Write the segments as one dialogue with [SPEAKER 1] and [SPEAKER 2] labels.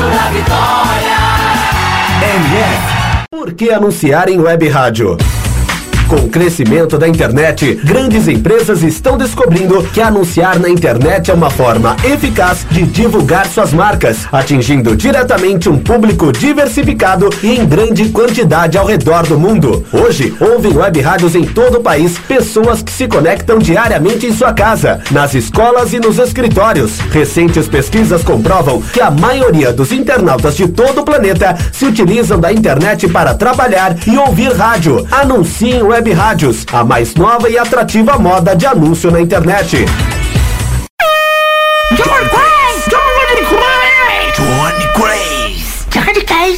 [SPEAKER 1] passo da vitória.
[SPEAKER 2] MF. Por que anunciar em web rádio? Com o crescimento da internet, grandes empresas estão descobrindo que anunciar na internet é uma forma eficaz de divulgar suas marcas, atingindo diretamente um público diversificado e em grande quantidade ao redor do mundo. Hoje, ouvem web rádios em todo o país pessoas que se conectam diariamente em sua casa, nas escolas e nos escritórios. Recentes pesquisas comprovam que a maioria dos internautas de todo o planeta se utilizam da internet para trabalhar e ouvir rádio. Anunciem web rádios, a mais nova e atrativa moda de anúncio na internet.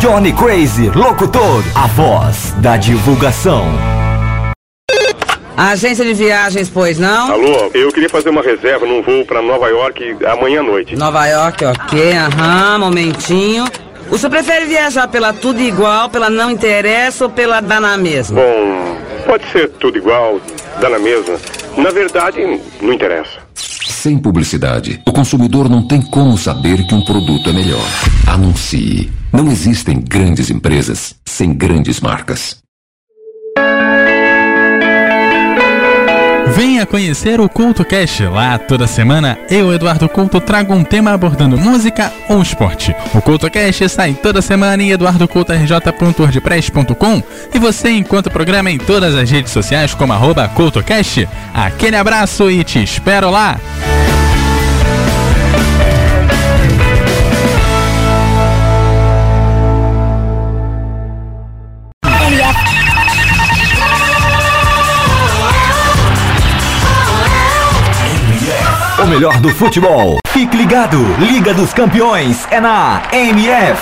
[SPEAKER 3] Johnny Crazy Locutor, a voz da divulgação.
[SPEAKER 4] Agência de viagens, pois não?
[SPEAKER 5] Alô, eu queria fazer uma reserva num voo para Nova York amanhã à noite.
[SPEAKER 4] Nova York, ok, aham, momentinho. O senhor prefere viajar pela tudo igual, pela não interessa ou pela dá na mesma?
[SPEAKER 5] Bom, pode ser tudo igual, dá na mesma. Na verdade, não interessa.
[SPEAKER 6] Sem publicidade, o consumidor não tem como saber que um produto é melhor. Anuncie. Não existem grandes empresas sem grandes marcas.
[SPEAKER 7] Venha conhecer o Culto Cast. Lá toda semana eu, Eduardo Couto, trago um tema abordando música ou esporte. O Culto Cast sai toda semana em eduardocoutorj.wordpress.com e você encontra o programa em todas as redes sociais como arroba CultoCast. Aquele abraço e te espero lá!
[SPEAKER 3] Melhor do futebol. Fique ligado. Liga dos Campeões é na MF.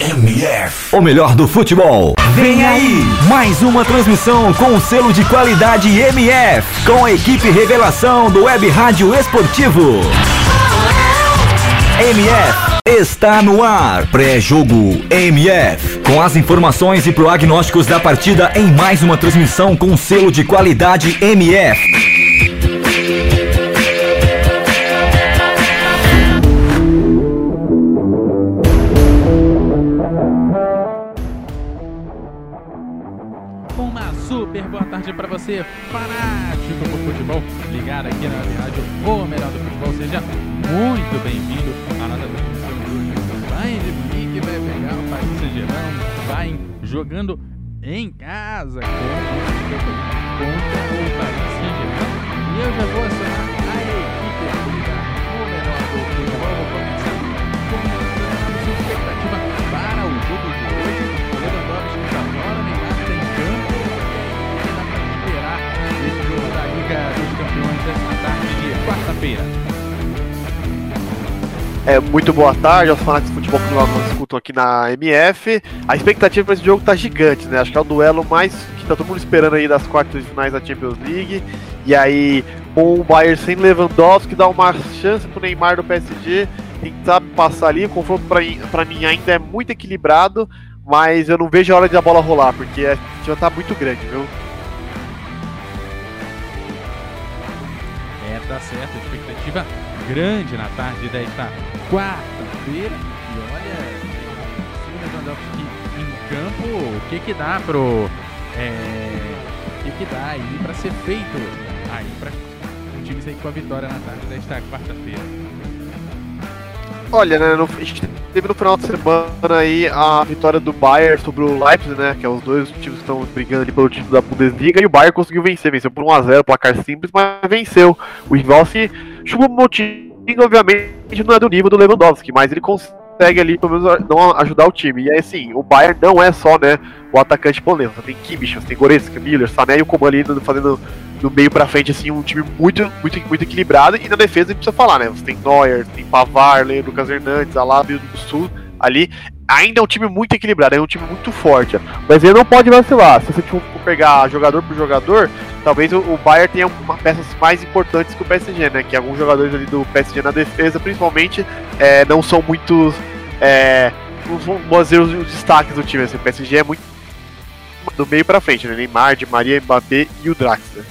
[SPEAKER 3] MF. O melhor do futebol. Vem aí. Mais uma transmissão com o selo de qualidade MF. Com a equipe revelação do Web Rádio Esportivo. MF está no ar. Pré-jogo MF. Com as informações e prognósticos da partida em mais uma transmissão com o selo de qualidade MF.
[SPEAKER 7] Para você, fanático do futebol, ligado aqui na Rádio, o melhor do futebol. Seja muito bem-vindo à nossa transmissão de hoje. Bayern de Munique vai pegar o Paris Saint-Germain, vai jogando em casa contra o Paris Saint-Germain. E eu já vou
[SPEAKER 8] É, muito boa tarde aos fanáticos de futebol que nós escutam aqui na MF. A expectativa para esse jogo tá gigante, né? Acho que é o duelo mais que tá todo mundo esperando aí das quartas de finais da Champions League. E aí, com o Bayern sem Lewandowski, dá uma chance pro Neymar do PSG tentar passar ali. O confronto para mim ainda é muito equilibrado, mas eu não vejo a hora de a bola rolar, porque a expectativa tá muito grande, viu?
[SPEAKER 7] Tá certo, expectativa grande na tarde desta quarta-feira. E olha, o Lewandowski em campo, o que que dá pro. É, o que que dá aí pra ser feito aí pra o time sair com a vitória na tarde desta quarta-feira?
[SPEAKER 8] Olha, né, no, a gente teve no final de semana aí a vitória do Bayern sobre o Leipzig, né, que é os dois times que estão brigando ali pelo título da Bundesliga, e o Bayern conseguiu vencer, venceu por 1x0, placar simples, mas venceu. O rival se chupou um motivo, obviamente não é do nível do Lewandowski, mas ele consegue ali pelo menos não ajudar o time. E aí assim, o Bayern não é só, né, o atacante polêmico. Você tem Kimmich, você tem Goretzka, Miller, Sané e o Coman ali fazendo do meio pra frente, assim, um time muito, muito, muito equilibrado. E na defesa, não precisa falar, né? Você tem Neuer, tem Pavar, Lucas Hernandes, Alábio do Sul ali. Ainda é um time muito equilibrado, é um time muito forte. Mas ele não pode vacilar. Se você for pegar jogador por jogador, talvez o Bayern tenha uma peças mais importantes que o PSG, né? Que alguns jogadores ali do PSG na defesa, principalmente, é, não são muitos. É, vamos os, os destaques do time. Assim, o PSG é muito do meio para frente, né? Neymar, Di Maria, Mbappé e o Draxler.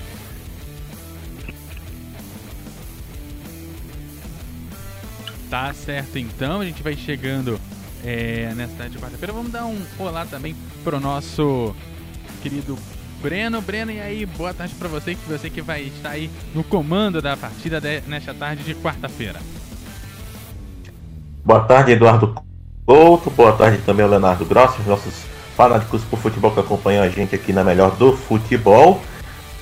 [SPEAKER 7] Tá certo, então a gente vai chegando é, nessa tarde de quarta-feira. Vamos dar um olá também pro nosso querido Breno. Breno, e aí, boa tarde para você, que você que vai estar aí no comando da partida de, nesta tarde de quarta-feira.
[SPEAKER 1] Boa tarde, Eduardo Couto. Boa tarde também ao Leonardo Grossi, nossos fanáticos por futebol que acompanham a gente aqui na melhor do futebol.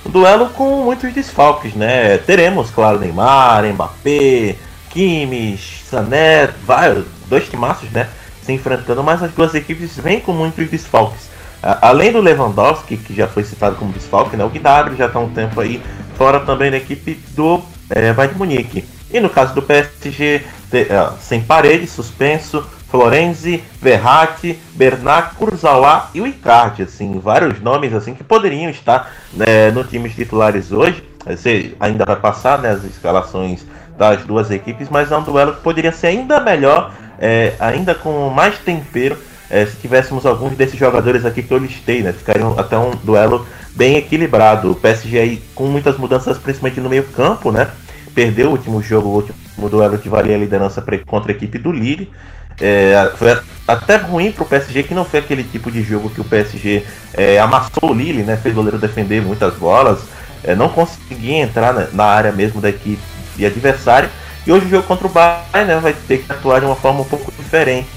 [SPEAKER 1] Um duelo com muitos desfalques, né? Teremos, claro, Neymar, Mbappé, Kimmich, Sané, vários, dois timaços, né? Se enfrentando, mas as duas equipes vêm com muitos desfalques. Além do Lewandowski, que já foi citado como desfalque, né? O Gnabry já está um tempo aí fora também da equipe do é, Bayern Munique. E no caso do PSG, uh, sem parede, suspenso, Florenzi, Verratti, Bernat, Kurzawa e o Icardi, assim, vários nomes assim que poderiam estar né, no time titulares hoje. Você ainda vai passar né, as escalações das duas equipes, mas é um duelo que poderia ser ainda melhor, é, ainda com mais tempero, é, se tivéssemos alguns desses jogadores aqui que eu listei, né? Ficaria até um duelo bem equilibrado. O PSG aí com muitas mudanças, principalmente no meio campo, né? Perdeu o último jogo, o último duelo que valia a liderança contra a equipe do Lille. É, foi até ruim para o PSG, que não foi aquele tipo de jogo que o PSG é, amassou o Lille, né? Fez o goleiro defender muitas bolas, é, não conseguia entrar na, na área mesmo da equipe e adversário. E hoje o jogo contra o Bayern né, vai ter que atuar de uma forma um pouco diferente.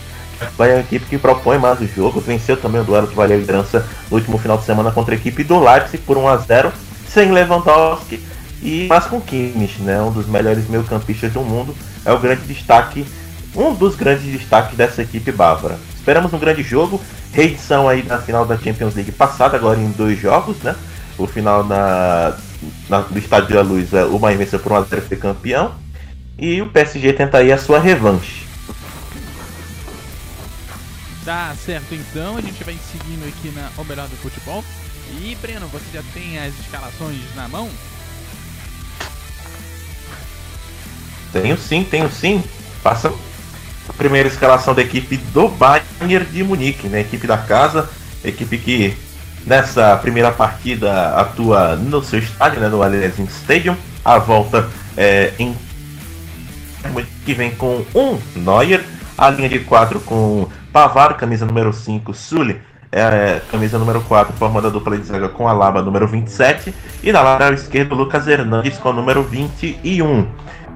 [SPEAKER 1] O Bayern é uma equipe que propõe mais o jogo, venceu também o duelo que valia a liderança no último final de semana contra a equipe do Leipzig por 1 a 0 sem Lewandowski e mas com Kimmich, né, um dos melhores meio-campistas do mundo, é o grande destaque, um dos grandes destaques dessa equipe bávara. Esperamos um grande jogo, reedição aí da final da Champions League passada, agora em dois jogos, né? O final na na, do Estádio da Luz, é, o Bayern venceu por 1x0 foi campeão. E o PSG tenta aí a sua revanche.
[SPEAKER 7] Tá certo, então a gente vai seguindo aqui na O Melhor do Futebol. E Breno, você já tem as escalações na mão?
[SPEAKER 1] Tenho sim, tenho sim. Passa a primeira escalação da equipe do Bayern de Munique, né? Equipe da casa, equipe que Nessa primeira partida atua no seu estádio, né, no Allianz Stadium. A volta é, em que vem com um Neuer, a linha de 4 com Pavar, camisa número 5, Sully, é, camisa número 4, formando a dupla de zaga com a Laba, número 27, e na lateral esquerda, Lucas Hernandes com o número 21.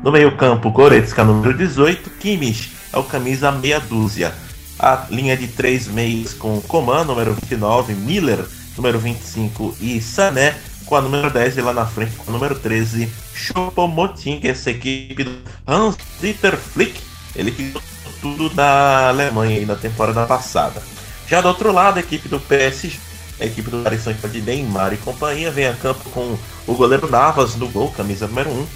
[SPEAKER 1] No meio-campo, Goretzka, número 18, Kimmich, é o camisa meia dúzia. A linha de três meios com Coman, número 29, Miller, número 25 e Sané, com a número 10 e lá na frente com a número 13, Choupo-Moting, que é essa equipe do Hans-Dieter Flick, ele que tudo da Alemanha aí na temporada passada. Já do outro lado, a equipe do PSG, a equipe do Paris Saint-Germain de Neymar e companhia, vem a campo com o goleiro Navas no gol, camisa número 1,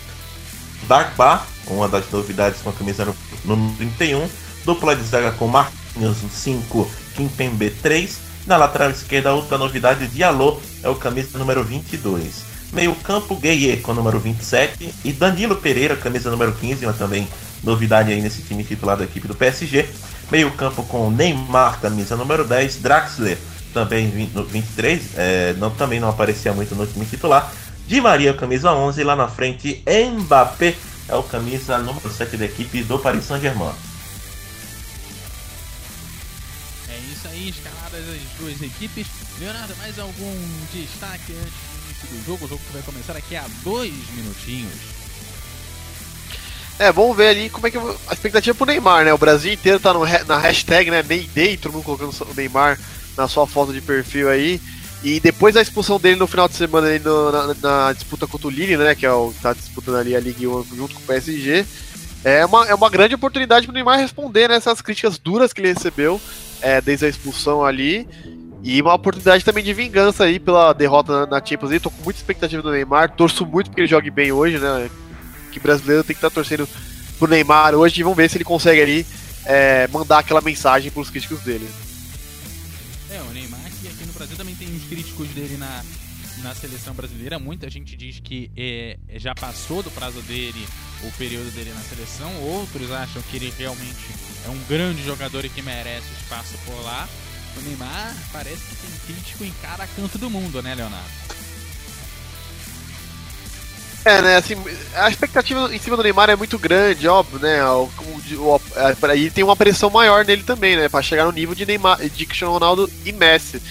[SPEAKER 1] Dagba, uma das novidades com a camisa número 31, dupla de zaga com Marcos 5, Kimpembe 3. Na lateral esquerda, outra novidade, Diallo é o camisa número 22. Meio campo, Gueye com número 27 e Danilo Pereira, camisa número 15, uma também novidade aí nesse time titular da equipe do PSG. Meio campo com Neymar, camisa número 10, Draxler, também 23, é, não, também não aparecia muito no time titular. Di Maria, camisa 11, e lá na frente, Mbappé é o camisa número 7 da equipe do Paris Saint-Germain.
[SPEAKER 7] aí escaladas as duas equipes. Leonardo, mais algum destaque antes do início do jogo? O jogo que vai começar aqui a dois minutinhos.
[SPEAKER 8] É, vamos ver ali como é que a expectativa pro Neymar, né? O Brasil inteiro tá no, na hashtag, né? Mayday, todo mundo colocando o Neymar na sua foto de perfil aí. E depois da expulsão dele no final de semana aí no, na, na, disputa contra o Lille, né? Que é o que tá disputando ali a Ligue 1 junto com o PSG. É uma, é uma grande oportunidade pro Neymar responder né, críticas duras que ele recebeu é, desde a expulsão ali. E uma oportunidade também de vingança aí pela derrota na, na Champions League. Tô com muita expectativa do Neymar. Torço muito porque ele jogue bem hoje, né? Que brasileiro tem que estar tá torcendo pro Neymar hoje e vamos ver se ele consegue ali é, mandar aquela mensagem pros críticos dele.
[SPEAKER 7] É, o Neymar que aqui no Brasil também críticos dele na, na seleção brasileira. Muita gente diz que é, já passou do prazo dele, o período dele na seleção. Outros acham que ele realmente é um grande jogador e que merece espaço por lá. O Neymar parece que tem crítico em cada canto do mundo, né, Leonardo?
[SPEAKER 8] É, né, assim, a expectativa em cima do Neymar é muito grande, óbvio, né, o, o, o, aí tem uma pressão maior nele também, né, pra chegar no nível de Neymar, de Cristiano Ronaldo e Messi.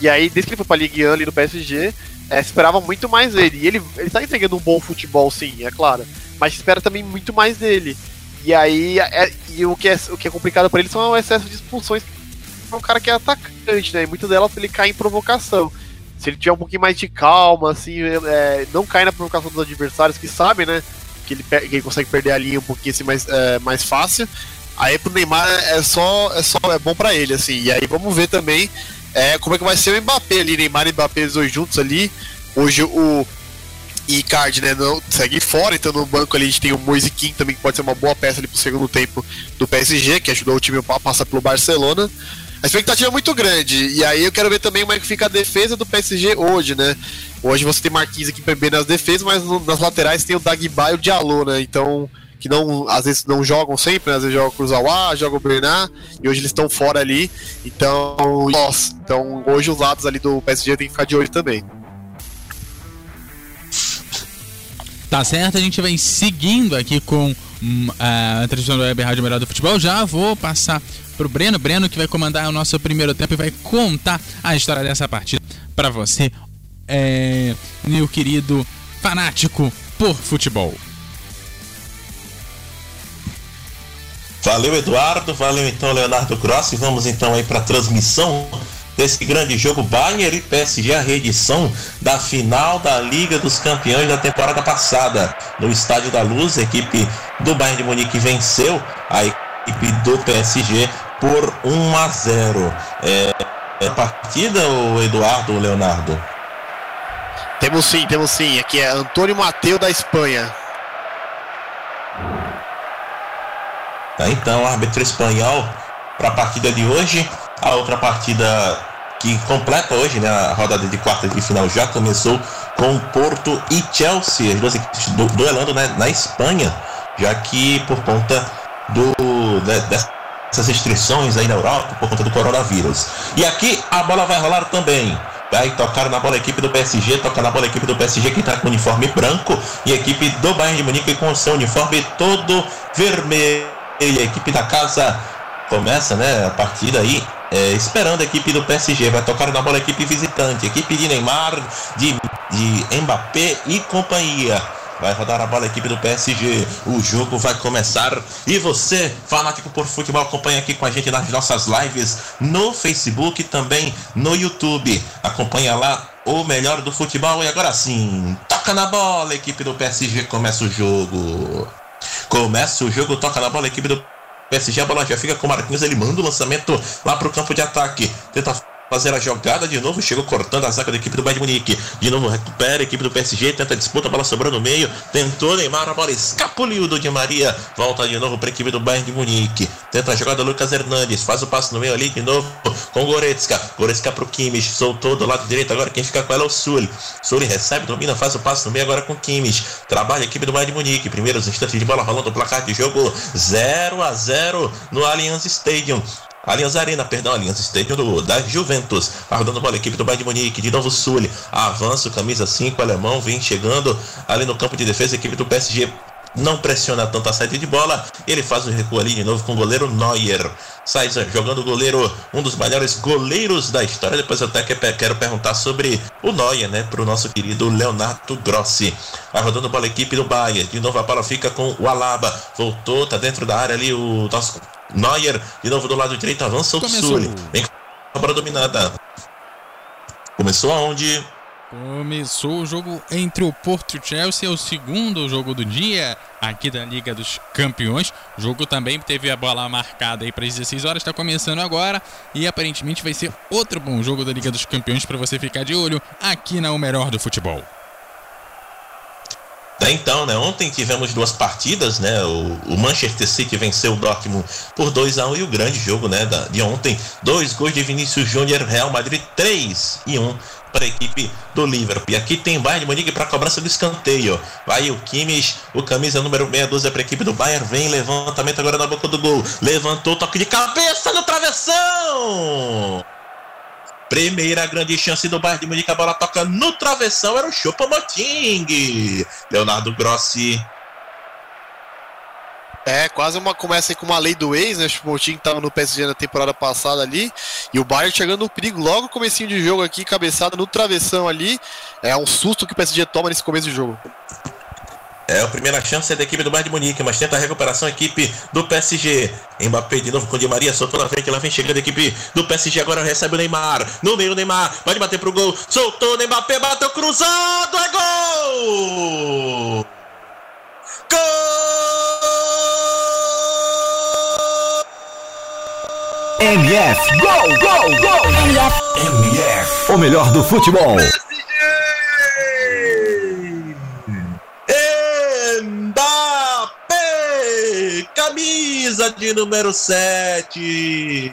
[SPEAKER 8] E aí, desde que ele foi pra Ligue 1 ali no PSG, é, esperava muito mais dele. E ele, ele tá entregando um bom futebol, sim, é claro, mas espera também muito mais dele. E aí, é, e o que é, o que é complicado para ele são o excesso de expulsões é um cara que é atacante, né? E muitas delas ele cai em provocação. Se ele tiver um pouquinho mais de calma, assim, é, não cai na provocação dos adversários que sabem, né? Que ele, que ele consegue perder a linha um pouquinho assim, mais, é, mais fácil. Aí pro Neymar é só, é só é bom para ele, assim. E aí vamos ver também é, como é que vai ser o Mbappé ali, Neymar e Mbappé os dois juntos ali. Hoje o Icardi, né, não segue fora, então no banco ali a gente tem o Moise King também, que pode ser uma boa peça ali pro segundo tempo do PSG, que ajudou o time a passar pelo Barcelona. A expectativa é muito grande. E aí eu quero ver também como é que fica a defesa do PSG hoje, né? Hoje você tem Marquinhos aqui bem nas defesas, mas nas laterais tem o Dagba e o Diallo, né? Então, que não, às vezes não jogam sempre, né? às vezes jogam o Cruzawa, jogam o e hoje eles estão fora ali. Então, nossa, então hoje os lados ali do PSG tem que ficar de olho também.
[SPEAKER 7] Tá certo, a gente vem seguindo aqui com hum, a transmissão do Web Rádio Melhor do Futebol. Já vou passar pro Breno. Breno que vai comandar o nosso primeiro tempo e vai contar a história dessa partida para você, é, meu querido fanático por futebol.
[SPEAKER 1] Valeu, Eduardo. Valeu, então, Leonardo Grossi. Vamos então aí para a transmissão desse grande jogo Bayern e PSG, a reedição da final da Liga dos Campeões da temporada passada. No Estádio da Luz, a equipe do Bayern de Munique venceu a equipe do PSG por 1 a 0. É, é partida, o Eduardo, Leonardo?
[SPEAKER 8] Temos sim, temos sim. Aqui é Antônio Mateu da Espanha.
[SPEAKER 1] Tá, então, árbitro espanhol para a partida de hoje. A outra partida que completa hoje, né, a rodada de quartas de final já começou com Porto e Chelsea, as duas equipes duelando né, na Espanha, já que por conta do, né, essas restrições aí na Europa por conta do coronavírus. E aqui a bola vai rolar também. Vai tocar na bola a equipe do PSG, toca na bola a equipe do PSG que está com uniforme branco e a equipe do Bayern de Munique com seu uniforme todo vermelho. E a equipe da casa começa, né, a partida aí é, esperando a equipe do PSG. Vai tocar na bola a equipe visitante, equipe de Neymar, de, de Mbappé e companhia. Vai rodar a bola a equipe do PSG. O jogo vai começar. E você, fanático por futebol, acompanha aqui com a gente nas nossas lives no Facebook e também no YouTube. Acompanha lá o melhor do futebol. E agora sim, toca na bola, equipe do PSG. Começa o jogo. Começa o jogo, toca na bola, equipe do PSG. A bola já fica com o Marquinhos. Ele manda o lançamento lá para o campo de ataque. Tenta fazer a jogada de novo, chegou cortando a zaga da equipe do Bayern Munique. De novo recupera a equipe do PSG, tenta a disputa, a bola sobrando no meio, tentou Neymar, a bola escapuliu do Di Maria, volta de novo para a equipe do Bayern de Munique. Tenta a jogada Lucas Hernandes, faz o passo no meio ali de novo com Goretzka. Goretzka pro Kimmich, soltou do lado direito, agora quem fica com ela é o Sully. Sully recebe, domina, faz o passo no meio agora com Kimmich. Trabalha a equipe do Bayern de Munique, primeiros instantes de bola rolando o placar de jogo 0 a 0 no Allianz Stadium. Allianz Arena, perdão, Allianz Stadium do, da Juventus. Rodando bola, equipe do Bayern de Munique, de novo Sully. Avança, camisa 5, alemão, vem chegando ali no campo de defesa, equipe do PSG não pressiona tanto a saída de bola. Ele faz o recuo ali de novo com o goleiro Neuer. Sai jogando o goleiro, um dos melhores goleiros da história. Depois eu até quero perguntar sobre o Neuer, né? Para o nosso querido Leonardo Grossi. Vai rodando bola a equipe do Bayern. De novo a bola fica com o Alaba. Voltou, tá dentro da área ali o nosso Neuer. De novo do lado direito, avança o Sully. Vem com a bola dominada. Começou aonde?
[SPEAKER 7] Começou o jogo entre o Porto e o Chelsea, é o segundo jogo do dia. aqui da Liga dos Campeões. O jogo também teve a bola marcada aí para as 16 horas, está começando agora e aparentemente vai ser outro bom jogo da Liga dos Campeões para você ficar de olho aqui na O Melhor do Futebol.
[SPEAKER 1] Então, né, ontem tivemos duas partidas, né? O, o, Manchester City venceu o Dortmund por 2 a 1 um, e o grande jogo, né, da, de ontem, dois gols de Vinícius Júnior, Real Madrid 3 e 1 um para a equipe do Liverpool. E aqui tem Bayern de Munique para cobrança do escanteio. Vai o Kimmich, o camisa número 62 para a equipe do Bayern, vem levantamento agora na boca do gol. Levantou, toque de cabeça no travessão. Primeira grande chance do Bayern de Munique, a bola toca no travessão, era o Choupo-Moting. Leonardo Grossi.
[SPEAKER 8] É, quase uma começa com uma lei do ex, né? O estava no PSG na temporada passada ali, e o Bayern chegando no perigo logo no comecinho de jogo aqui, cabeçada no travessão ali. É um susto que o PSG toma nesse começo de jogo.
[SPEAKER 1] É a primeira chance é da equipe do Bayern de Munique, mas tenta a recuperação a equipe do PSG. Mbappé de novo com o Di Maria, soltou na frente, ela vem chegando a equipe do PSG, agora recebe o Neymar. No meio o Neymar, pode bater pro gol, soltou o Mbappé, bateu cruzado, é gol! Gol!
[SPEAKER 2] MF, gol, gol, gol! MF, MF, o melhor do futebol.
[SPEAKER 1] Camisa de número 7.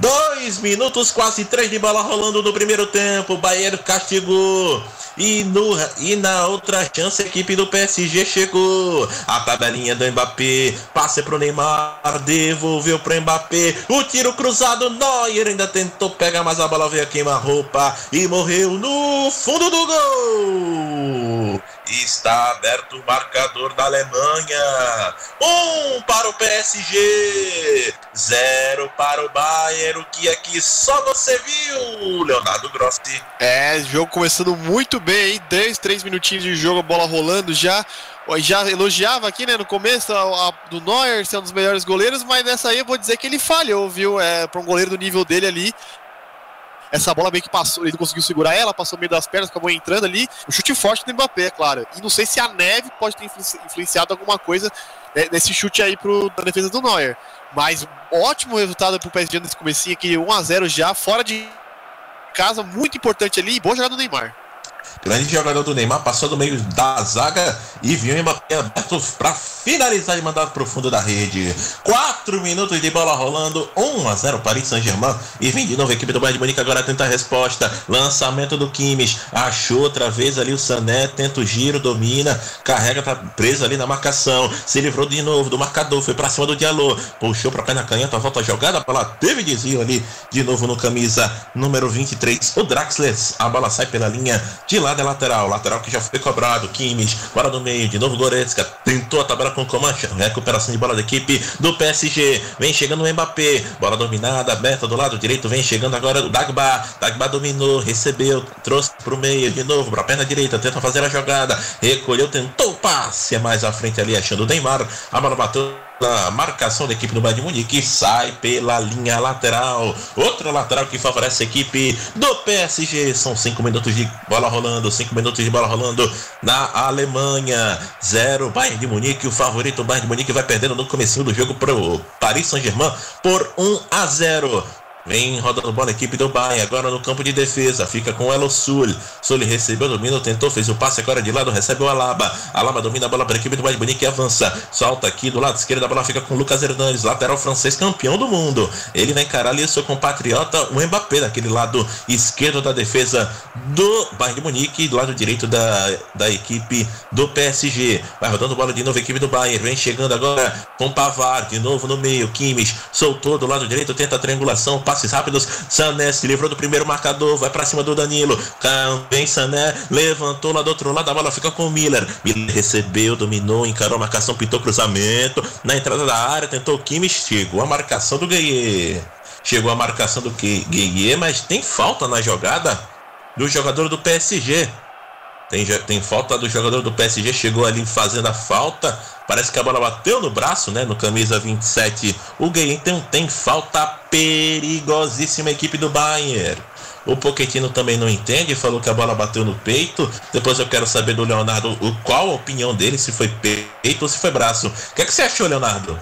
[SPEAKER 1] Dois minutos, quase três de bola rolando no primeiro tempo. O castigou. E, no, e na outra chance, a equipe do PSG chegou. A tabelinha do Mbappé. Passe pro Neymar. Devolveu pro Mbappé. O tiro cruzado. Neuer ainda tentou pegar, mas a bola veio queima-roupa. E morreu no fundo do gol. Está aberto o marcador da Alemanha. Um para o PSG, zero para o Bayern. O que aqui só você viu, Leonardo Grossi.
[SPEAKER 8] É, jogo começando muito bem, hein? 10, 3 minutinhos de jogo, bola rolando já. Já elogiava aqui, né, no começo a, a, do Neuer ser um dos melhores goleiros, mas nessa aí eu vou dizer que ele falhou, viu? É, para um goleiro do nível dele ali, essa bola meio que passou, ele não conseguiu segurar ela, passou meio das pernas, acabou entrando ali. O chute forte do Mbappé, é claro. E não sei se a neve pode ter influenciado alguma coisa né, nesse chute aí pro, da defesa do Neuer. Mas ótimo resultado pro PSG nesse comecinho aqui, 1 a 0 já, fora de casa, muito importante ali, boa jogada do Neymar.
[SPEAKER 1] Grande jogador do Neymar passou do meio da zaga e viu Mbappé aberto para finalizar e mandar para o fundo da rede. 4 minutos de bola rolando, 1 a 0 Paris Saint-Germain. E vem de novo a equipe do Bayern de Munique agora tenta a resposta. Lançamento do Kimmich, achou outra vez ali o Sané, tenta o giro, domina, carrega, tá preso ali na marcação. Se livrou de novo do marcador, foi para cima do Diallo, puxou para cá na canhota, volta jogada, a bola teve desvio ali de novo no camisa número 23. O Draxler, a bola sai pela linha de lado é lateral, lateral que já foi cobrado, Kimmich, bola no meio, de novo Goretzka, tentou a tabela com Comancha, recuperação de bola da equipe do PSG, vem chegando o Mbappé, bola dominada, aberta do lado direito, vem chegando agora o Dagba, Dagba dominou, recebeu, trouxe pro meio, de novo, pra perna direita, tenta fazer a jogada, recolheu, tentou passe, é mais à frente ali, achando o Neymar, a bola bateu na marcação da equipe do Bayern de Munique sai pela linha lateral. Outra lateral que favorece a equipe do PSG. São cinco minutos de bola rolando, cinco minutos de bola rolando na Alemanha. Zero Bayern de Munique. O favorito Bayern de Munique vai perdendo no começo do jogo para o Paris Saint-Germain por 1 a 0. Vem rodando bola a equipe do Bayern, agora no campo de defesa, fica com o Elo Sul. Sul recebeu, domina, tentou, fez o passe, agora de lado, recebe o Alaba. Alaba domina a bola para a equipe do Munique e avança. Solta aqui do lado esquerdo, a bola fica com o Lucas Hernandes, lateral francês, campeão do mundo. Ele vai encarar ali seu compatriota, o Mbappé, daquele lado esquerdo da defesa do Bayern de Munique, do lado direito da, da equipe do PSG. Vai rodando bola de novo, a equipe do Bayern, vem chegando agora com Pavard, de novo no meio, Kimmich, soltou do lado direito, tenta a triangulação, passa passes rápidos. Sané se livrou do primeiro marcador, vai para cima do Danilo. Vem Sané, levantou lá do outro lado, a bola fica com o Miller. Miller recebeu, dominou, encarou a marcação, pintou cruzamento. Na entrada da área, tentou o Kimmich, chegou a marcação do Gueye. Chegou a marcação do Gueye, mas tem falta na jogada do jogador do PSG. Tem, tem falta do jogador do PSG, chegou ali fazendo a falta. Parece que a bola bateu no braço, né? No camisa 27. O Gueye então tem falta perigosíssima equipe do Bayern. O Pochettino também não entende, falou que a bola bateu no peito. Depois eu quero saber do Leonardo o, qual a opinião dele, se foi peito ou se foi braço. O que, é que você achou, Leonardo?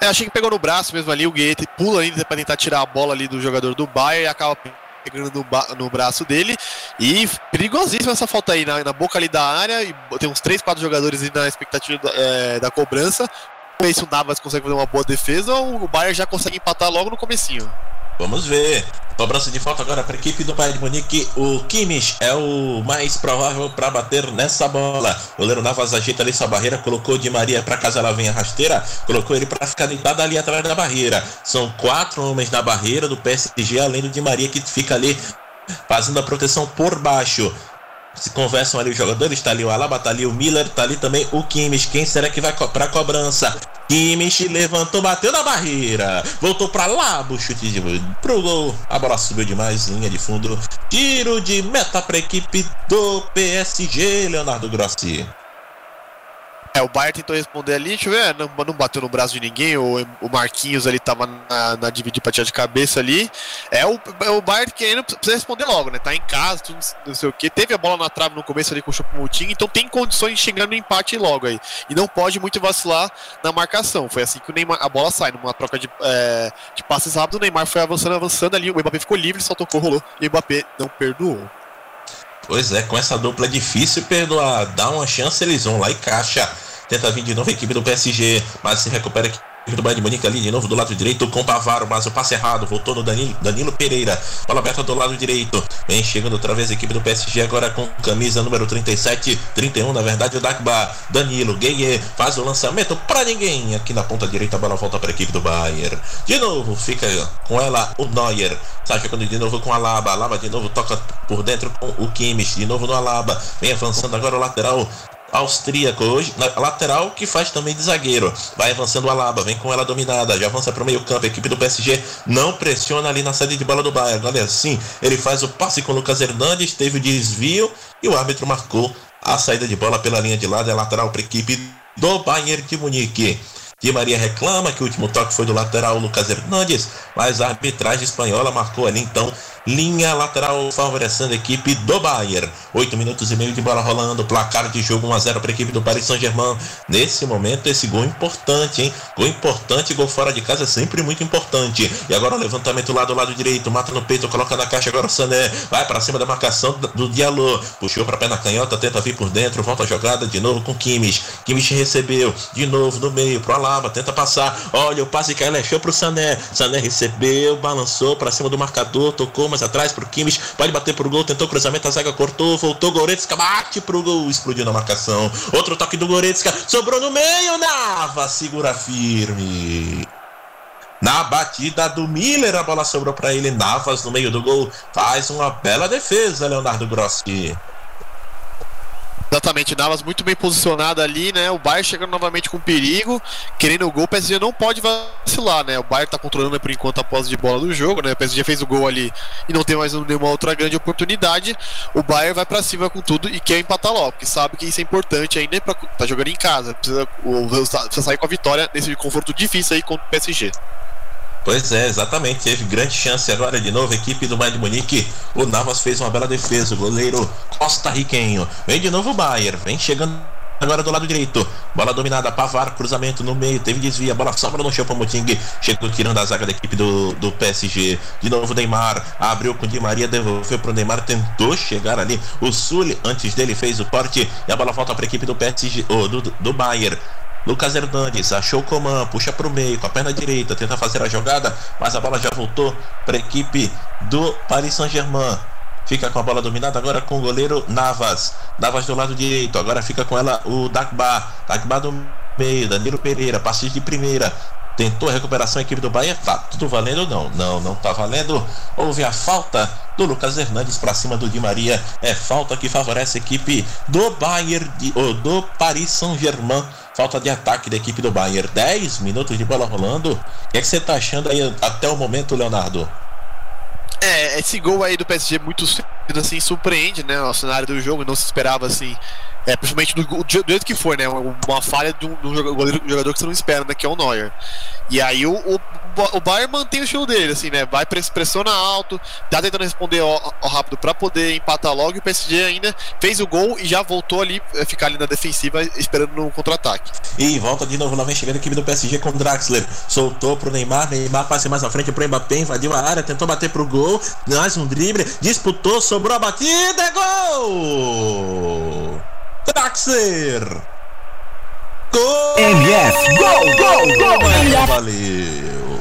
[SPEAKER 8] É, achei que pegou no braço mesmo ali, o Guedes pula ainda para tentar tirar a bola ali do jogador do Bayern e acaba pegando no, no, braço dele. E perigosíssima essa falta aí na, na, boca ali da área. E tem uns 3, 4 jogadores na expectativa da, é, da cobrança. Não sei se o Navas consegue fazer uma boa defesa ou o Bayern já consegue empatar logo no comecinho.
[SPEAKER 1] Vamos ver. Cobrança de falta agora para a equipe do Bayern de Munique. O Kimmich é o mais provável para bater nessa bola. O goleiro Navas ajeita ali sua barreira, colocou de Maria para caso ela venha rasteira, colocou ele para ficar deitado ali atrás da barreira. São quatro homens na barreira do PSG, além do de Maria que fica ali fazendo a proteção por baixo se conversam ali os jogadores, tá ali o Alaba, tá ali o Miller, tá ali também o Kimmich. Quem será que vai pra cobrança? Kimmich levantou, bateu na barreira, voltou pra lá, o chute de, pro gol. A bola subiu demais, linha de fundo. Tiro de meta pra equipe do PSG, Leonardo Grossi.
[SPEAKER 8] É, o Bayern tentou responder ali, deixa eu ver, não, não bateu no braço de ninguém, o, o Marquinhos ali tava na, na dividir pra tirar de cabeça ali. É o, é o Bayern querendo, precisa responder logo, né? Tá em casa, tudo, não sei o que. Teve a bola na trave no começo ali com o Choupo-Moting, então tem condições de chegar no empate logo aí. E não pode muito vacilar na marcação. Foi assim que o Neymar, a bola sai, numa troca de, é, de passes rápido, o Neymar foi avançando, avançando ali, o Mbappé ficou livre, só tocou, rolou, e o Mbappé não perdoou.
[SPEAKER 1] Pois é, com essa dupla é difícil perdoar. Dá uma chance, eles vão lá e caixa. Tenta vir de novo a equipe do PSG, mas se recupera aqui do Bayern de Munique ali de novo do lado direito com Pavaro, mas o passe errado, voltou no Danilo, Danilo Pereira, bola aberta do lado direito, vem chegando outra vez a equipe do PSG agora com camisa número 37, 31 na verdade o Dagba, Danilo, Gueye, faz o lançamento para ninguém, aqui na ponta direita a bola volta para a equipe do Bayern, de novo fica com ela o Neuer, está jogando de novo com a Alaba, Alaba de novo toca por dentro com o Kimmich, de novo no Alaba, vem avançando agora o lateral austríaco hoje, na lateral que faz também de zagueiro. Vai avançando o Alaba, vem com ela dominada, já avança para o meio-campo. A equipe do PSG não pressiona ali na saída de bola do Bayern. Olha assim, ele faz o passe com o Lucas Hernandes, teve o desvio e o árbitro marcou a saída de bola pela linha de lado. É lateral para a equipe do Bayern de Munique. Di Maria reclama que o último toque foi do lateral Lucas Hernandes, mas a arbitragem espanhola marcou ali então linha lateral favorecendo a equipe do Bayern. 8 minutos e meio de bola rolando, placar de jogo 1 a 0 para a equipe do Paris Saint-Germain. Nesse momento esse gol importante, hein? Gol importante, gol fora de casa é sempre muito importante. E agora o levantamento lá do lado direito, mata no peito, coloca na caixa agora o Sané, vai para cima da marcação do Diallo, puxou para na canhota, tenta vir por dentro, volta a jogada de novo com Kimmich. Kimmich recebeu de novo no meio pro Alaba, tenta passar. Olha o passe que ele achou pro Sané. Sané recebeu, balançou para cima do marcador, tocou mais atrás pro Kimmich, pode bater pro gol, tentou cruzamento, a zaga cortou, voltou Goretzka, bate pro gol, explodiu na marcação. Outro toque do Goretzka, sobrou no meio, Nava, segura firme. Na batida do Miller, a bola sobrou para ele. Navas no meio do gol faz uma bela defesa, Leonardo Grossi.
[SPEAKER 8] Exatamente, Navas muito bem posicionado ali, né? O Bayern chegando novamente com perigo, querendo o gol. O PSG não pode vacilar, né? O Bayern tá controlando por enquanto a posse de bola do jogo, né? O PSG fez o gol ali e não tem mais nenhuma outra grande oportunidade. O Bayern vai para cima com tudo e quer empatar logo, porque sabe que isso é importante ainda para tá jogando em casa. Precisa, precisa sair com a vitória nesse conforto difícil aí contra o PSG.
[SPEAKER 1] Pois é, exatamente. Teve grande chance agora de novo. Equipe do Bayern de Munique. O Navas fez uma bela defesa. O goleiro Costa Riquenho. Vem de novo o Bayern. Vem chegando agora do lado direito. Bola dominada, Pavar, cruzamento no meio, teve desvio, a bola sobra no chão para Moting. Chegou tirando a zaga da equipe do, do PSG. De novo Neymar, abriu com Di Maria, devolveu pro Neymar, tentou chegar ali. O Sully, antes dele, fez o corte e a bola volta para a equipe do PSG, oh, do, do Bayern. Lucas Hernandes achou Coman, puxa para o meio com a perna direita, tenta fazer a jogada, mas a bola já voltou para a equipe do Paris Saint-Germain. Fica com a bola dominada agora com o goleiro Navas. Navas do lado direito, agora fica com ela o Dagba. Dagba do meio, Danilo Pereira, passe de primeira. Tentou a recuperação a equipe do Bahia. Tá tudo valendo ou não? Não, não tá valendo. Houve a falta do Lucas Hernandes para cima do Di Maria. É falta que favorece a equipe do Bayern de, oh, do Paris Saint-Germain. Falta de ataque da equipe do Bayern. 10 minutos de bola rolando. O que, é que você tá achando aí até o momento, Leonardo?
[SPEAKER 8] É, esse gol aí do PSG muito cedo, assim, surpreende, né? O cenário do jogo, não se esperava, assim, É, principalmente do, do, jeito que foi, né? Uma falha de um, de um jogador, que você não espera, né? Que é o Neuer. E aí o, o, o Bayern mantém o estilo dele, assim, né? Vai pressiona alto, tá tentando responder rápido para poder empatar logo. E o PSG ainda fez o gol e já voltou ali, eh, ficar ali na defensiva, esperando no contra-ataque.
[SPEAKER 1] E volta de novo, lá chegando a equipe do PSG com o Draxler. Soltou pro Neymar, Neymar passa mais na frente pro Mbappé, invadiu a área, tentou bater pro gol. Mais um drible, disputou, sobrou a batida, é gol! Draxler! Gol!
[SPEAKER 3] MF, gol, gol, gol!
[SPEAKER 1] Valeu!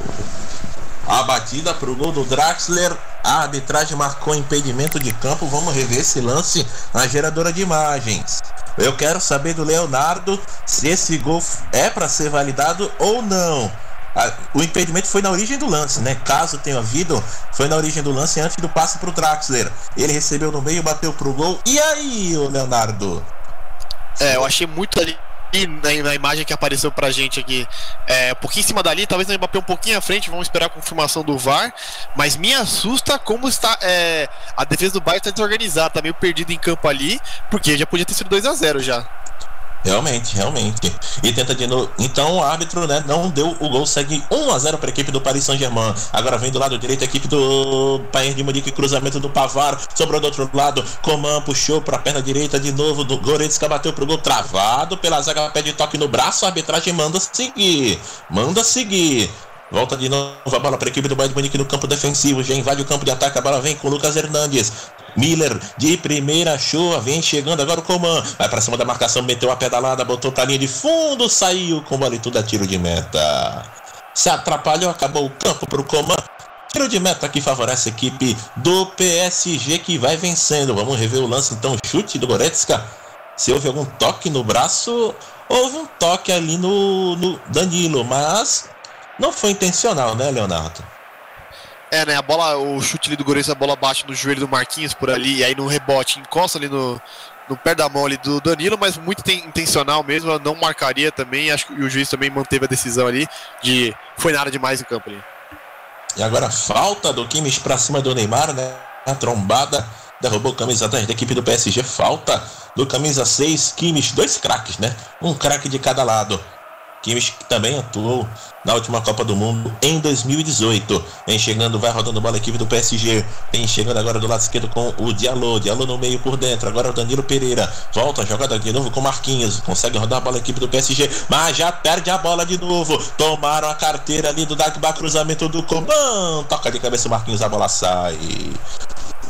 [SPEAKER 1] A batida pro gol do Draxler. A arbitragem marcou impedimento de campo. Vamos rever esse lance na geradora de imagens. Eu quero saber do Leonardo se esse gol é para ser validado ou não. O impedimento foi na origem do lance, né? Caso tenha havido, foi na origem do lance antes do passe pro Draxler. Ele recebeu no meio, bateu pro gol. E aí, Leonardo?
[SPEAKER 8] É, eu achei muito ali na, na, imagem que apareceu pra gente aqui, é, um pouquinho em cima dali, talvez o Mbappé um pouquinho à frente, vamos esperar a confirmação do VAR, mas me assusta como está é, a defesa do Bayern está desorganizada, tá meio perdido em campo ali, porque já podia ter sido 2 a 0 já.
[SPEAKER 1] Realmente, realmente. E tenta de novo. Então o árbitro né, não deu o gol, segue 1 a 0 para a equipe do Paris Saint-Germain. Agora vem do lado direito a equipe do Bayern de Munique, cruzamento do Pavar, sobrou do outro lado. Coman puxou para a perna direita de novo. Do Goretzka bateu pro gol travado pela zaga, pede toque no braço. A arbitragem manda seguir, manda seguir. Volta de novo a bola para a equipe do Bayern de Munique no campo defensivo. Já invade o campo de ataque. A bola vem com o Lucas Hernandes. Miller de primeira show, vem chegando agora o Coman. Vai para cima da marcação, meteu a pedalada, botou pra linha de fundo, saiu com e tudo a tiro de meta. Se atrapalhou, acabou o campo pro Coman. Tiro de meta que favorece a equipe do PSG que vai vencendo. Vamos rever o lance então. Chute do Goretzka. Se houve algum toque no braço, houve um toque ali no, no Danilo, mas não foi intencional, né, Leonardo?
[SPEAKER 8] É, né? A bola, o chute ali do Goretzka, a bola bate no joelho do Marquinhos por ali, e aí no rebote encosta ali no, no pé da mão ali do Danilo, mas muito intencional mesmo, não marcaria também, acho que o juiz também manteve a decisão ali de foi nada demais em campo ali.
[SPEAKER 1] E agora falta do Kimmich pra cima do Neymar, né? A trombada derrubou o camisa 10 da equipe do PSG, falta do camisa 6, Kimmich, dois craques, né? Um craque de cada lado. Kimmich também atuou na última Copa do Mundo em 2018. Vem chegando, vai rodando bola a equipe do PSG. Vem chegando agora do lado esquerdo com o Diallo. Diallo no meio por dentro. Agora o Danilo Pereira. Volta a jogada de novo com Marquinhos. Consegue rodar a bola a equipe do PSG. Mas já perde a bola de novo. Tomaram a carteira ali do Dagba. Cruzamento do Coman. Toca de cabeça o Marquinhos. A bola sai.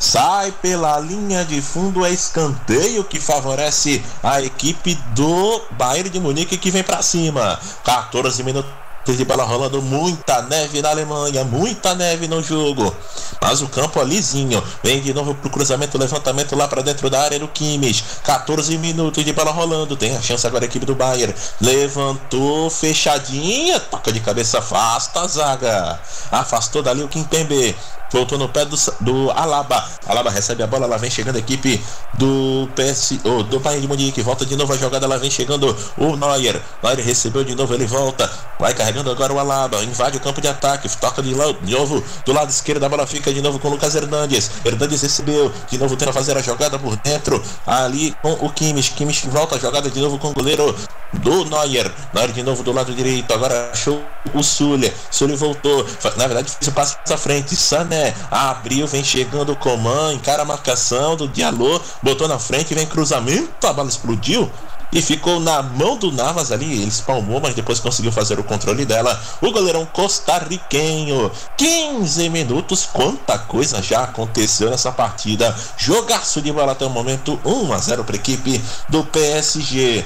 [SPEAKER 1] Sai pela linha de fundo, é escanteio que favorece a equipe do Bayern de Munique que vem para cima. 14 minutos de bola rolando, muita neve na Alemanha, muita neve no jogo. Mas o campo é lisinho. Vem de novo pro cruzamento, levantamento lá para dentro da área do Kimmich. 14 minutos de bola rolando. Tem a chance agora a equipe do Bayern. Levantou, fechadinha. Toca de cabeça, afasta a zaga. Afastou dali o Kimpembe. Voltou no pé do, do Alaba. Alaba recebe a bola, lá vem chegando a equipe do PS, oh, do Bayern de Munique. Volta de novo a jogada, lá vem chegando o Neuer. Neuer recebeu de novo, ele volta. Vai carregando agora o Alaba. Invade o campo de ataque. Toca de, de novo do lado esquerdo. A bola fica de novo com o Lucas Hernandes. Hernandes recebeu. De novo tenta fazer a jogada por dentro. Ali com o Kimmich. Kimmich volta a jogada de novo com o goleiro do Neuer. Neuer de novo do lado direito. Agora achou o Sully. Sully voltou. Na verdade, fez o passo à frente. Sané abriu, vem chegando o Coman, encara a marcação do Diallo, botou na frente, vem cruzamento, a bola explodiu e ficou na mão do Navas ali. Ele espalmou, mas depois conseguiu fazer o controle dela. O goleirão costarriquenho. 15 minutos, quanta coisa já aconteceu nessa partida. Jogaço de bola até o momento, 1 a 0 para a equipe do PSG.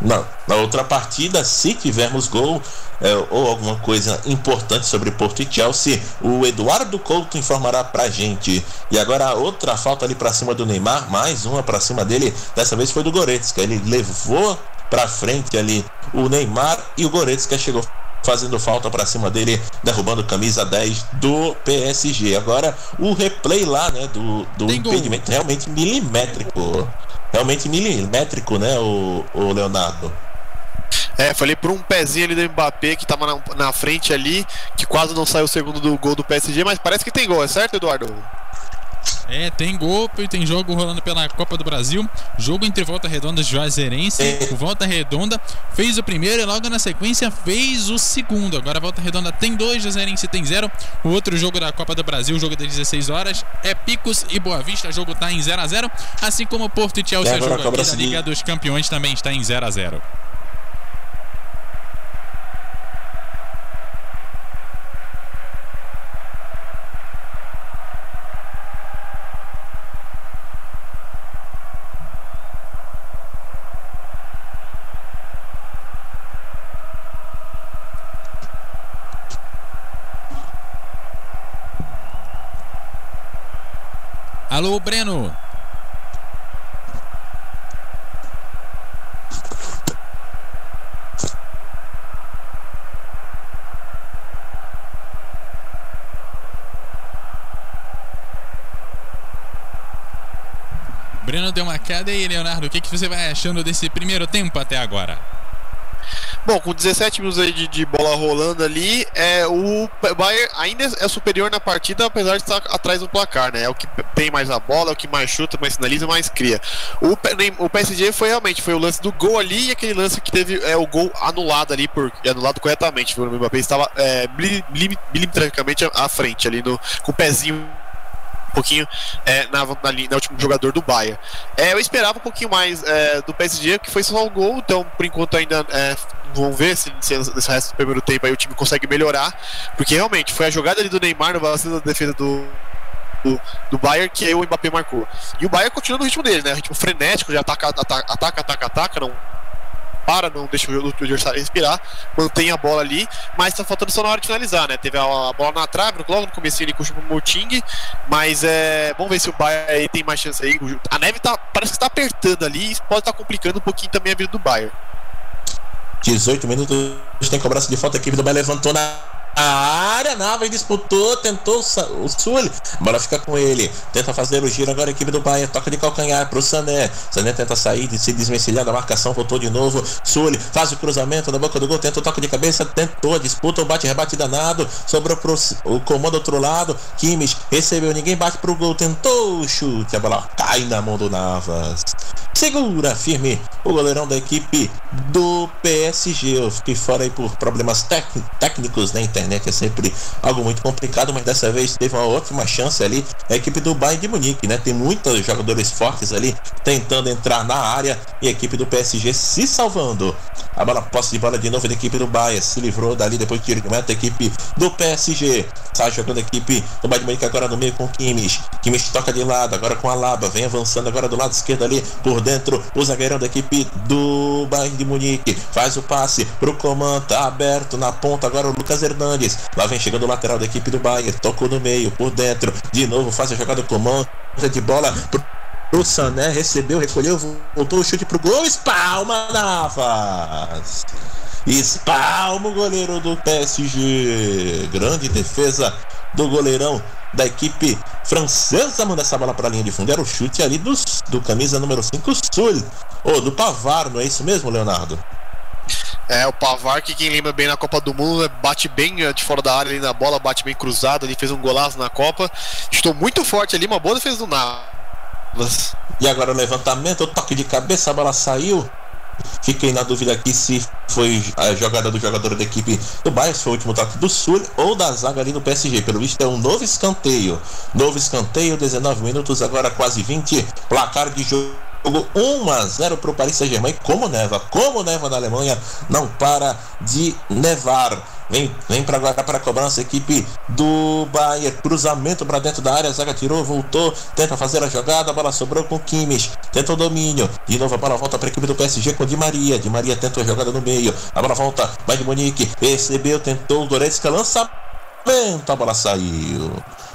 [SPEAKER 1] Na, na outra partida, se tivermos gol é, ou alguma coisa importante sobre Porto e Chelsea, o Eduardo Couto informará pra gente. E agora outra falta ali para cima do Neymar, mais uma para cima dele, dessa vez foi do Goretzka. Ele levou para frente ali o Neymar e o Goretzka chegou fazendo falta para cima dele, derrubando camisa 10 do PSG. Agora o replay lá, né, do, do impedimento realmente milimétrico realmente milimétrico, né, o, o Leonardo?
[SPEAKER 8] É, falei por um pezinho ali do Mbappé que tava na, na, frente ali, que quase não saiu o segundo do gol do PSG, mas parece que tem gol, é certo, Eduardo?
[SPEAKER 7] É, tem gol e tem jogo rolando pela Copa do Brasil. Jogo entre Volta Redonda e Juazeirense.
[SPEAKER 1] É.
[SPEAKER 7] O Volta Redonda fez o primeiro e logo na sequência fez o segundo. Agora a Volta Redonda tem dois, Juazeirense tem zero. O outro jogo da Copa do Brasil, jogo das 16 horas, é Picos e Boa Vista. O jogo tá em 0 a 0 Assim como Porto e Chelsea,
[SPEAKER 1] agora
[SPEAKER 7] jogo
[SPEAKER 1] a
[SPEAKER 7] aqui da
[SPEAKER 1] de-
[SPEAKER 7] Liga dos Campeões também está em 0 a 0 Alô, Breno. Breno deu uma queda e Leonardo, o que, que você vai achando desse primeiro tempo até agora?
[SPEAKER 8] Bom, com 17 minutos aí de, de bola rolando ali, é, o Bayern ainda é superior na partida, apesar de estar atrás do placar, né? É o que tem mais a bola, é o que mais chuta, mais sinaliza, mais cria. O, o PSG foi realmente foi o lance do gol ali e aquele lance que teve é, o gol anulado ali, por, anulado corretamente. O Mbappé estava é, mili- mili- milimetricamente à- frente ali, no, com o pezinho um pouquinho é, na, na, na último jogador do Bayern. É, eu esperava um pouquinho mais é, do PSG, que foi só um gol, então por enquanto ainda é, vamos ver se, se nesse resto do primeiro tempo aí o time consegue melhorar, porque realmente foi a jogada ali do Neymar no vacilo da defesa do, do, do Bayern que aí o Mbappé marcou. E o Bayern continua no ritmo dele, né? Ritmo frenético, já ataca, ataca, ataca, ataca, ataca não para, não deixa o adversário respirar, mantém a bola ali, mas tá faltando só na hora de finalizar, né? Teve a, a bola na trave, logo no começo ele puxa pro Moting, mas é. Vamos ver se o Bayern aí tem mais chance aí. A neve tá, parece que tá apertando ali e pode estar complicando um pouquinho também a vida do Bayern.
[SPEAKER 1] 18 minutos, tem cobrança de falta, a equipe do Bahia levantou na área, Nava disputou, tentou o Sul, a bola fica com ele, tenta fazer o giro, agora a equipe do Bahia toca de calcanhar pro Sané, Sané tenta sair se desvencilhar da marcação, voltou de novo, Sul faz o cruzamento na boca do gol, tenta o toque de cabeça, tentou, disputa, o bate-rebate danado, sobrou pro o comando do outro lado, Kimmich recebeu, ninguém bate pro gol, tentou o chute, a bola cai na mão do Navas. Segura firme o goleirão da equipe do PSG. Eu fiquei fora aí por problemas técnicos na internet. É sempre algo muito complicado, mas dessa vez teve uma ótima chance ali. A equipe do Bayern de Munique, né? Tem muitos jogadores fortes ali tentando entrar na área e a equipe do PSG se salvando. A bola posse de bola de novo da equipe do Bayern. Se livrou dali depois do tiro de meta. A equipe do PSG. Está jogando a equipe do Bayern de Munique agora no meio com o Kimmich. Kimmich toca de lado, agora com a Laba. Vem avançando agora do lado esquerdo ali. Por dentro, o zagueirão da equipe do Bayern de Munique. Faz o passe pro Coman. Tá aberto na ponta agora o Lucas Hernandes. Lá vem chegando o lateral da equipe do Bayern. Tocou no meio, por dentro. De novo faz a jogada Coman. De bola pro o Sané recebeu, recolheu, voltou o chute pro gol, espalma Navas. Espalma o goleiro do PSG. Grande defesa do goleirão da equipe francesa. Manda essa bola pra linha de fundo. Era o chute ali do, do camisa número 5, Sul. Ou do Pavar, não é isso mesmo, Leonardo?
[SPEAKER 8] É, o Pavar, que quem lembra bem na Copa do Mundo, né, bate bem eh, de fora da área ali na bola, bate bem cruzado, ele fez um golaço na Copa. Estou muito forte ali, uma boa defesa do Navas.
[SPEAKER 1] E agora o levantamento, o toque de cabeça, a bola saiu. Fiquei na dúvida aqui se foi a jogada do jogador da equipe do Bayern, foi o último toque do Sul ou da zaga ali no PSG. Pelo visto é um novo escanteio. Novo escanteio, 19 minutos, agora quase 20. Placar de jogo. 1 a 0 para o Paris Saint-Germain. Como neva, como neva na Alemanha, não para de nevar. Vem, vem para agora para a cobrança, equipe do Bayern. Cruzamento para dentro da área, a zaga tirou, voltou, tenta fazer a jogada, a bola sobrou com Kimmich, tenta o domínio. De novo a bola volta para a equipe do PSG com Di Maria. Di Maria tenta a jogada no meio, a bola volta, vai de Monique, recebeu, tentou o Goretzka, lançamento, a bola saiu.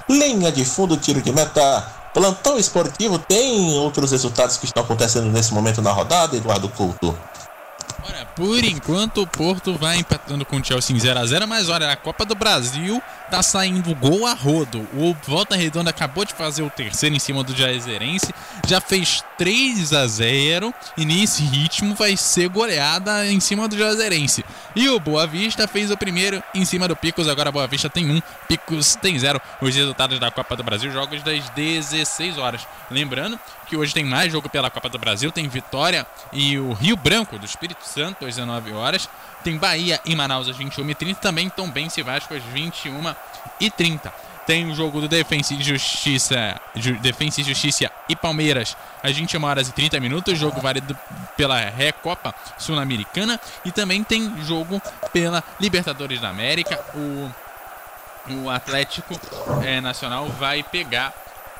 [SPEAKER 1] Linha de fundo, tiro de meta. Plantão esportivo tem outros resultados que estão acontecendo nesse momento na rodada, Eduardo Couto.
[SPEAKER 7] Por enquanto, o Porto vai empatando com o Chelsea em 0x0, mas olha, a Copa do Brasil tá saindo gol a rodo. O Volta Redonda acabou de fazer o terceiro em cima do Jaizerense, já fez 3 a 0 e nesse ritmo vai ser goleada em cima do Jaizerense. E o Boa Vista fez o primeiro em cima do Picos, agora Boa Vista tem um, Picos tem zero. Os resultados da Copa do Brasil, jogos das 16 horas. Lembrando que hoje tem mais jogo pela Copa do Brasil, tem Vitória e o Rio Branco do Espírito Santo às 19 horas. Tem Bahia e Manaus às 21h30. Também Tombense e Vasco às 21h30. Tem o jogo do Defensa e Justiça, Ju, Defensa e Justiça e Palmeiras às 21 horas e 30 minutos. Jogo válido pela Recopa Sul-Americana. E também tem jogo pela Libertadores da América. O, o Atlético é, Nacional vai pegar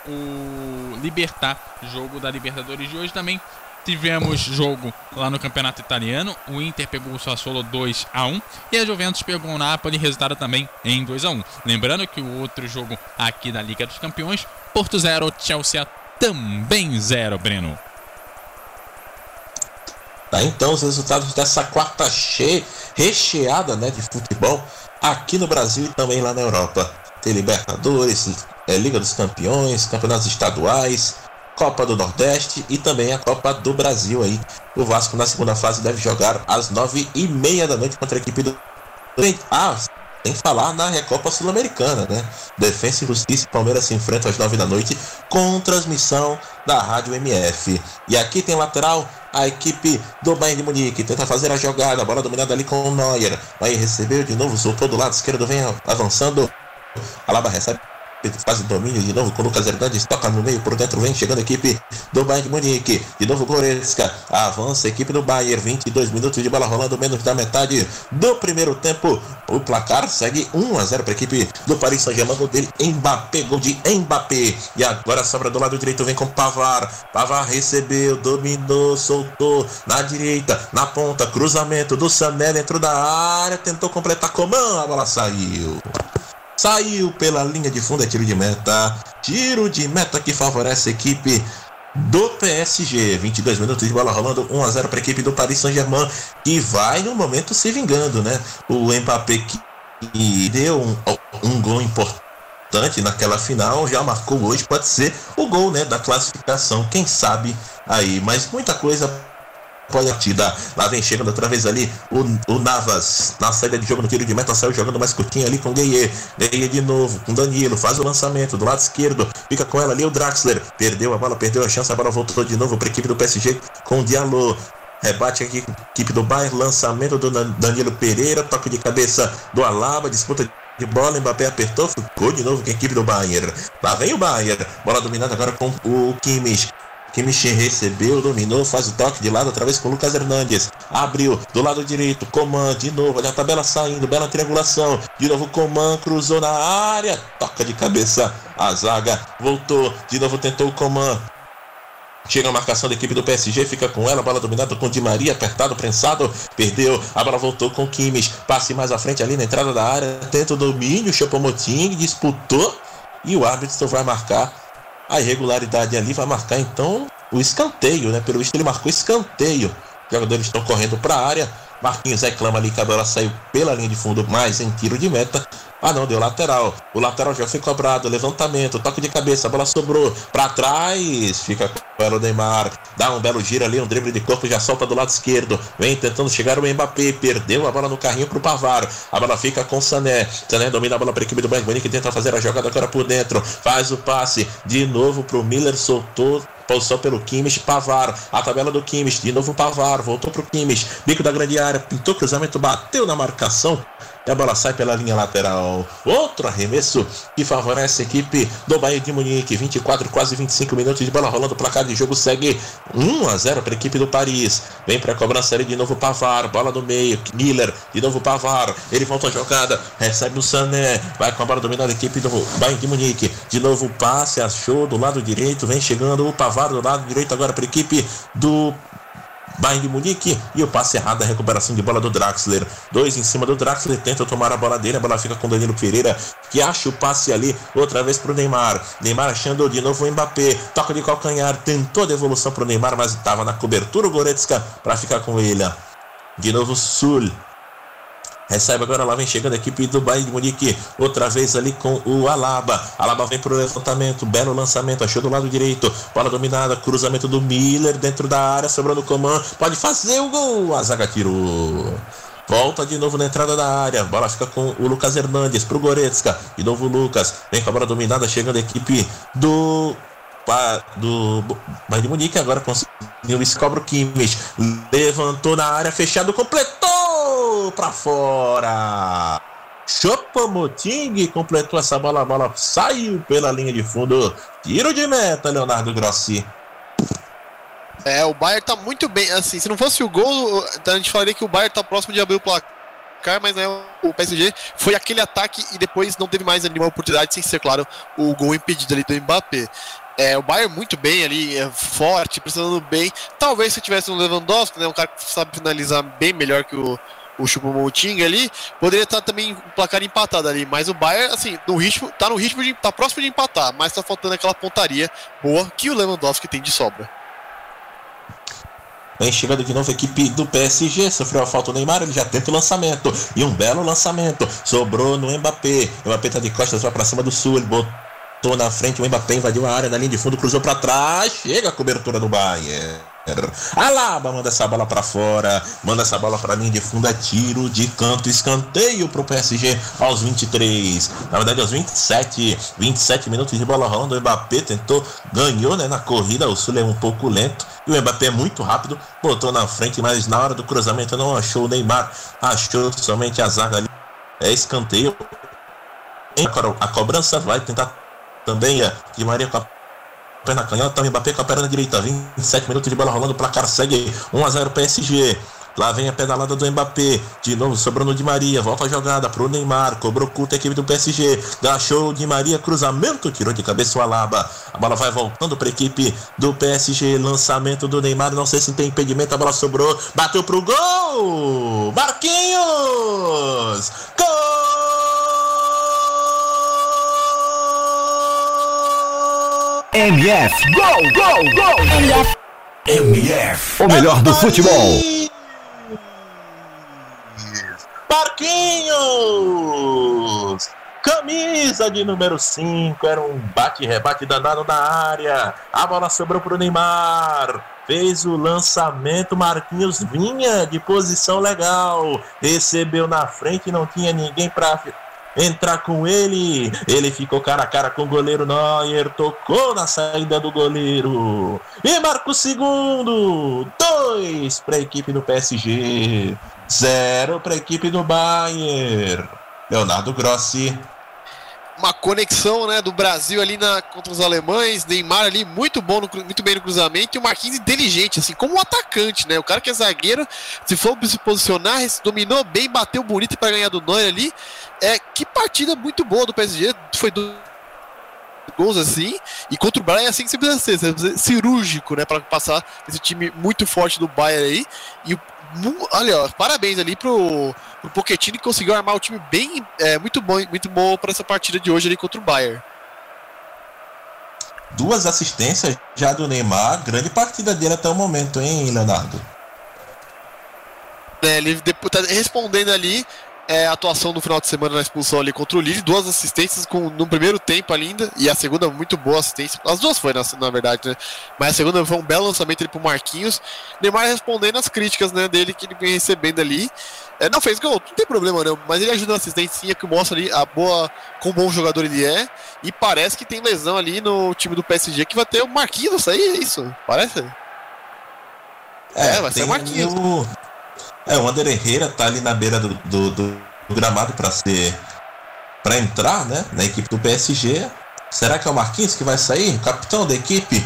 [SPEAKER 7] o Libertar, jogo da Libertadores de hoje também. Tivemos jogo lá no Campeonato Italiano. O Inter pegou o Sassuolo 2 a 1 e a Juventus pegou o Napoli, resultado também em 2 a 1. Lembrando que o outro jogo aqui da Liga dos Campeões, Porto 0, Chelsea também 0, Breno.
[SPEAKER 1] Tá, então os resultados dessa quarta cheia, recheada né, de futebol aqui no Brasil e também lá na Europa. Tem Libertadores, é, Liga dos Campeões, Campeonatos Estaduais, Copa do Nordeste e também a Copa do Brasil aí. O Vasco na segunda fase deve jogar às nove e meia da noite contra a equipe do. Ah, sem falar na Recopa Sul-Americana, né? Defensa e Justiça e Palmeiras se enfrentam às nove da noite com transmissão da Rádio MF. E aqui tem lateral a equipe do Bayern de Munique tenta fazer a jogada, bola dominada ali com o Neuer. Aí recebeu de novo, soltou do lado esquerdo, vem avançando. Alaba recebe faz o domínio de novo com o toca no meio, por dentro vem chegando a equipe do Bayern de Munique, de novo Goretzka, avança a equipe do Bayern, 22 minutos de bola rolando, menos da metade do primeiro tempo, o placar segue 1 a 0 para a equipe do Paris Saint-Germain, gol dele, Mbappé, gol de Mbappé, e agora sobra do lado direito, vem com Pavar, Pavar recebeu, dominou, soltou, na direita, na ponta, cruzamento do Sané dentro da área, tentou completar Coman, a bola saiu. Saiu pela linha de fundo, é tiro de meta. Tiro de meta que favorece a equipe do PSG. 22 minutos de bola rolando, 1 a 0 para a equipe do Paris Saint-Germain, que vai no momento se vingando, né? O Mbappé que deu um, um gol importante naquela final, já marcou hoje, pode ser o gol, né, da classificação, quem sabe aí, mas muita coisa partida. Lá vem chegando outra vez ali o, o Navas na saída de jogo no tiro de meta, saiu jogando mais curtinho ali com o Gueye. Gueye de novo com Danilo, faz o lançamento do lado esquerdo, fica com ela ali o Draxler. Perdeu a bola, perdeu a chance, a bola voltou de novo para a equipe do PSG com o Diallo. Rebate aqui, equipe do Bayern, lançamento do Danilo Pereira, toque de cabeça do Alaba, disputa de bola, Mbappé apertou, ficou de novo com a equipe do Bayern. Lá vem o Bayern, bola dominada agora com o Kimmich. Kimmich recebeu, dominou, faz o toque de lado outra vez com o Lucas Hernandes. Abriu do lado direito, Coman de novo, olha a tabela saindo, bela triangulação. De novo Coman cruzou na área, toca de cabeça a zaga, voltou, de novo tentou o Coman. Chega a marcação da equipe do PSG, fica com ela, bola dominada com Di Maria, apertado, prensado, perdeu, a bola voltou com Kimmich, passe mais à frente ali na entrada da área, tenta o domínio, Chopomoting disputou e o árbitro vai marcar a irregularidade ali vai marcar então o escanteio, né? Pelo visto ele marcou escanteio. Os jogadores estão correndo para a área. Marquinhos reclama ali que a bola saiu pela linha de fundo, mas em tiro de meta. Ah não, deu lateral. O lateral já foi cobrado. Levantamento, toque de cabeça, a bola sobrou para trás. Fica com o Neymar. Dá um belo giro ali, um drible de corpo, já solta do lado esquerdo. Vem tentando chegar o Mbappé. Perdeu a bola no carrinho pro Pavar. A bola fica com o Sané. Sané domina a bola para a equipe do Bayern que tenta fazer a jogada agora por dentro. Faz o passe de novo pro Miller, soltou Posição pelo Kimmich, Pavar. A tabela do Kimmich, de novo Pavar. Voltou pro Kimmich. Bico da grande área, pintou cruzamento, bateu na marcação. A bola sai pela linha lateral. Outro arremesso que favorece a equipe do Bayern de Munique. 24, quase 25 minutos de bola rolando. O placar de jogo segue 1 a 0 para a equipe do Paris. Vem para a cobrança ali de novo Pavar. Bola no meio. Miller. De novo Pavar. Ele volta a jogada. Recebe o Sané. Vai com a bola dominada a equipe do Bayern de Munique. De novo passe. Achou do lado direito. Vem chegando o Pavar do lado direito agora para a equipe do Bayern de Munique e o passe errado, a recuperação de bola do Draxler. Dois em cima do Draxler, tenta tomar a bola dele, a bola fica com Danilo Pereira, que acha o passe ali, outra vez pro Neymar. Neymar achando de novo o Mbappé, toca de calcanhar, tentou devolução pro Neymar, mas estava na cobertura o Goretzka para ficar com ele. De novo Sul. Recebe agora, lá vem chegando a equipe do Bayern de Munique. Outra vez ali com o Alaba. Alaba vem pro levantamento. Belo lançamento. Achou do lado direito. Bola dominada. Cruzamento do Miller dentro da área. Sobrando o comando. Pode fazer o gol. A zaga tirou. Volta de novo na entrada da área. Bola fica com o Lucas Hernandes pro Goretzka. De novo o Lucas. Vem com a bola dominada. Chegando a equipe do do Bayern de Munique agora conseguiu Luiz Cobro Kimmich levantou na área fechado completou para fora Chopomoting completou essa bola a bola saiu pela linha de fundo tiro de meta Leonardo Grossi
[SPEAKER 8] é, o Bayern tá muito bem. Assim, se não fosse o gol, então a gente falaria que o Bayern tá próximo de abrir o placar, mas né, o PSG foi aquele ataque e depois não teve mais nenhuma oportunidade, sem ser, claro, o gol impedido ali do Mbappé. É, o Bayern muito bem ali, é forte, pressionando bem. Talvez se tivesse um Lewandowski, né, um cara que sabe finalizar bem melhor que o, o Choupo-Moting ali, poderia estar também o placar empatado ali, mas o Bayern, assim, no ritmo, tá no ritmo de, tá próximo de empatar, mas tá faltando aquela pontaria boa que o Lewandowski tem de sobra.
[SPEAKER 1] Vem chegando de novo a equipe do PSG. Sofreu a falta o Neymar, ele já tenta o lançamento. E um belo lançamento. Sobrou no Mbappé. O Mbappé tá de costas, pra cima do Sul. Ele botou na frente. O Mbappé invadiu a área na linha de fundo, cruzou para trás. Chega a cobertura do Bayern. Alaba manda essa bola para fora, manda essa bola para linha de fundo, é tiro de canto, escanteio pro PSG aos 23. Na verdade, aos 27, 27 minutos de bola rolando, o Mbappé tentou, ganhou, né, na corrida, o Sul é um pouco lento e o Mbappé é muito rápido, botou na frente, mas na hora do cruzamento não achou o Neymar, achou somente a zaga ali. É escanteio. A cobrança vai tentar também é, de Maria perna canhota, Mbappé com a perna direita, 27 minutos de bola rolando, o placar segue 1 a 0 PSG. Lá vem a pedalada do Mbappé. De novo, sobrando de Maria. Volta a jogada pro Neymar. Cobrou culto a equipe do PSG. Show de Maria. Cruzamento. Tirou de cabeça o Alaba. A bola vai voltando para a equipe do PSG. Lançamento do Neymar. Não sei se tem impedimento. A bola sobrou. Bateu pro gol. Marquinhos. Gol!
[SPEAKER 2] MF. Gol, gol, gol. MF. MF. O melhor do futebol.
[SPEAKER 1] Marquinhos. Camisa de número 5. Era um bate-rebate danado na área. A bola sobrou para o Neymar. Fez o lançamento. Marquinhos vinha de posição legal. Recebeu na frente. Não tinha ninguém para entrar com ele. Ele ficou cara a cara com o goleiro Neuer, tocou na saída do goleiro e marca o segundo. Dois para a equipe do PSG, zero para a equipe do Bayern. Leonardo Grossi
[SPEAKER 8] uma conexão né, do Brasil ali na, contra os alemães, Neymar ali muito bom, no, muito bem no cruzamento, e o Marquinhos inteligente, assim, como um atacante, né? O cara que é zagueiro, se for se posicionar, dominou bem, bateu bonito para ganhar do Neuer ali. É, que partida muito boa do PSG, foi do gols assim, e contra o Bayern é assim que você precisa ser, você precisa ser cirúrgico, né, para passar esse time muito forte do Bayern aí, e olha, ó, parabéns ali pro o Pochettino conseguiu armar o time bem, é, muito bom, muito bom para essa partida de hoje ali contra o Bayern.
[SPEAKER 1] Duas assistências já do Neymar, grande partida dele até o momento, hein, Leonardo?
[SPEAKER 8] É, ele tá respondendo ali é, a atuação no final de semana na expulsão ali contra o Lille, duas assistências com, no primeiro tempo ainda, e a segunda muito boa assistência. As duas foi, na, na verdade, né? Mas a segunda foi um belo lançamento ali pro Marquinhos. Neymar respondendo as críticas né, dele que ele vem recebendo ali. É, não fez gol, não tem problema não, mas ele ajuda na assistência que mostra ali a boa, quão bom jogador ele é. E parece que tem lesão ali no time do PSG que vai ter o Marquinhos aí, é isso? Parece?
[SPEAKER 1] É, é vai ser o Marquinhos. É, o Ander Herrera tá ali na beira do, do, do gramado para ser. para entrar, né? Na equipe do PSG. Será que é o Marquinhos que vai sair? Capitão da equipe?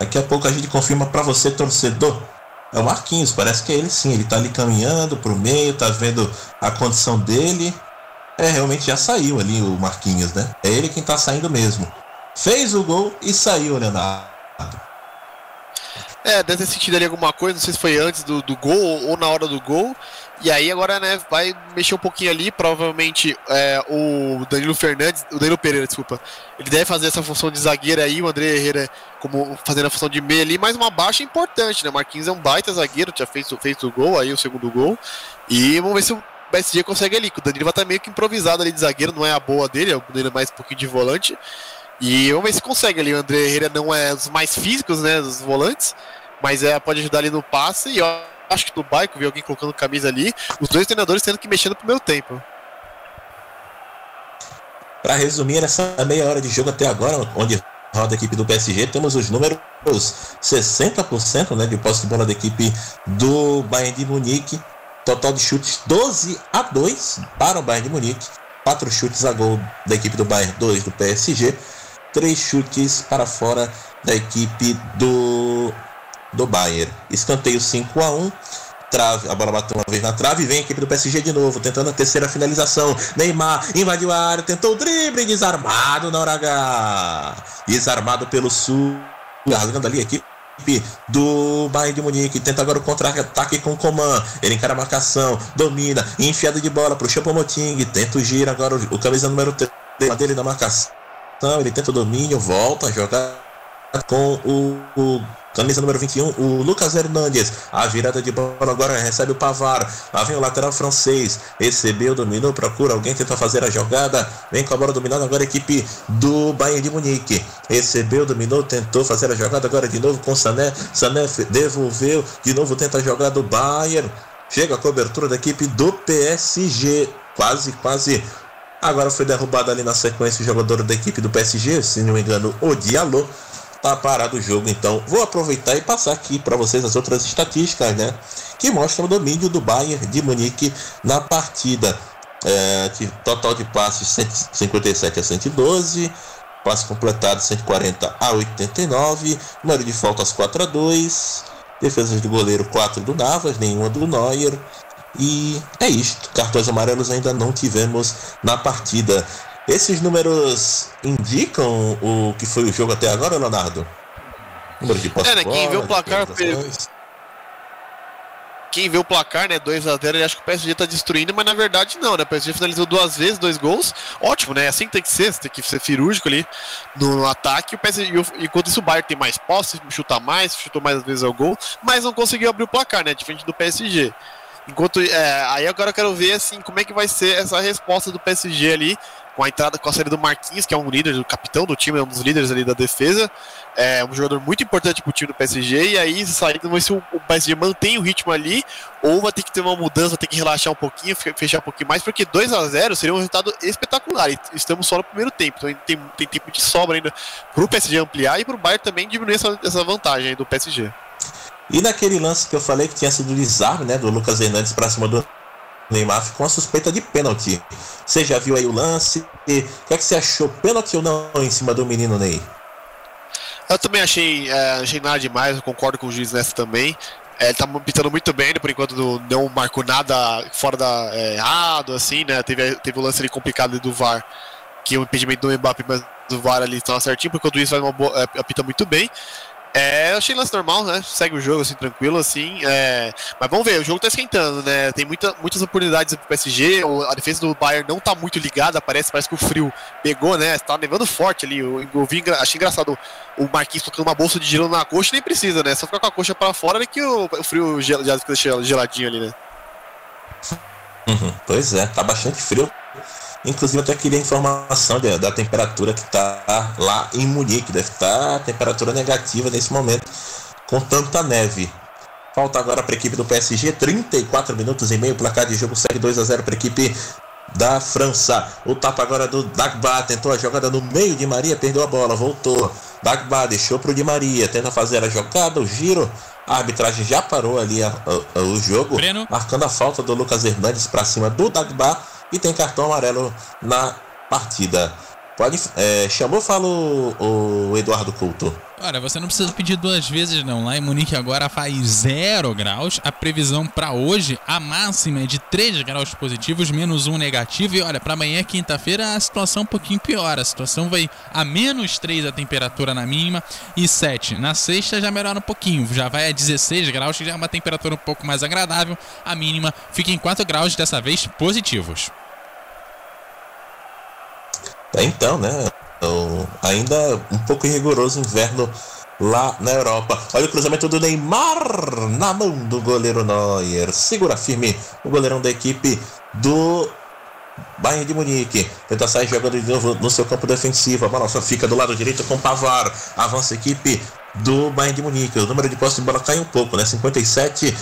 [SPEAKER 1] Daqui a pouco a gente confirma para você, torcedor. É o Marquinhos, parece que é ele sim. Ele tá ali caminhando pro meio, tá vendo a condição dele. É, realmente já saiu ali o Marquinhos, né? É ele quem tá saindo mesmo. Fez o gol e saiu, Leonardo.
[SPEAKER 8] É, deve ter sentido ali alguma coisa, não sei se foi antes do, do gol ou na hora do gol. E aí agora, né, vai mexer um pouquinho ali, provavelmente é, o Danilo Fernandes, o Danilo Pereira, desculpa, ele deve fazer essa função de zagueiro aí, o André Herrera como fazendo a função de meia ali, mas uma baixa importante, né? Marquinhos é um baita zagueiro, já fez, fez o gol aí, o segundo gol. E vamos ver se o PSG consegue ali, que o Danilo vai estar meio que improvisado ali de zagueiro, não é a boa dele, é o Danilo mais um pouquinho de volante. E vamos ver se consegue ali. O André Herrera não é dos mais físicos, né, dos volantes, mas é, pode ajudar ali no passe e ó, acho que no Baico, vi alguém colocando camisa ali, os dois treinadores tendo que mexer no primeiro tempo.
[SPEAKER 1] Para resumir, nessa meia hora de jogo até agora, onde roda a equipe do PSG, temos os números 60% né, de posse de bola da equipe do Bayern de Munique. Total de chutes 12 a 2 para o Bayern de Munique. 4 chutes a gol da equipe do Bayern, 2 do PSG. 3 chutes para fora da equipe do do Bayern. Escanteio 5 a 1 trave, a bola bateu uma vez na trave, vem a equipe do PSG de novo, tentando a terceira finalização. Neymar invadiu a área, tentou o drible, desarmado na hora H. Desarmado pelo Sul, largando ali a equipe do Bayern de Munique, tenta agora o contra-ataque com o Coman, ele encara a marcação, domina, enfiada de bola pro Choupo-Moting, tenta o giro agora o, o camisa número 3 dele na marcação, ele tenta o domínio, volta a jogar com o, o Camisa número 21, o Lucas Hernandes. A virada de bola agora recebe o Pavar. Lá vem o lateral francês. Recebeu, dominou, procura alguém, tenta fazer a jogada. Vem com a bola dominando agora a equipe do Bayern de Munique. Recebeu, dominou, tentou fazer a jogada agora de novo com Sané. Sané devolveu, de novo tenta a jogada do Bayern. Chega a cobertura da equipe do PSG. Quase, quase Agora foi derrubado ali na sequência o jogador da equipe do PSG, se não me engano, o Diallo tá parado o jogo, então vou aproveitar e passar aqui para vocês as outras estatísticas, né? Que mostram o domínio do Bayern de Munique na partida. É, total de passes 157 a 112, passe completado 140 a 89, número de faltas 4 a 2, defesas do goleiro 4 do Navas, nenhuma do Neuer. E é isto. Cartões amarelos ainda não tivemos na partida. Esses números indicam o que foi o jogo até agora, Leonardo?
[SPEAKER 8] Número de é, né? Quem vê o placar. Quem vê o placar, né? 2x0, ele acha que o PSG tá destruindo, mas na verdade não, né? O PSG finalizou duas vezes, dois gols. Ótimo, né? Assim que tem que ser, você tem que ser cirúrgico ali no, no ataque. O PSG, enquanto isso, o Bayern tem mais posse, chuta mais, chutou mais vezes ao gol, mas não conseguiu abrir o placar, né? Diferente do PSG. Enquanto. É, aí agora eu quero ver assim como é que vai ser essa resposta do PSG ali com a entrada com a saída do Marquinhos, que é um líder, o capitão do time, é um dos líderes ali da defesa, é um jogador muito importante para o time do PSG, e aí saindo vai ser o, o PSG mantém o ritmo ali, ou vai ter que ter uma mudança, vai ter que relaxar um pouquinho, fechar um pouquinho mais, porque 2 a 0 seria um resultado espetacular, e estamos só no primeiro tempo, então tem, tem tempo de sobra ainda para o PSG ampliar e para o Bayern também diminuir essa, essa vantagem do PSG.
[SPEAKER 1] E naquele lance que eu falei que tinha sido desarme, né, do Lucas Hernandes para cima do Neymar ficou uma suspeita de pênalti. Você já viu aí o lance? O que, é que você achou? Pênalti ou não em cima do menino Ney?
[SPEAKER 8] Eu também achei, é, achei nada demais, eu concordo com o juiz nessa também. É, ele tá pitando muito bem, né, por enquanto não, marcou nada fora da é, errado, assim, né? Teve, teve o lance ali complicado do VAR, que é o impedimento do Mbappé, mas do VAR ali estava certinho, porque o juiz faz uma boa, é, apita muito bem. É, eu achei lance normal, né? Segue o jogo assim, tranquilo, assim. É... Mas vamos ver, o jogo tá esquentando, né? Tem muita, muitas oportunidades pro PSG. A defesa do Bayern não tá muito ligada, parece, parece que o frio pegou, né? Tá nevando forte ali. Eu, eu vi, achei engraçado o Marquinhos colocando uma bolsa de gelo na coxa, nem precisa, né? Só ficar com a coxa para fora né, que o, o frio já fica geladinho ali, né?
[SPEAKER 1] Uhum, pois é, tá bastante frio. Inclusive, até queria informação da, da temperatura que está lá em Munique. Deve estar tá temperatura negativa nesse momento, com tanta neve. Falta agora para a equipe do PSG, 34 minutos e meio. Placar de jogo segue 2 a 0 para a equipe da França. O tapa agora do Dagba. Tentou a jogada no meio de Maria, perdeu a bola, voltou. Dagba deixou para o Di Maria. Tenta fazer a jogada, o giro. A arbitragem já parou ali a, a, a, o jogo, Breno. marcando a falta do Lucas Hernandes para cima do Dagba e tem cartão amarelo na partida. Pode, é, chamou, fala o, o Eduardo Couto.
[SPEAKER 7] Olha, você não precisa pedir duas vezes não. Lá em Munique agora faz zero graus. A previsão para hoje, a máxima é de 3 graus positivos, menos um negativo. E olha, para amanhã, quinta-feira, a situação um pouquinho pior. A situação vai a menos 3 a temperatura na mínima e 7. Na sexta já melhora um pouquinho, já vai a 16 graus, que já é uma temperatura um pouco mais agradável. A mínima fica em 4 graus, dessa vez positivos.
[SPEAKER 1] É, então, né? Então, ainda um pouco rigoroso inverno lá na Europa. Olha o cruzamento do Neymar na mão do goleiro Neuer. Segura firme o goleirão da equipe do Bayern de Munique. Tenta sair jogando de novo no seu campo defensivo. A bola só fica do lado direito com Pavar. Avança a equipe do Bayern de Munique. O número de posse de bola cai um pouco, né? 57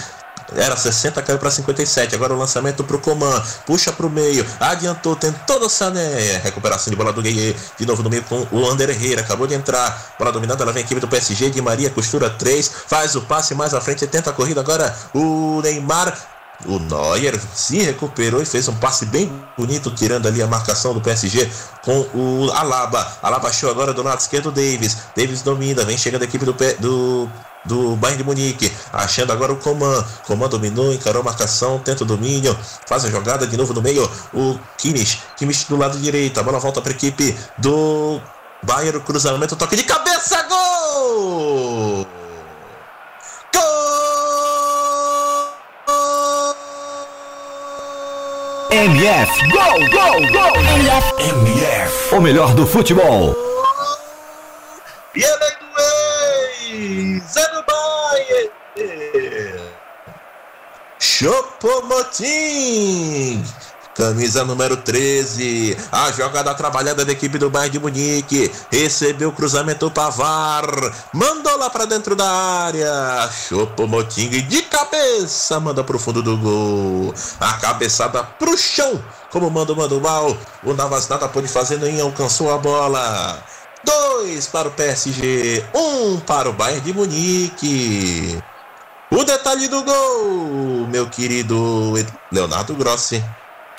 [SPEAKER 1] era 60, caiu para 57. Agora o lançamento para o Coman. Puxa para o meio. Adiantou, tentou no Sané. Recuperação de bola do Gueye. De novo no meio com o Ander Herrera. Acabou de entrar. Bola dominada. Ela vem a equipe do PSG. De Maria costura 3. Faz o passe mais à frente. Tenta a corrida. Agora o Neymar. O Neuer se recuperou e fez um passe bem bonito, tirando ali a marcação do PSG com o Alaba. Alaba achou agora do lado esquerdo o Davis. Davis domina, vem chegando a equipe do, do do Bayern de Munique, achando agora o Coman. Coman dominou, encarou a marcação, tenta o domínio, faz a jogada de novo no meio. O Kimmich, Kimmich do lado direito, a bola volta para a equipe do Bayern, cruzamento, toque de cabeça! Gol!
[SPEAKER 3] MF, gol, gol, gol! MF, MF, o melhor do futebol.
[SPEAKER 1] Pierre Camisa número 13. A jogada trabalhada da equipe do Bayern de Munique. Recebeu o cruzamento Pavar. Mandou lá para dentro da área. Chopomoting de cabeça. Manda pro fundo do gol. A cabeçada pro chão. Como manda o mando mal. O Navas nada pôde fazer, nem alcançou a bola. 2 para o PSG, 1 um para o Bayern de Munique. O detalhe do gol, meu querido Leonardo Grossi.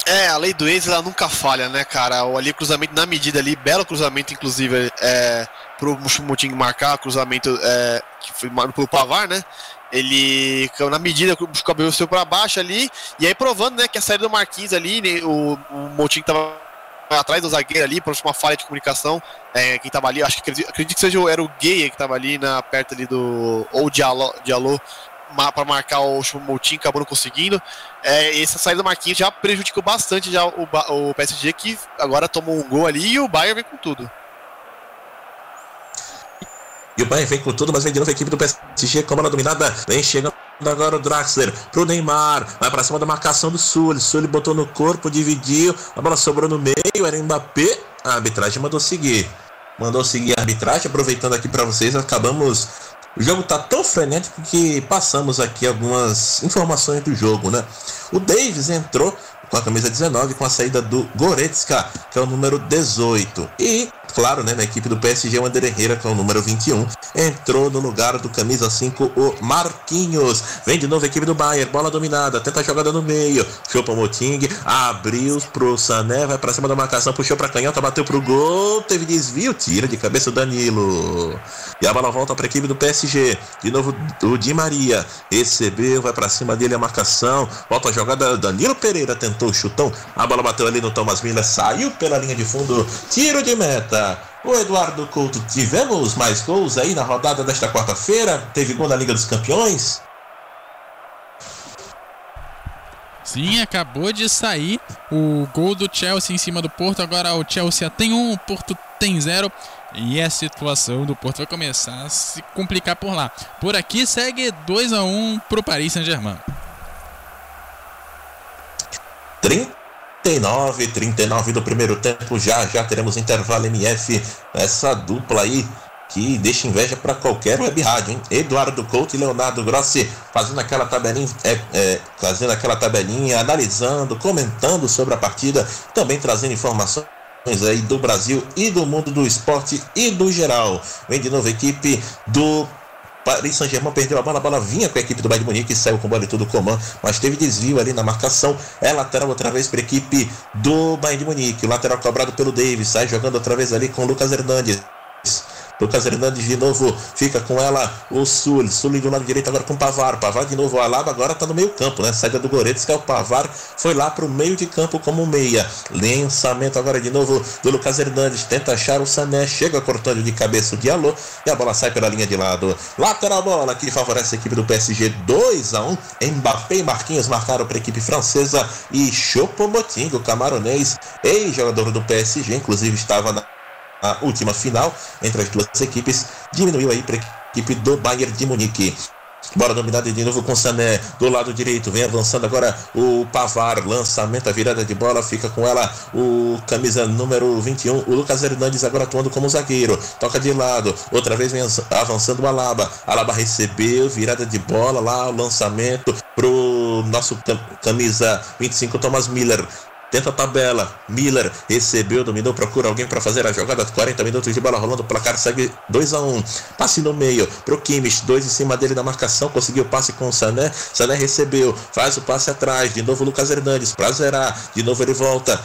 [SPEAKER 8] É, a lei do ex ela nunca falha, né, cara? O ali cruzamento na medida ali, belo cruzamento, inclusive, é, pro Mutinho marcar, cruzamento é, que foi pelo Pavar, né? Ele, na medida, o cabelo seu para baixo ali, e aí provando, né, que a saída do Marquinhos ali, né, o, o Moutinho tava atrás do zagueiro ali, por uma falha de comunicação. É, quem tava ali, acho que acredito que seja era o Gay que tava ali na, perto ali do. Ou Diallo, Diallo para marcar o Moutinho, acabou não conseguindo. É, essa saída do Marquinhos já prejudicou bastante já o, o PSG, que agora tomou um gol ali e o Bayern vem com tudo.
[SPEAKER 1] E o Bayern vem com tudo, mas vem de novo a equipe do PSG com a bola dominada. Vem chegando agora o Draxler pro Neymar. Vai pra cima da marcação do Sully. Sully botou no corpo, dividiu. A bola sobrou no meio. Era Mbappé. A arbitragem mandou seguir. Mandou seguir a arbitragem. Aproveitando aqui para vocês, acabamos. O jogo tá tão frenético que passamos aqui algumas informações do jogo, né? O Davis entrou com a camisa 19 com a saída do Goretzka, que é o número 18. E claro, né, na equipe do PSG, o André Herrera, com é o número 21, entrou no lugar do camisa 5, o Marquinhos. Vem de novo a equipe do Bayern, bola dominada, tenta a jogada no meio, chupa Moting, abriu pro Sané, vai pra cima da marcação, puxou pra canhota, bateu pro gol, teve desvio, tira de cabeça o Danilo. E a bola volta pra equipe do PSG, de novo o Di Maria, recebeu, vai pra cima dele a marcação, volta a jogada, Danilo Pereira tentou o chutão, a bola bateu ali no Thomas Miller, saiu pela linha de fundo, tiro de meta. O Eduardo Couto, tivemos mais gols aí na rodada desta quarta-feira? Teve gol na Liga dos Campeões?
[SPEAKER 7] Sim, acabou de sair o gol do Chelsea em cima do Porto. Agora o Chelsea tem um, o Porto tem zero. E a situação do Porto vai começar a se complicar por lá. Por aqui segue 2 a 1 para o Paris Saint-Germain.
[SPEAKER 1] 30 39, 39 do primeiro tempo. Já já teremos intervalo MF. Essa dupla aí que deixa inveja para qualquer web rádio, hein? Eduardo Couto e Leonardo Grossi fazendo aquela tabelinha, é, é, fazendo aquela tabelinha, analisando, comentando sobre a partida, também trazendo informações aí do Brasil e do mundo do esporte e do geral. Vem de novo a equipe do Paris Saint-Germain perdeu a bola, a bola vinha com a equipe do Bayern de Munique saiu com bola e tudo comando, mas teve desvio ali na marcação. É lateral outra vez para a equipe do Bayern de Munique. O lateral cobrado pelo Davis, sai jogando outra vez ali com o Lucas Hernandes. Lucas Hernandes de novo fica com ela. O Sul, Sul do lado direito agora com o Pavar. Pavar de novo. O Alaba agora tá no meio campo, né? Saída do Goretzka. É o Pavar foi lá pro meio de campo como meia. Lançamento agora de novo do Lucas Hernandes. Tenta achar o Sané. Chega cortando de cabeça o Diallo. E a bola sai pela linha de lado. Lateral bola que favorece a equipe do PSG 2 a 1 Mbappé e Marquinhos marcaram para a equipe francesa. E Chopomotinho, camaronês, ex-jogador do PSG, inclusive estava na a última final entre as duas equipes, diminuiu aí para a equipe do Bayern de Munique. Bora dominada de novo com Sané do lado direito. Vem avançando agora o Pavar. Lançamento, a virada de bola. Fica com ela o camisa número 21. O Lucas Hernandes agora atuando como zagueiro. Toca de lado. Outra vez vem avançando o Alaba. Alaba recebeu. Virada de bola lá. O lançamento pro nosso camisa 25, Thomas Miller. Tenta a tabela. Miller recebeu, dominou, procura alguém para fazer a jogada. 40 minutos de bola rolando. O placar segue 2 a 1 um. Passe no meio pro Kimmich. Dois em cima dele na marcação. Conseguiu o passe com o Sané. Sané recebeu. Faz o passe atrás. De novo Lucas Hernandes para zerar. De novo ele volta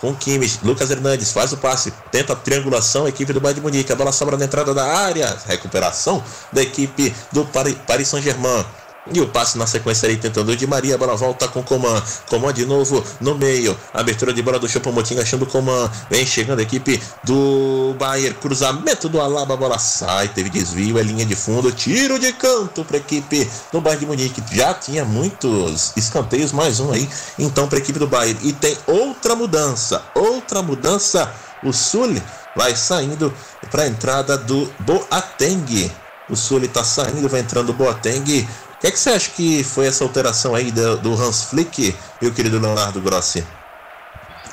[SPEAKER 1] com Kimmich, Lucas Hernandes faz o passe, tenta a triangulação, equipe do Bayern de Munique, a bola sobra na entrada da área, recuperação da equipe do Paris Saint-Germain. E o passe na sequência aí tentando de Maria, bola volta com Coman. Coman de novo no meio. Abertura de bola do Chopomoting achando Coman. Vem chegando a equipe do Bayern. Cruzamento do Alaba, bola sai. Teve desvio, é linha de fundo. Tiro de canto para a equipe do Bayern de Munique. Já tinha muitos escanteios, mais um aí. Então para a equipe do Bayern. E tem outra mudança. Outra mudança. O Sul vai saindo para a entrada do Boateng. O Sul está saindo, vai entrando o Boateng que, é que você acha que foi essa alteração aí do, do Hans Flick, meu querido Leonardo Grossi?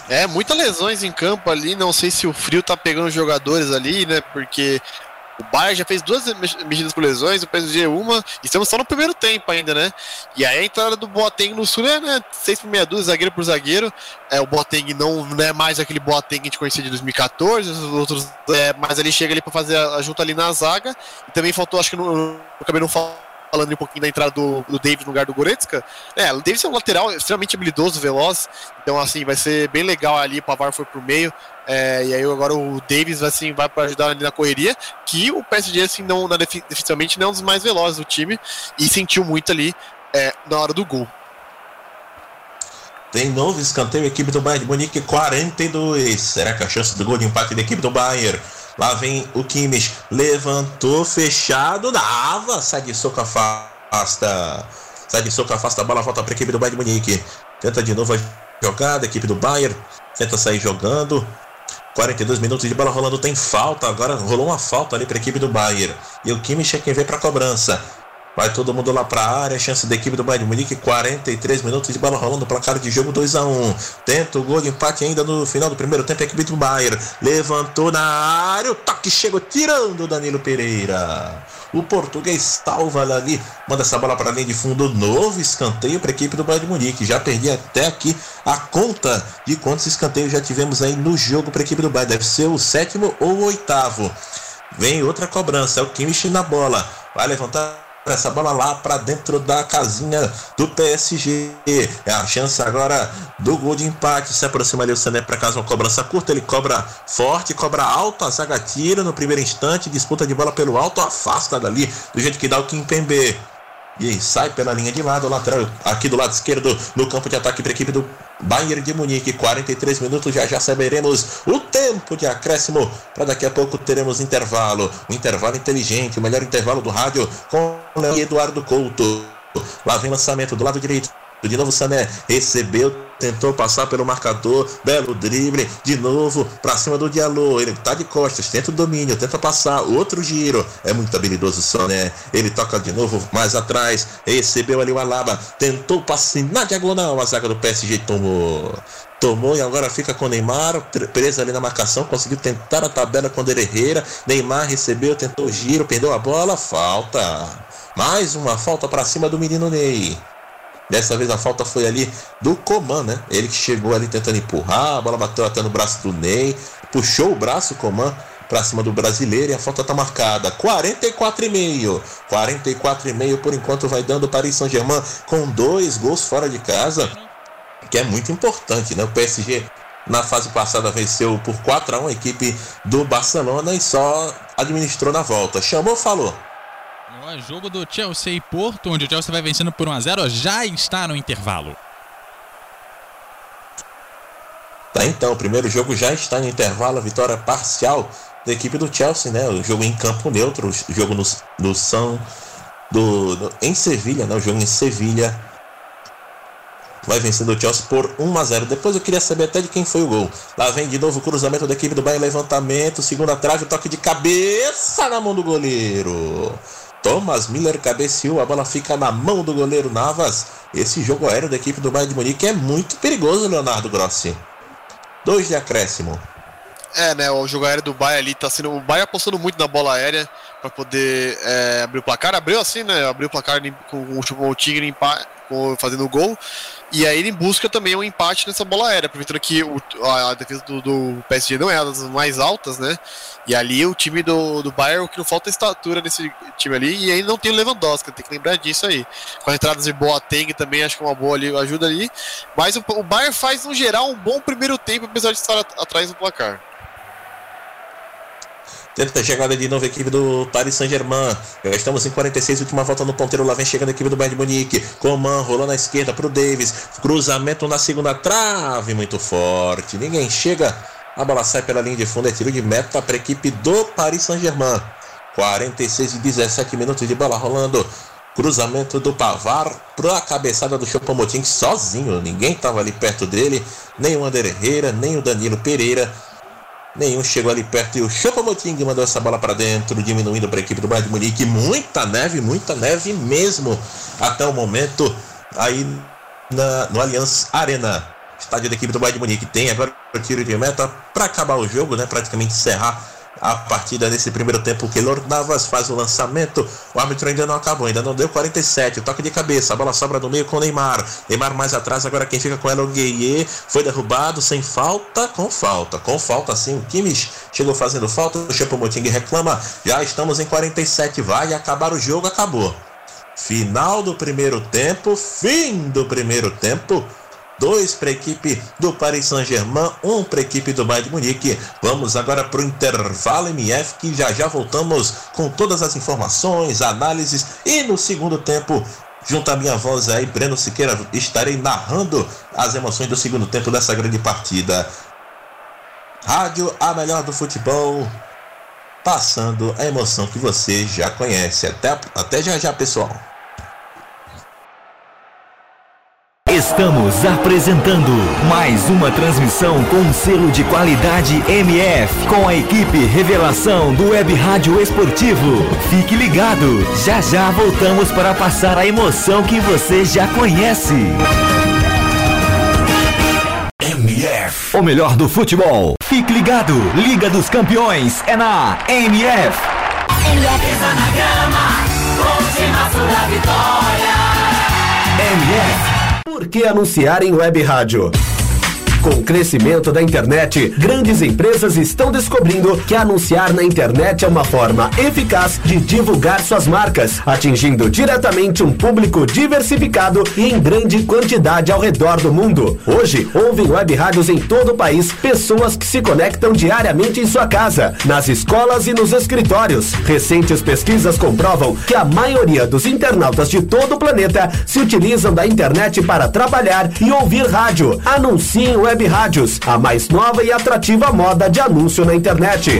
[SPEAKER 8] É, muitas lesões em campo ali, não sei se o frio tá pegando os jogadores ali, né? Porque o Bayern já fez duas medidas por lesões, o PSG uma, e estamos só no primeiro tempo ainda, né? E aí a entrada do Boateng no Sul é, né, 6 por meia dúzia, zagueiro por zagueiro. É, o Boateng não, não é mais aquele Boateng que a gente conhecia de 2014, os outros, é, mas ele chega ali para fazer a, a junta ali na zaga. E também faltou, acho que no, acabei não falando falando um pouquinho da entrada do, do David no lugar do Goretzka, é, o David é um lateral extremamente habilidoso, veloz, então assim, vai ser bem legal ali, o Pavar foi pro meio, é, e aí agora o Davis assim, vai para ajudar ali na correria, que o PSG assim, não, na, definitivamente não é um dos mais velozes do time, e sentiu muito ali é, na hora do gol.
[SPEAKER 1] Tem novo escanteio, equipe do Bayern de Munique 42. Será que a chance do gol de empate da equipe do Bayern Lá vem o Kimmich, levantou, fechado, dava, sai de soco, afasta. Sai de soco, afasta a bola, volta para a equipe do Bayern de Munique. Tenta de novo a jogada, equipe do Bayern. Tenta sair jogando. 42 minutos de bola rolando, tem falta. Agora rolou uma falta ali para a equipe do Bayern. E o Kimmich é quem vem para a cobrança. Vai todo mundo lá para a área. Chance da equipe do Bayern de Munique. 43 minutos de bola rolando. Placar de jogo 2 a 1 Tenta o gol de empate ainda no final do primeiro tempo. A equipe do Bayern levantou na área. O toque chegou tirando Danilo Pereira. O português salva ali. Manda essa bola para a linha de fundo. Novo escanteio para a equipe do Bayern de Munique. Já perdi até aqui a conta de quantos escanteios já tivemos aí no jogo para a equipe do Bayern. Deve ser o sétimo ou o oitavo. Vem outra cobrança. É o Kimmich na bola. Vai levantar essa bola lá para dentro da casinha do PSG. É a chance agora do gol de empate. Se aproxima ali o Sané para casa uma cobrança curta. Ele cobra forte, cobra alto. A zaga tira no primeiro instante. Disputa de bola pelo alto. Afasta dali do jeito que dá o Kimpembe. E sai pela linha de lado, lateral aqui do lado esquerdo, no campo de ataque para a equipe do Bayern de Munique. 43 minutos, já já saberemos o tempo de acréscimo. Para daqui a pouco teremos intervalo. Um intervalo inteligente, o melhor intervalo do rádio com Eduardo Couto. Lá vem lançamento do lado direito. De novo Sané recebeu, tentou passar pelo marcador, belo drible, de novo para cima do Diallo. Ele tá de costas, tenta o domínio, tenta passar, outro giro. É muito habilidoso o Sané. Ele toca de novo mais atrás, recebeu ali o Alaba, tentou passar na diagonal, a zaga do PSG tomou. Tomou e agora fica com o Neymar, preso ali na marcação, conseguiu tentar a tabela com o Herrera. Neymar recebeu, tentou o giro, perdeu a bola, falta. Mais uma falta para cima do menino Ney. Dessa vez a falta foi ali do Coman, né? Ele que chegou ali tentando empurrar, a bola bateu até no braço do Ney, puxou o braço Coman para cima do brasileiro e a falta tá marcada. 44,5. 44,5 por enquanto vai dando o Paris Saint-Germain com dois gols fora de casa, que é muito importante, né? O PSG Na fase passada venceu por 4 a 1 a equipe do Barcelona e só administrou na volta. Chamou, falou.
[SPEAKER 7] Jogo do Chelsea e Porto, onde o Chelsea vai vencendo por 1 a 0, já está no intervalo.
[SPEAKER 1] Tá, então, o primeiro jogo já está no intervalo, a vitória parcial da equipe do Chelsea, né? O jogo em campo neutro, o jogo no, no São do, em Sevilha, né? O jogo em Sevilha vai vencendo o Chelsea por 1 a 0. Depois eu queria saber até de quem foi o gol. Lá vem de novo o cruzamento da equipe do Bayern, levantamento, segunda trave, toque de cabeça na mão do goleiro. Thomas Miller cabeceou, a bola fica na mão do goleiro Navas. Esse jogo aéreo da equipe do Bayern de Munique é muito perigoso, Leonardo Grossi. Dois de acréscimo.
[SPEAKER 8] É, né? O jogo aéreo do Bayern ali tá sendo. O Bayern apostando muito na bola aérea para poder é, abrir o placar. Abriu assim, né? Abriu o placar com, com o Tigre fazendo o gol. E aí ele busca também um empate nessa bola aérea, aproveitando que o, a, a, defesa do, do, PSG não é das mais altas, né? E ali o time do, do Bayern, o que não falta é estatura nesse time ali, e aí não tem o Lewandowski, tem que lembrar disso aí. Com as entradas de Boateng também, acho que é uma boa ali, ajuda ali. Mas o, o Bayern faz, no geral, um bom primeiro tempo, apesar de estar atrás do placar.
[SPEAKER 1] Tenta a chegada de novo equipe do Paris Saint-Germain. Estamos em 46, última volta no ponteiro. Lá vem chegando a equipe do Bayern de Munique. Coman rolou na esquerda para o Davis. Cruzamento na segunda trave, muito forte. Ninguém chega. A bola sai pela linha de fundo. É tiro de meta para a equipe do Paris Saint-Germain. 46 e 17 minutos de bola rolando. Cruzamento do Pavar para a cabeçada do Chopomoting sozinho. Ninguém estava ali perto dele. Nem o Ander Herrera, nem o Danilo Pereira Nenhum chegou ali perto e o Chopomoting mandou essa bola para dentro, diminuindo para a equipe do Bayern de Munique. Muita neve, muita neve mesmo até o momento aí na, no Allianz Arena. Estádio da equipe do Bayern de Munique tem agora o tiro de meta para acabar o jogo, né? Praticamente encerrar a partida nesse primeiro tempo. O Keylor Navas faz o lançamento. O árbitro ainda não acabou, ainda não deu 47. Toque de cabeça, a bola sobra no meio com o Neymar. Neymar mais atrás, agora quem fica com ela é o Gueye. Foi derrubado sem falta, com falta. Com falta sim, o Kimmich chegou fazendo falta. O Chepomoting reclama. Já estamos em 47, vai acabar o jogo, acabou. Final do primeiro tempo, fim do primeiro tempo dois para a equipe do Paris Saint-Germain, um para a equipe do Bayern de Munique. Vamos agora para o intervalo MF, que já já voltamos com todas as informações, análises e no segundo tempo junto à minha voz aí, Breno Siqueira, estarei narrando as emoções do segundo tempo dessa grande partida. Rádio, a melhor do futebol, passando a emoção que você já conhece. Até, até já já, pessoal.
[SPEAKER 3] Estamos apresentando mais uma transmissão com selo de qualidade MF, com a equipe Revelação do Web Rádio Esportivo. Fique ligado, já já voltamos para passar a emoção que você já conhece. MF, o melhor do futebol. Fique ligado, Liga dos Campeões é na MF. MF na grama, da vitória.
[SPEAKER 2] MF por que anunciar em web rádio? Com o crescimento da internet, grandes empresas estão descobrindo que anunciar na internet é uma forma eficaz de divulgar suas marcas, atingindo diretamente um público diversificado e em grande quantidade ao redor do mundo. Hoje, ouvem web rádios em todo o país pessoas que se conectam diariamente em sua casa, nas escolas e nos escritórios. Recentes pesquisas comprovam que a maioria dos internautas de todo o planeta se utilizam da internet para trabalhar e ouvir rádio. Anunciem web Web Rádios, a mais nova e atrativa moda de anúncio na internet.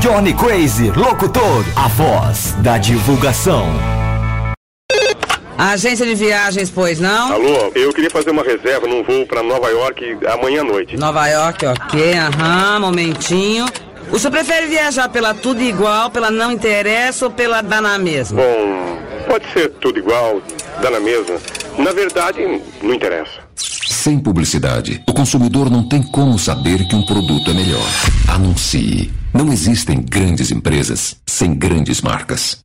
[SPEAKER 3] Johnny Crazy Locutor, a voz da divulgação.
[SPEAKER 4] Agência de viagens, pois não?
[SPEAKER 5] Alô, eu queria fazer uma reserva num voo para Nova York amanhã à noite.
[SPEAKER 4] Nova York, ok, aham, momentinho. O senhor prefere viajar pela tudo igual, pela não interessa ou pela dá na mesma?
[SPEAKER 5] Bom, Pode ser tudo igual, dá na mesma. Na verdade, não interessa.
[SPEAKER 6] Sem publicidade, o consumidor não tem como saber que um produto é melhor. Anuncie. Não existem grandes empresas sem grandes marcas.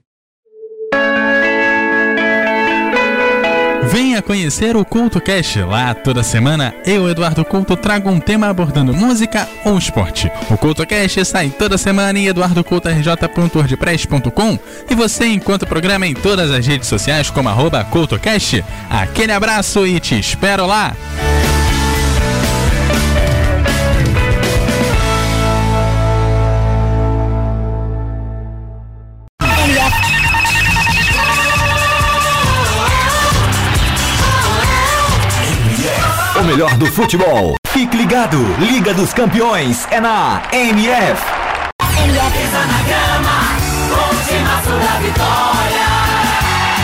[SPEAKER 7] Venha conhecer o Culto Cast. Lá toda semana eu, Eduardo Couto, trago um tema abordando música ou esporte. O Culto Cast sai toda semana em eduardocultorj.wordpress.com e você encontra o programa em todas as redes sociais como arroba CultoCast. Aquele abraço e te espero lá!
[SPEAKER 3] Melhor do futebol. Fique ligado, Liga dos Campeões é na MF.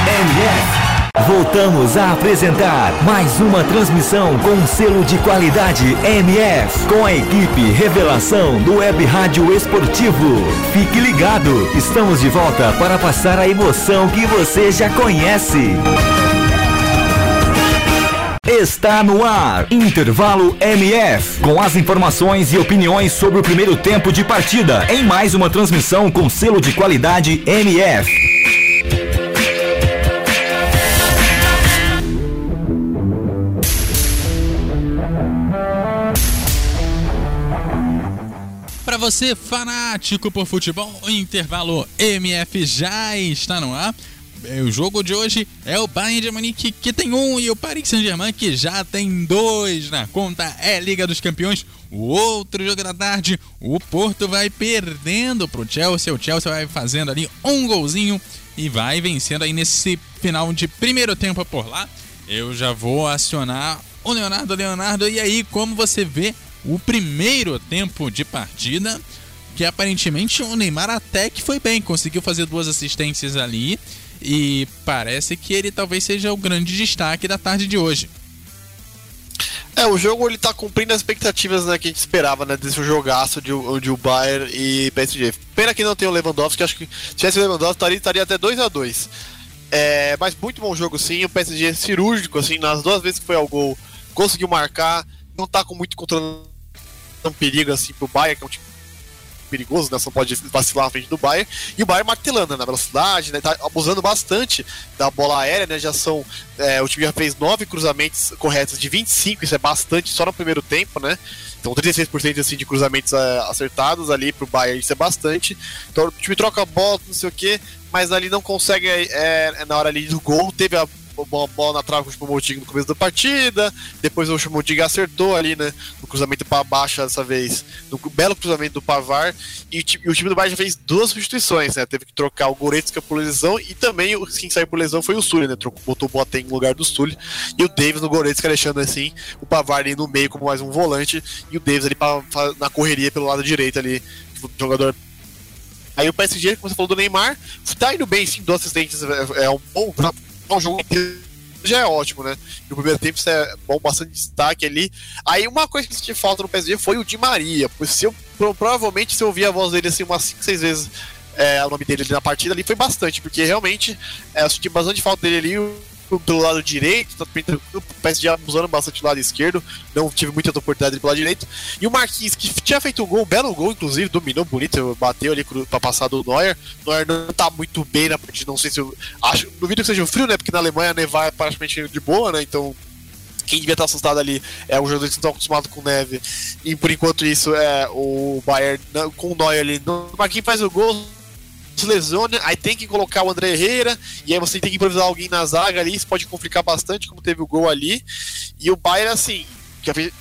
[SPEAKER 3] MF. Voltamos a apresentar mais uma transmissão com selo de qualidade MF, com a equipe Revelação do Web Rádio Esportivo. Fique ligado, estamos de volta para passar a emoção que você já conhece. Está no ar, Intervalo MF, com as informações e opiniões sobre o primeiro tempo de partida, em mais uma transmissão com selo de qualidade MF.
[SPEAKER 7] Para você, fanático por futebol, o intervalo MF já está no ar. É, O jogo de hoje é o Bayern de Munique que tem um e o Paris Saint-Germain que já tem dois na conta. É Liga dos Campeões. O outro jogo da tarde, o Porto vai perdendo pro Chelsea. O Chelsea vai fazendo ali um golzinho e vai vencendo aí nesse final de primeiro tempo por lá. Eu já vou acionar o Leonardo Leonardo. E aí, como você vê o primeiro tempo de partida? Que aparentemente o Neymar até que foi bem, conseguiu fazer duas assistências ali. E parece que ele talvez seja o grande destaque da tarde de hoje.
[SPEAKER 8] É, o jogo ele tá cumprindo as expectativas né, que a gente esperava, né, desse jogaço de, de o Bayern e PSG. Pena que não tem o Lewandowski, acho que se tivesse o Lewandowski estaria, estaria até 2 a 2 é, Mas muito bom jogo sim, o PSG é cirúrgico, assim, nas duas vezes que foi ao gol, conseguiu marcar, não tá com muito controle, um perigo assim pro Bayern, que é um time perigoso, né? Você não pode vacilar na frente do Bayern. E o Bayern martelando né, na velocidade, né? Tá abusando bastante da bola aérea, né? Já são. é, o time já fez nove cruzamentos corretos de 25, isso é bastante só no primeiro tempo, né? Então 36% assim, de cruzamentos é, acertados ali pro Bayern, isso é bastante. Então o time troca a bola, não sei o que, mas ali não consegue, é, é, na hora ali do gol, teve a bola, bola na trave com o Choupo-Moting no começo da partida, depois o Choupo-Moting acertou ali, né, no cruzamento para baixo dessa vez, no belo cruzamento do Pavar, e e o time do Bayern já fez duas substituições, né, teve que trocar o Goretzka por lesão, e também quem saiu por lesão foi o Sully, né, trocou, botou o Boateng no lugar do Sully, e o Davis no Goretzka deixando assim, o Pavar ali no meio como mais um volante, e o Davis ali pra, pra- na correria pelo lado direito ali, o jogador. Aí o PSG, como você falou do Neymar, tá indo bem, sim, duas assistentes, é, é um bom, é um jogo que já é ótimo, né? No primeiro tempo isso é bom, bastante destaque ali. Aí uma coisa que sentia falta no PSG foi o Di Maria, pois se eu, pro- provavelmente se eu ouvir a voz dele assim umas 5, 6 vezes é, o nome dele ali na partida ali foi bastante, porque realmente é, eu senti bastante falta dele ali pelo lado direito, tanto bem tranquilo, o PSG bastante do lado esquerdo, não tive muita oportunidade pelo lado direito. E o Marquinhos, que tinha feito um gol, um belo gol, inclusive, dominou bonito, bateu ali pra passar do Neuer. O Neuer não tá muito bem na partida, não sei se eu. Acho, duvido que seja o frio, né? Porque na Alemanha nevar é praticamente de boa, né? Então. Quem devia estar assustado ali é o jogador que estão acostumados com neve. E por enquanto isso é o Bayern com o Neuer ali. O Marquinhos faz o gol, se lesiona, aí tem que colocar o André Herrera, e aí você tem que improvisar alguém na zaga ali, isso pode complicar bastante, como teve o gol ali. E o Bayern, assim,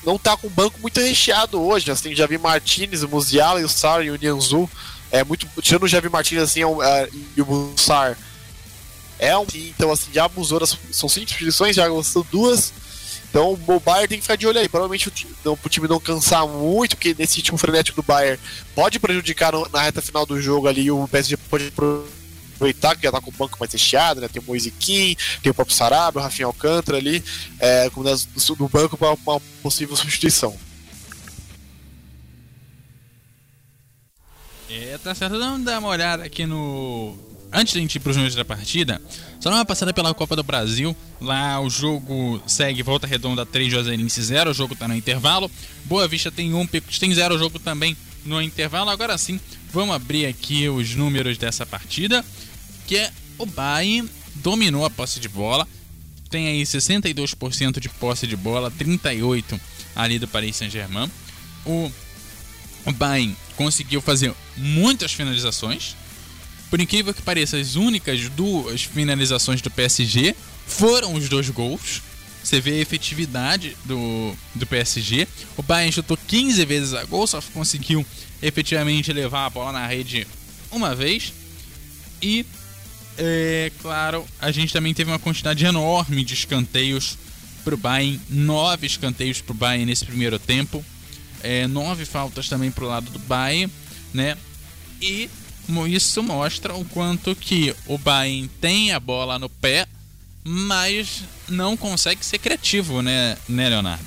[SPEAKER 8] não tá com o banco muito recheado hoje, assim, já vi Martinez, o e o Sar e o Nianzu. É muito. Tirando o Javi Martinez assim, é é, e o Bussar. É um. Então, assim, já abusou das. São cinco substituições, já gostou duas. Então o Bayern tem que ficar de olho aí. Provavelmente o time, não, pro time não cansar muito, porque nesse ritmo frenético do Bayern pode prejudicar no- na reta final do jogo ali. O PSG pode aproveitar que já tá com o banco mais recheado, né? Tem o Moise Kim, tem o próprio Sarabia, o Rafinha Alcântara ali, é, como das, do, do banco para uma possível substituição.
[SPEAKER 7] É, tá certo. Vamos dar uma olhada aqui no antes da gente ir para os números da partida, só uma passada pela Copa do Brasil. Lá o jogo segue Volta Redonda 3, Juazeirense 0. O jogo está no intervalo. Boa Vista tem 1, um, Picos tem 0. O jogo também no intervalo. Agora sim, vamos abrir aqui os números dessa partida. Que é o Bayern dominou a posse de bola. Tem aí 62% de posse de bola, 38% ali do Paris Saint-Germain. O, Bayern conseguiu fazer muitas finalizações. Por incrível que pareça, as únicas duas finalizações do PSG foram os dois gols. Você vê a efetividade do, do PSG. O Bayern chutou 15 vezes a gol, só conseguiu efetivamente levar a bola na rede uma vez. E, é claro, a gente também teve uma quantidade enorme de escanteios para o Bayern. Nove escanteios para o Bayern nesse primeiro tempo. É, nove faltas também para o lado do Bayern, né? E isso mostra o quanto que o Bayern tem a bola no pé, mas não consegue ser criativo, né, né Leonardo?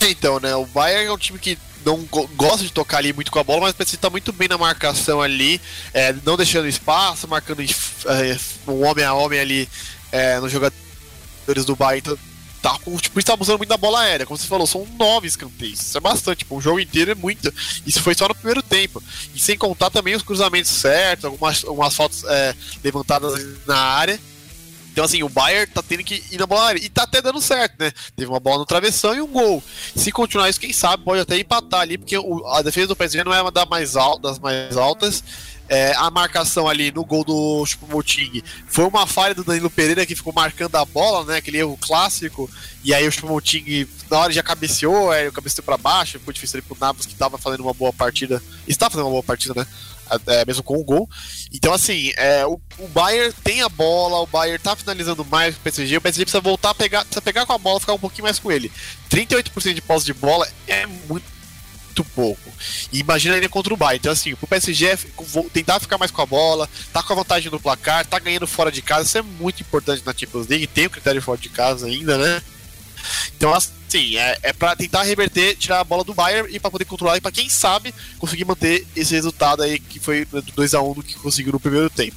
[SPEAKER 8] Então, né, o Bayern é um time que não gosta de tocar ali muito com a bola, mas precisa estar muito bem na marcação ali, é, não deixando espaço, marcando é, um homem a homem ali é, nos jogadores do Bayern. Tá tipo, está abusando muito da bola aérea. Como você falou, são nove escanteios. Isso é bastante. Tipo, um jogo inteiro é muito. Isso foi só no primeiro tempo. E sem contar também os cruzamentos certos, algumas, algumas fotos é, levantadas na área. Então, assim, o Bayern tá tendo que ir na bola aérea. E tá até dando certo, né? Teve uma bola no travessão e um gol. Se continuar isso, quem sabe pode até empatar ali, porque o, a defesa do PSG não é uma das mais, al das mais altas. É, a marcação ali no gol do Chupomoting foi uma falha do Danilo Pereira que ficou marcando a bola, né? Aquele erro clássico. E aí o Chupomoting na hora já cabeceou, aí cabeceou para baixo, ficou difícil ali pro Navas que tava fazendo uma boa partida. Está fazendo uma boa partida, né? É, mesmo com o gol. Então, assim, é, o, o Bayern tem a bola, o Bayern tá finalizando mais com o PSG, o PSG precisa voltar a pegar, precisa pegar com a bola ficar um pouquinho mais com ele. 38% de posse de bola é muito muito pouco. E imagina ele contra o Bayern. Então, assim, o PSG tentar ficar mais com a bola, tá com a vantagem no placar, tá ganhando fora de casa. Isso é muito importante na Champions League. Tem o critério fora de casa ainda, né? Então, assim, é, é para tentar reverter, tirar a bola do Bayern e para poder controlar e para quem sabe conseguir manter esse resultado aí que foi do 2 a 1 do que conseguiu no primeiro tempo.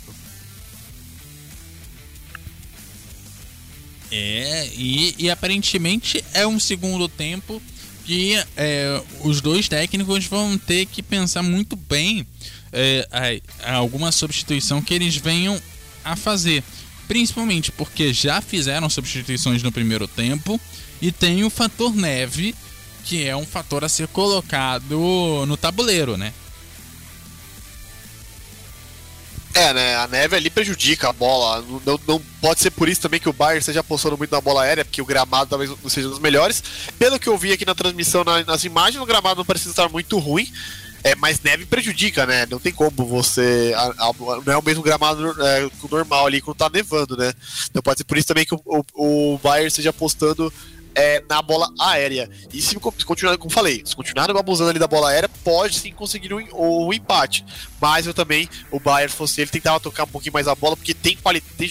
[SPEAKER 7] É, e, e aparentemente é um segundo tempo que é, os dois técnicos vão ter que pensar muito bem é, a, a alguma substituição que eles venham a fazer. Principalmente porque já fizeram substituições no primeiro tempo e tem o fator neve, que é um fator a ser colocado no tabuleiro, né?
[SPEAKER 8] É, né? A neve ali prejudica a bola. Não, não pode ser por isso também que o Bayern esteja apostando muito na bola aérea, porque o gramado talvez não seja dos melhores. Pelo que eu vi aqui na transmissão, na, nas imagens, o gramado não precisa estar muito ruim. É, mas neve prejudica, né? Não tem como você. A, a, não é o mesmo gramado é, normal ali quando tá nevando, né? Então pode ser por isso também que o, o, o Bayern esteja apostando é, na bola aérea. E se continuar, como falei, se continuarem abusando ali da bola aérea, pode sim conseguir um, um empate. Mas eu também, o Bayern fosse ele, tentava tocar um pouquinho mais a bola, porque tem, tem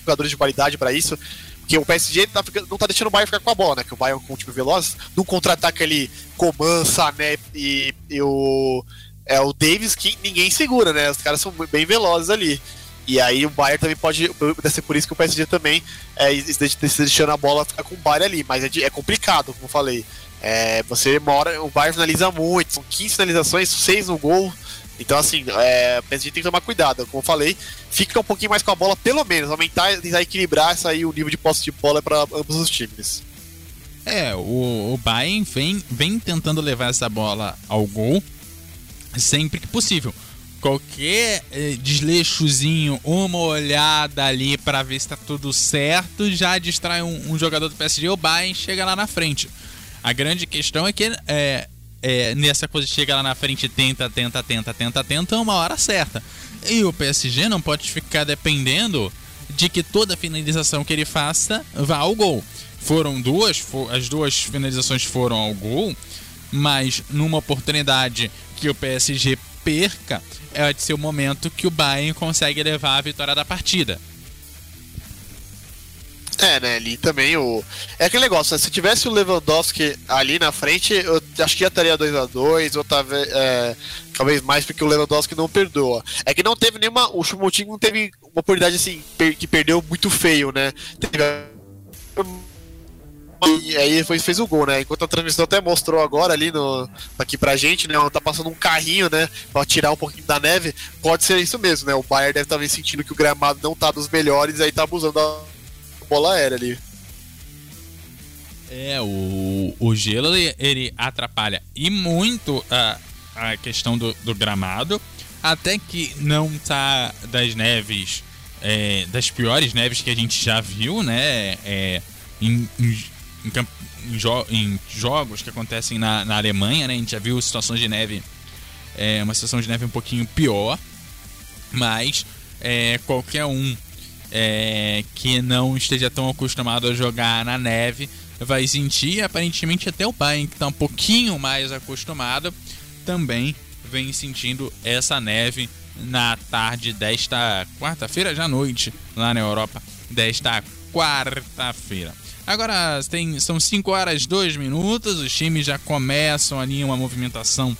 [SPEAKER 8] jogadores de qualidade para isso. Porque o PSG tá, não tá deixando o Bayern ficar com a bola, né? Que o Bayern com o time veloz, no contra-ataque ali, Coman, Sané e, e o, é, o Davis, que ninguém segura, né? Os caras são bem velozes ali. E aí o Bayern também pode, pode ser por isso que o PSG também é, está deixando a bola ficar com o Bayern ali, mas é, é complicado, como eu falei. É, você mora, o Bayern finaliza muito, são 15 finalizações, 6 no gol. Então, assim, é, o PSG tem que tomar cuidado. Como eu falei, fica um pouquinho mais com a bola, pelo menos, aumentar, tentar equilibrar aí, o nível de posse de bola para ambos os times.
[SPEAKER 7] É, o, o Bayern vem, vem tentando levar essa bola ao gol sempre que possível qualquer eh, desleixozinho, uma olhada ali para ver se tá tudo certo, já distrai um, um, jogador do PSG, o Bayern chega lá na frente. A grande questão é que é, é, nessa coisa chega lá na frente, tenta, tenta, tenta, tenta, tenta, uma hora certa. E o PSG não pode ficar dependendo de que toda finalização que ele faça vá ao gol. Foram duas, for, as duas finalizações foram ao gol, mas numa oportunidade que o PSG perca, é de ser o momento que o Bayern consegue levar a vitória da partida.
[SPEAKER 8] É, né, ali também o. É aquele negócio, né? Se tivesse o Lewandowski ali na frente, eu acho que já estaria 2x2, ou talvez, é, talvez mais porque o Lewandowski não perdoa. É que não teve nenhuma. O Chumutinho não teve uma oportunidade assim, que perdeu muito feio, né? Teve. E aí foi, fez o gol, né? Enquanto a transmissão até mostrou agora ali no, aqui pra gente, né? Tá passando um carrinho, né? Pra tirar um pouquinho da neve. Pode ser isso mesmo, né? O Bayern deve estar tá sentindo que o gramado não tá dos melhores aí tá abusando da bola aérea ali.
[SPEAKER 7] É, o, o gelo ele, ele atrapalha e muito a, a questão do, do, gramado, até que não tá das neves, é, das piores neves que a gente já viu, né? É, em, em, em, jo em, jogos que acontecem na, na Alemanha, né? A gente já viu situações de neve, é, uma situação de neve um pouquinho pior, mas é, qualquer um é, que não esteja tão acostumado a jogar na neve vai sentir. Aparentemente, até o Bayern, que está um pouquinho mais acostumado, também vem sentindo essa neve na tarde desta quarta-feira, já à noite, lá na Europa, desta quarta-feira. Agora tem, são 5 horas 2 minutos, os times já começam ali uma movimentação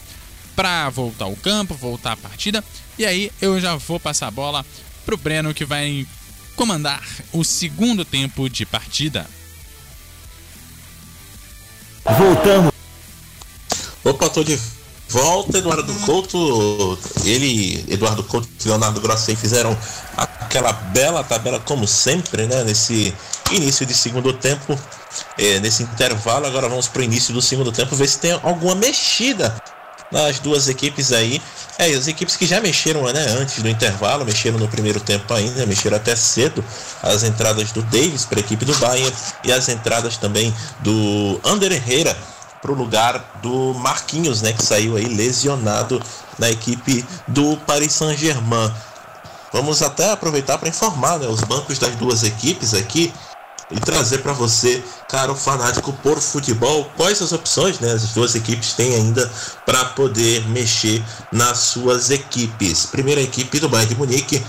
[SPEAKER 7] para voltar ao campo, voltar a partida. E aí eu já vou passar a bola pro Breno que vai comandar o segundo tempo de partida.
[SPEAKER 1] Voltamos. Opa, tô de volta. Eduardo Couto, ele, Eduardo Couto e Leonardo Grossi fizeram aquela bela tabela, como sempre, né? Nesse início de segundo tempo, é, nesse intervalo. Agora vamos para o início do segundo tempo, ver se tem alguma mexida nas duas equipes aí. É, as equipes que já mexeram né, antes do intervalo, mexeram no primeiro tempo ainda, mexeram até cedo. As entradas do Davis para a equipe do Bayern e as entradas também do Ander Herrera para o lugar do Marquinhos, né, que saiu aí lesionado na equipe do Paris Saint-Germain. Vamos até aproveitar para informar né, os bancos das duas equipes aqui e trazer para você, caro fanático por futebol, quais as opções né, as duas equipes têm ainda para poder mexer nas suas equipes. Primeira equipe do Bayern de Munique,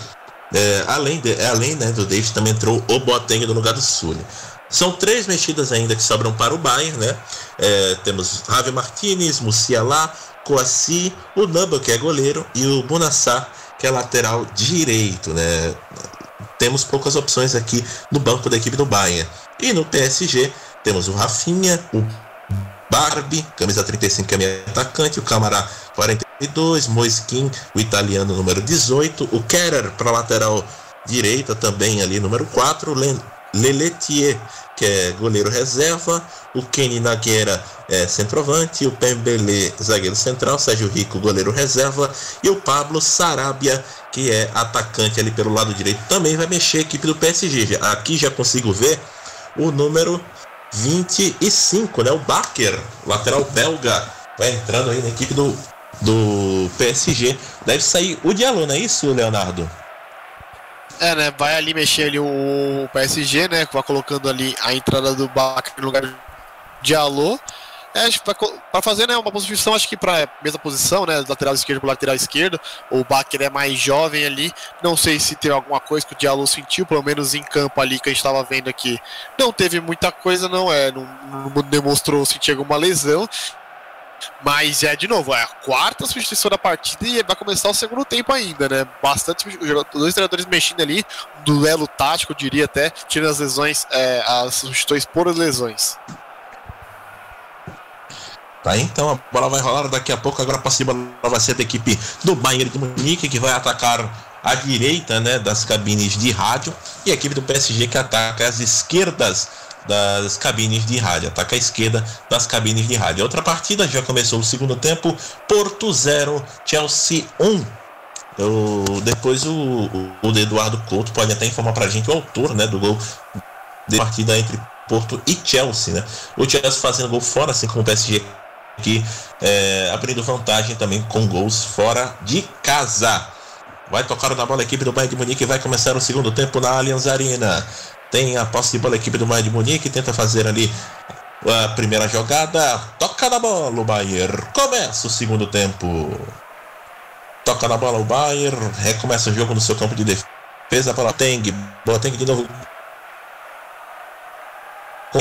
[SPEAKER 1] é, além, de, é, além né, do Davis, também entrou o Boateng no lugar do Sully. São três mexidas ainda que sobram para o Bayern, né? É, temos Javi Martinez, Musiala, Coassi, o Namba, que é goleiro, e o Bonassar, que é lateral direito, né? temos poucas opções aqui no banco da equipe do Bayern. E no PSG temos o Rafinha, o Barbie, camisa 35 que é meio atacante, o Camará 42, Moiskin, o italiano número 18, o Kerer para lateral direita também ali número 4, Leletier, que é goleiro reserva, o Kenny Nagueira é centroavante, o Pembele zagueiro central, Sérgio Rico goleiro reserva e o Pablo Sarabia que é atacante ali pelo lado direito também vai mexer a equipe do PSG. Aqui já consigo ver o número 25, né? O Baker, lateral belga, vai entrando aí na equipe do, do PSG. Deve sair o Diallo, não é isso, Leonardo?
[SPEAKER 8] É, né? Vai ali mexer ali o PSG, né? Vai colocando ali a entrada do Baker no lugar de Diallo. É, para fazer né, uma posição, acho que para mesma posição, né, lateral esquerdo para lateral esquerdo, o Baker é mais jovem ali, não sei se tem alguma coisa que o Diallo sentiu, pelo menos em campo ali que a gente estava vendo aqui, não teve muita coisa, não é, não, não demonstrou sentir alguma lesão, mas é de novo, é a quarta substituição da partida e vai começar o segundo tempo ainda, né? Bastante dois treinadores mexendo ali, duelo tático, eu diria até, tirando as lesões, é, as substituições por lesões.
[SPEAKER 1] Tá, então a bola vai rolar daqui a pouco. Agora para cima vai ser da equipe do Bayern de Munique que vai atacar a direita né, das cabines de rádio e a equipe do PSG que ataca as esquerdas das cabines de rádio, ataca a esquerda das cabines de rádio. Outra partida já começou o segundo tempo, Porto 0, Chelsea 1. Eu, depois o, o, o Eduardo Couto pode até informar pra gente o autor né, do gol de partida entre Porto e Chelsea. Né? O Chelsea fazendo gol fora, assim como o PSG que é, abrindo vantagem também com gols fora de casa. Vai tocar na bola a equipe do Bayern de Munique vai começar o segundo tempo na Allianz Arena. Tem a posse de bola a equipe do Bayern de Munique, tenta fazer ali a primeira jogada. Toca na bola o Bayern. Começa o segundo tempo. Toca na bola o Bayern, recomeça o jogo no seu campo de defesa para Boateng. Boateng de novo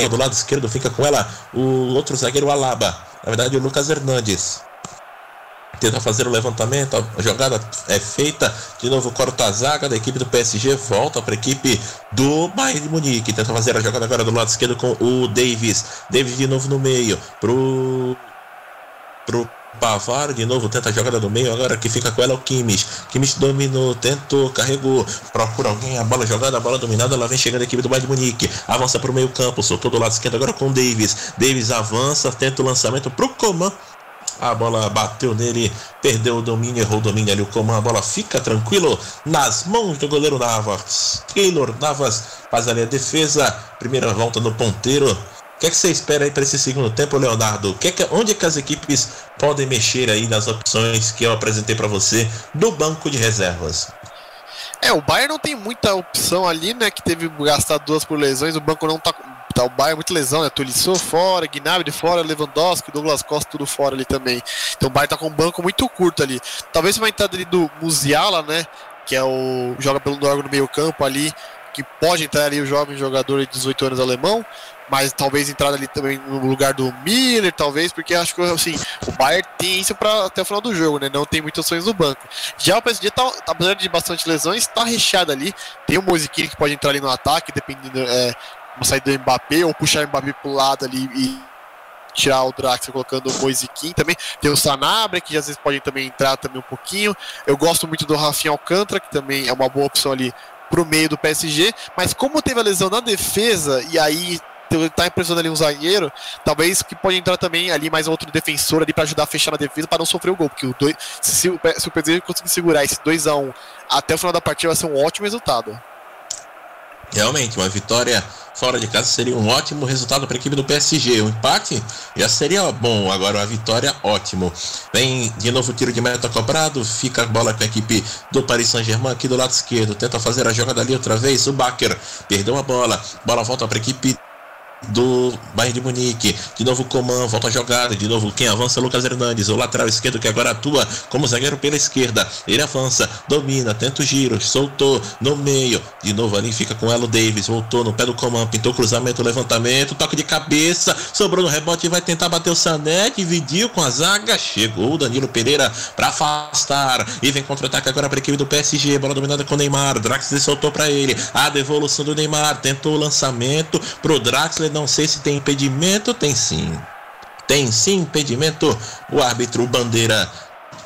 [SPEAKER 1] do lado esquerdo fica com ela o outro zagueiro Alaba. Na verdade, o Lucas Hernandes tenta fazer o levantamento, a jogada é feita, de novo corta a zaga da equipe do PSG, volta para a equipe do Bayern de Munique, tenta fazer a jogada agora do lado esquerdo com o Davis, Davis de novo no meio, pro pro Pavar de novo tenta a jogada do meio, agora que fica com ela é o Kimmich. Kimmich dominou, tentou, carregou, procura alguém, a bola jogada, a bola dominada, ela vem chegando a equipe do Bayern de Munique. Avança para o meio campo, soltou do lado esquerdo agora com o Davis. Davis avança, tenta o lançamento para o Coman. A bola bateu nele, perdeu o domínio, errou o domínio ali. O Coman, a bola fica tranquilo nas mãos do goleiro Navas. Taylor Navas faz ali a defesa. Primeira volta no ponteiro que, é que você espera aí para esse segundo tempo, Leonardo? Que é que, onde é que as equipes podem mexer aí nas opções que eu apresentei para você do banco de reservas?
[SPEAKER 8] É, o Bayern não tem muita opção ali, né? Que teve gastar duas por lesões. O banco não tá. Tá o Bayern muita lesão, né? Tolisso fora, Gnabry fora, Lewandowski, Douglas Costa tudo fora ali também. Então o Bayern tá com um banco muito curto ali. Talvez uma entrada ali do Musiala, né? Que é o. joga pelo órgão no meio-campo ali. Que pode entrar ali o jovem jogador de 18 anos alemão mas talvez entrar ali também no lugar do Miller, talvez, porque acho que assim, o Bayern tem isso para até o final do jogo, né? Não tem muitas opções no banco. Já o PSG tá, apesar de bastante lesões, está recheado ali. Tem o Moisiquini que pode entrar ali no ataque, dependendo é, uma saída do Mbappé ou puxar o Mbappé pro lado ali e tirar o Draxler colocando o Moisiquim também. Tem o Sanabria, que às vezes pode também entrar também um pouquinho. Eu gosto muito do Rafinha Alcântara, que também é uma boa opção ali pro meio do PSG, mas como teve a lesão na defesa e aí tá impressionando ali um zagueiro, talvez que pode entrar também ali mais outro defensor ali para ajudar a fechar na defesa para não sofrer o gol, porque o dois, se, o, se o PSG conseguir segurar esse 2 a 1 um até o final da partida vai ser um ótimo resultado.
[SPEAKER 1] Realmente, uma vitória fora de casa seria um ótimo resultado para a equipe do PSG. O empate já seria bom, agora a vitória, ótimo. Vem de novo o tiro de meta cobrado, fica a bola com a equipe do Paris Saint-Germain aqui do lado esquerdo. Tenta fazer a jogada ali outra vez. O Baker perdeu a bola, bola volta para a equipe do Bayern de Munique. De novo Coman, volta a jogada. De novo quem avança é Lucas Hernandes, o lateral esquerdo que agora atua como zagueiro pela esquerda. Ele avança, domina, tenta o giro, soltou no meio. De novo ali fica com ela o Davis, voltou no pé do Coman, pintou cruzamento, levantamento, toque de cabeça, sobrou no rebote e vai tentar bater o Sané, dividiu com a zaga. Chegou o Danilo Pereira para afastar e vem contra-ataque agora para a equipe do PSG. Bola dominada com o Neymar. Draxler soltou para ele. A devolução do Neymar, tentou o lançamento pro Draxler não sei se tem impedimento, tem sim. Tem sim impedimento. O árbitro Bandeira,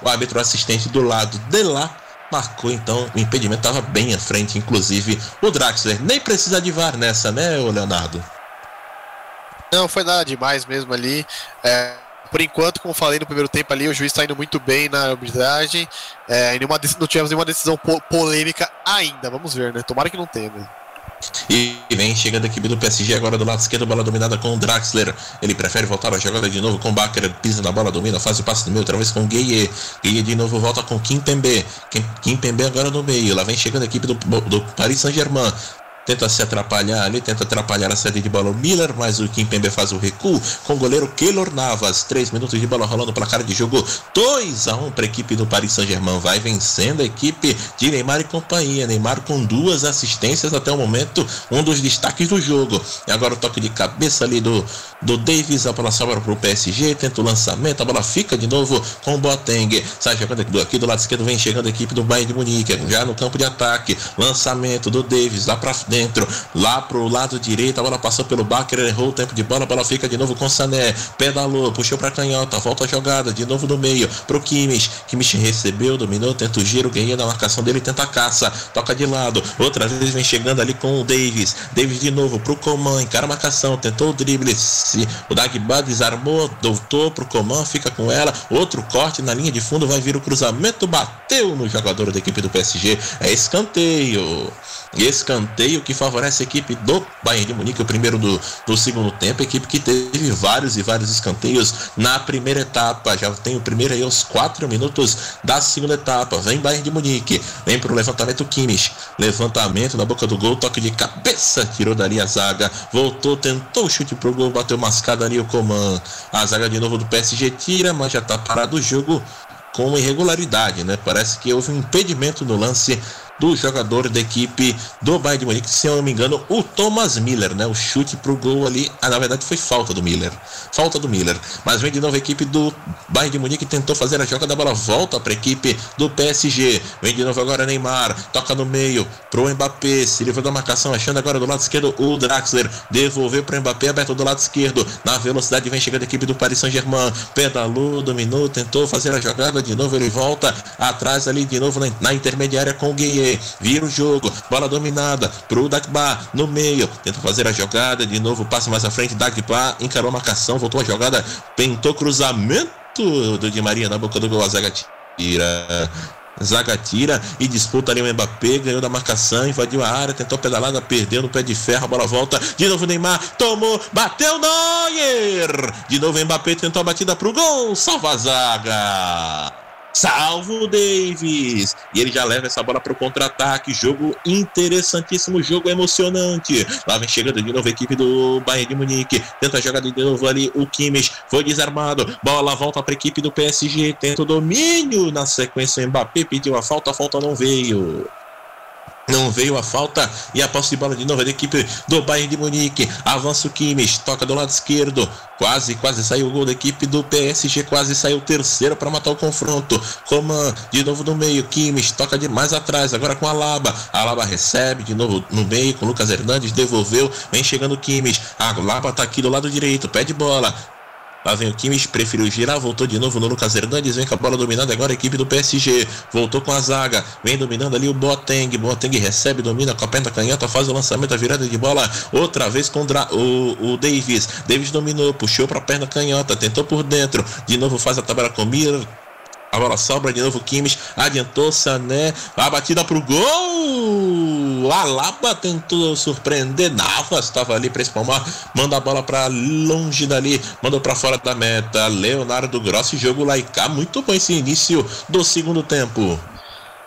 [SPEAKER 1] o árbitro assistente do lado de lá, marcou então o impedimento, estava bem à frente, inclusive o Draxler. Nem precisa de VAR nessa, né, Leonardo?
[SPEAKER 8] Não, foi nada demais mesmo ali. É, por enquanto, como falei no primeiro tempo ali, o juiz está indo muito bem na arbitragem. É, nenhuma, não tivemos nenhuma decisão polêmica ainda. Vamos ver, né? Tomara que não tenha. Né?
[SPEAKER 1] E vem chegando a equipe do PSG agora do lado esquerdo, bola dominada com o Draxler. Ele prefere voltar a jogada de novo com o Baker, pisa na bola, domina, faz o passe no meio, outra vez com o Gueye. Gueye de novo volta com Kim Pembe. Kim Pembe agora no meio. Lá vem chegando a equipe do, do Paris Saint-Germain tenta se atrapalhar ali, tenta atrapalhar a saída de bola o Miller, mas o Kimpembe faz o recuo com o goleiro Keylor Navas. Três minutos de bola rolando para cara de jogo 2 a 1 um para a equipe do Paris Saint-Germain. Vai vencendo a equipe de Neymar e companhia. Neymar com duas assistências até o momento, um dos destaques do jogo. E agora o toque de cabeça ali do, do Davis, a bola sobra para o PSG, tenta o lançamento, a bola fica de novo com o Boateng. Sai jogando aqui do, aqui do lado esquerdo, vem chegando a equipe do Bayern de Munique, já no campo de ataque. Lançamento do Davis lá para lá pro lado direito, a bola passou pelo Baker, errou o tempo de bola, a bola fica de novo com Sané, pedalou, puxou pra canhota, volta a jogada, de novo no meio, pro Kimmich, Kimmich recebeu, dominou, tenta o giro, ganhou na marcação dele, tenta a caça, toca de lado, outra vez vem chegando ali com o Davis, Davis de novo pro Coman, encara a marcação, tentou o drible, o Dagba desarmou, doutor pro Coman, fica com ela, outro corte na linha de fundo, vai vir o cruzamento, bateu no jogador da equipe do PSG, é escanteio, escanteio que favorece a equipe do Bayern de Munique, o primeiro do, do segundo tempo, equipe que teve vários e vários escanteios na primeira etapa. Já tem o primeiro aí aos 4 minutos da segunda etapa. Vem Bayern de Munique, vem para o levantamento Kimmich. Levantamento na boca do gol, toque de cabeça, tirou dali a zaga, voltou, tentou o chute pro gol, bateu mascada ali o Coman. A zaga de novo do PSG tira, mas já tá parado o jogo com irregularidade, né? Parece que houve um impedimento no lance do jogador da equipe do Bayern de Munique, se eu não me engano, o Thomas Miller, né? O chute pro gol ali, ah, na verdade foi falta do Miller. Falta do Miller. Mas vem de novo a equipe do Bayern de Munique, tentou fazer a jogada, a bola volta para a equipe do PSG. Vem de novo agora Neymar, toca no meio pro Mbappé, se livrou da marcação, achando agora do lado esquerdo o Draxler, devolveu pro Mbappé, aberto do lado esquerdo. Na velocidade vem chegando a equipe do Paris Saint-Germain, pedalou, dominou, tentou fazer a jogada, de novo ele volta atrás ali de novo na, na intermediária com o Vira o jogo, bola dominada pro Dagba no meio, tenta fazer a jogada, de novo passe mais à frente, Dagba encarou a marcação, voltou a jogada, tentou cruzamento do Di Maria na boca do gol, a zaga tira. Zaga tira e disputa ali o Mbappé, ganhou da marcação, invadiu a área, tentou pedalada, perdeu no pé de ferro, a bola volta, de novo Neymar, tomou, bateu Neuer! De novo Mbappé tentou a batida pro gol, salva a zaga! Salvo Davis! E ele já leva essa bola para o contra-ataque. Jogo interessantíssimo, jogo emocionante. Lá vem chegando de novo a equipe do Bayern de Munique. Tenta a jogada de novo ali. O Kimmich foi desarmado. Bola volta para a equipe do PSG. Tenta o domínio. Na sequência, o Mbappé pediu a falta. A falta não veio. Não veio a falta e a posse de bola de novo da equipe do Bayern de Munique. Avança o Kimmich, toca do lado esquerdo. Quase, quase saiu o gol da equipe do PSG. Quase saiu o terceiro para matar o confronto. Coman de novo no meio. Kimmich toca de mais atrás. Agora com a Laba. A Laba recebe de novo no meio com o Lucas Hernandes. Devolveu. Vem chegando o Kimmich. A Laba tá aqui do lado direito. Pede bola. Lá vem o Kimmich, preferiu girar, voltou de novo no Lucas Hernandes, vem com a bola dominando agora a equipe do PSG. Voltou com a zaga, vem dominando ali o Boateng. Boateng recebe, domina com a perna canhota, faz o lançamento, a virada de bola outra vez com o, o Davis. Davis dominou, puxou para a perna canhota, tentou por dentro, de novo faz a tabela com Mir, a bola sobra de novo, Kimmich adiantou, Sané, a batida pro gol! Alaba tentou surpreender, Navas estava ali para espalmar, manda a bola para longe dali, mandou para fora da meta. Leonardo Grossi, jogo laicar, muito bom esse início do segundo tempo.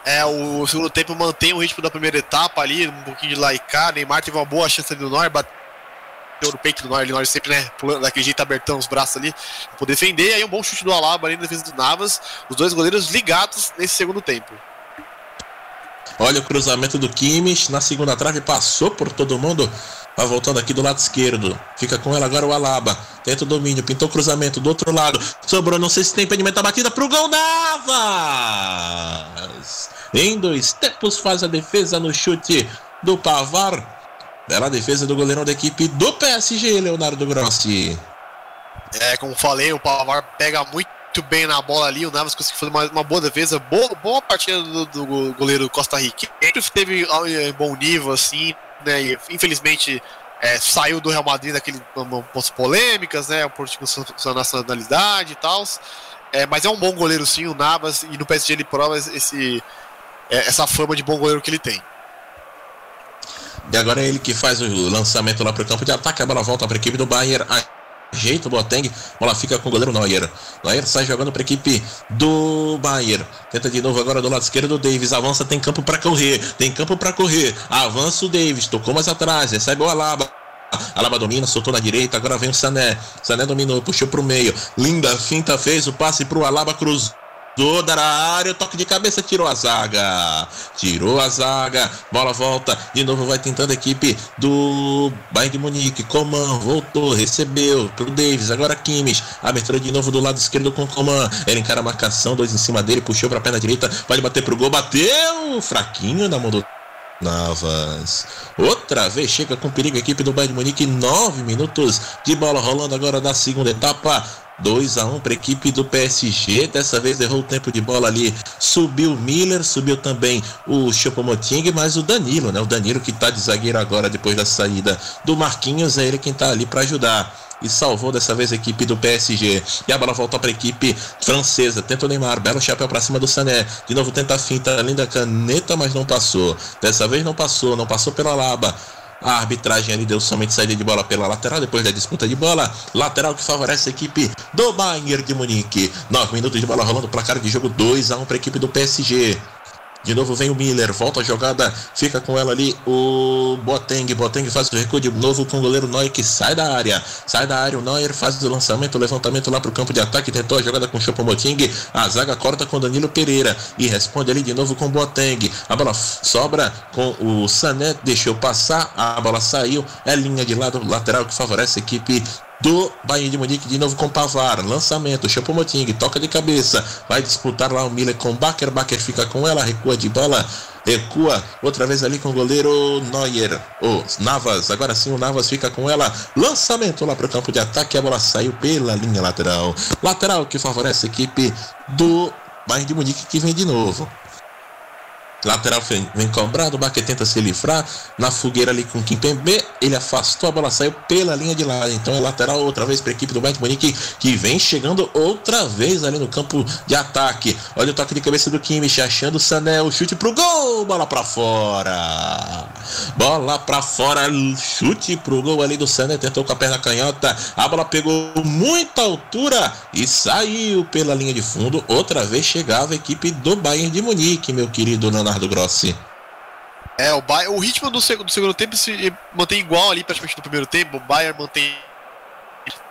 [SPEAKER 8] É, o segundo tempo mantém o ritmo da primeira etapa ali, um pouquinho de laicar. Neymar teve uma boa chance do Neuer, bateu no peito do Neuer sempre, né, pulando daquele jeito abertão os braços ali, por defender, aí um bom chute do Alaba ali na defesa do Navas, os dois goleiros ligados nesse segundo tempo.
[SPEAKER 1] Olha o cruzamento do Kimmich na segunda trave, passou por todo mundo. Vai voltando aqui do lado esquerdo. Fica com ela agora o Alaba. Tenta o domínio, pintou o cruzamento do outro lado. Sobrou, não sei se tem impedimento a batida pro gol Navas. Em dois tempos faz a defesa no chute do Pavar. Bela defesa do goleirão da equipe do PSG, Leonardo Grossi.
[SPEAKER 8] É, como falei, o Pavar pega muito bem na bola ali. O Navas conseguiu fazer uma, uma boa defesa. Boa, boa partida do, do goleiro Costa Rica. Ele teve um bom nível, assim, né? E, infelizmente é, saiu do Real Madrid naquele pontos polêmicas, né? Por sua nacionalidade e tal. É, mas é um bom goleiro sim, o Navas, e no PSG ele prova esse, essa fama de bom goleiro que ele tem.
[SPEAKER 1] E agora é ele que faz o lançamento lá para o campo de ataque. A bola volta para a equipe do Bayern. Ajeita o Boateng. Bola fica com o goleiro Neuer. Neuer sai jogando para a equipe do Bayern. Tenta de novo agora do lado esquerdo do Davis. Avança, tem campo para correr. Tem campo para correr. Avança o Davis. Tocou mais atrás. Recebe o Alaba. Alaba domina, soltou na direita, agora vem o Sané. Sané dominou, puxou pro meio. Linda finta fez o passe pro Alaba, cruzou toda a área, toque de cabeça, tirou a zaga. Tirou a zaga, bola volta, de novo vai tentando a equipe do Bayern de Munique. Coman voltou, recebeu pro Davis, agora Kimmich. Abertura de novo do lado esquerdo com Coman. Ele encara a marcação, dois em cima dele, puxou pra perna direita, pode bater pro gol, bateu! Fraquinho na mão do Navas. Outra vez chega com perigo a equipe do Bayern de Munique. Nove minutos de bola rolando agora da segunda etapa. 2 a 1 para a equipe do PSG. Dessa vez errou o tempo de bola ali. Subiu o Miller, subiu também o Chopomoting, mas o Danilo, né? O Danilo que está de zagueiro agora depois da saída do Marquinhos, é ele quem está ali para ajudar. E salvou dessa vez a equipe do PSG. E a bola volta para a equipe francesa. Tenta o Neymar, belo chapéu para cima do Sané. De novo tenta a finta, além da caneta, mas não passou. Dessa vez não passou, não passou pela Laba. A arbitragem ali deu somente saída de bola pela lateral depois da disputa de bola. Lateral que favorece a equipe do Bayern de Munique. 9 minutos de bola rolando, placar de jogo 2 a 1 para a equipe do PSG. De novo vem o Miller, volta a jogada, fica com ela ali o Boateng. Boateng faz o recuo de novo com o goleiro Neuer que sai da área. Sai da área, o Neuer faz o lançamento, o levantamento lá pro campo de ataque, tentou a jogada com o Chopomoting. A zaga corta com Danilo Pereira e responde ali de novo com o Boateng. A bola sobra com o Sané, deixou passar, a bola saiu, é linha de lado lateral que favorece a equipe do Bayern de Munique de novo com Pavar, lançamento, Chapomoting, toca de cabeça, vai disputar lá o Miller com Baker, Baker fica com ela, recua de bola, recua outra vez ali com o goleiro Neuer, o Navas, agora sim o Navas fica com ela, lançamento lá para o campo de ataque, a bola saiu pela linha lateral, lateral que favorece a equipe do Bayern de Munique que vem de novo. Lateral vem, cobrado, o Baque tenta se livrar na fogueira ali com o Kimpembe, ele afastou, a bola saiu pela linha de lado. Então é lateral outra vez para a equipe do Bayern Munique que vem chegando outra vez ali no campo de ataque. Olha o toque de cabeça do Kimmich, achando o Sané, o chute pro gol, bola para fora. Bola para fora, chute pro gol ali do Sané, tentou com a perna canhota, a bola pegou muita altura e saiu pela linha de fundo. Outra vez chegava a equipe do Bayern de Munique, meu querido Leonardo. Leonardo Grossi.
[SPEAKER 8] É, o, Bayern, o ritmo do segundo, do segundo tempo se mantém igual ali praticamente no primeiro tempo. O Bayern mantém.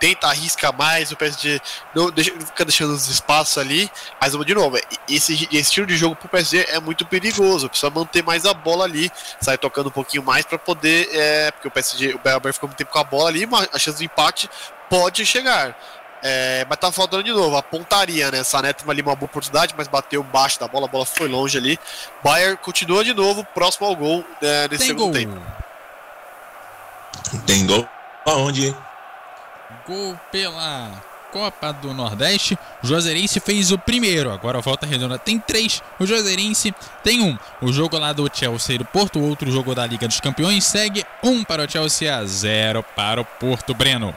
[SPEAKER 8] Tenta arriscar mais, o PSG não deixa, fica deixando os espaços ali. Mas, de novo, esse, esse estilo de jogo pro PSG é muito perigoso. Precisa manter mais a bola ali, sair tocando um pouquinho mais para poder. É, porque o PSG, o Bayern ficou muito tempo com a bola ali, mas a chance de empate pode chegar. É, mas tá faltando de novo a pontaria, né? Sané teve ali uma boa oportunidade, mas bateu baixo da bola, a bola foi longe ali. Bayern continua de novo, próximo ao gol né, nesse Tem segundo gol. tempo.
[SPEAKER 1] Tem gol aonde?
[SPEAKER 7] Gol pela Copa do Nordeste. O Juazeirense fez o primeiro. Agora a volta redonda tem três. O Juazeirense tem um. O jogo lá do Chelsea e do Porto, outro jogo da Liga dos Campeões, segue um para o Chelsea a zero para o Porto Breno.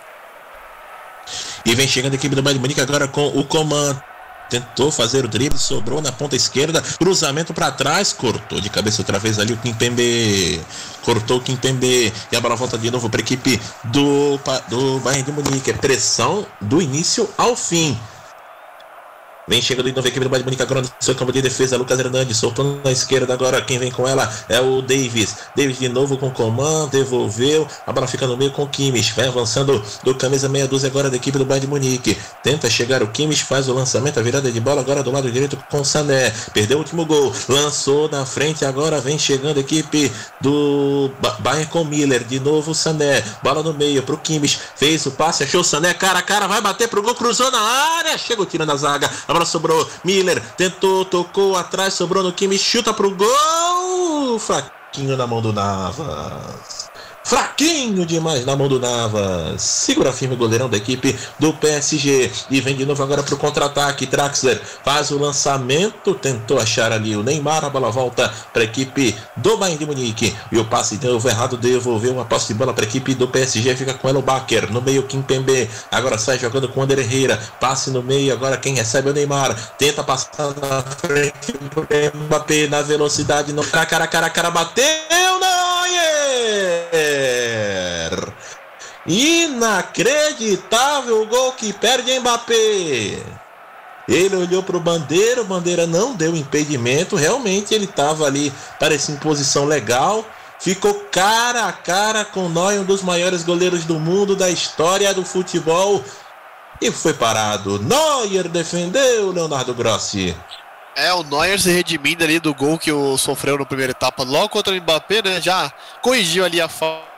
[SPEAKER 1] E vem chegando a equipe do Bayern de Munique agora com o comando. Tentou fazer o drible, sobrou na ponta esquerda, cruzamento para trás, cortou de cabeça outra vez ali o Kimpembe. Cortou o Kimpembe e a bola volta de novo para a equipe do, do Bayern de Munique. É pressão do início ao fim. Vem chegando de novo a equipe do Bayern Munique agora no seu campo de defesa. Lucas Hernandes soltando na esquerda agora. Quem vem com ela é o Davis. Davis de novo com comando. Devolveu. A bola fica no meio com o Kimmich. Vai avançando do camisa meia dúzia agora da equipe do Bayern Munique. Tenta chegar o Kimmich. Faz o lançamento. A virada de bola agora do lado direito com o Sané. Perdeu o último gol. Lançou na frente. Agora vem chegando a equipe do Bayern com Miller. De novo o Sané. Bola no meio pro Kimmich. Fez o passe. Achou o Sané. Cara a cara. Vai bater pro gol. Cruzou na área. Chega o tiro na zaga. A bola sobrou. Miller tentou, tocou atrás, sobrou no Kimi, chuta pro gol. Fraquinho na mão do Navas. Fraquinho demais na mão do Navas. Segura firme o goleirão da equipe do PSG. E vem de novo agora para o contra-ataque. Draxler faz o lançamento. Tentou achar ali o Neymar. A bola volta para a equipe do Bayern de Munique. E o passe de novo errado devolveu uma posse de bola para a equipe do PSG. Fica com o Baker. No meio, Kim Pembe. Agora sai jogando com o Ander Herrera. Passe no meio. Agora quem recebe é o Neymar. Tenta passar na frente do Mbappé na velocidade. No cara, cara, cara, cara. Bateu. Neuer! Inacreditável o gol que perde Mbappé. Ele olhou para o Bandeira, o Bandeira não deu impedimento, realmente ele estava ali, parecia em posição legal. Ficou cara a cara com Neuer, um dos maiores goleiros do mundo, da história do futebol. E foi parado. Neuer defendeu Leonardo Grossi.
[SPEAKER 8] É, o Neuer se redimindo ali do gol que o sofreu na primeira etapa, logo contra o Mbappé, né? Já corrigiu ali a falha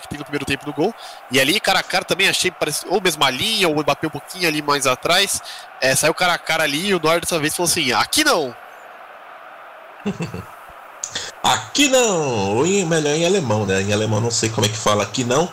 [SPEAKER 8] que teve no primeiro tempo do gol. E ali, cara a cara, também achei parece, ou mesma linha, ou Mbappé um pouquinho ali mais atrás. É, saiu cara a cara ali e o Neuer dessa vez falou assim: aqui não!
[SPEAKER 1] aqui não! Ou em, melhor em alemão, né? Em alemão não sei como é que fala aqui não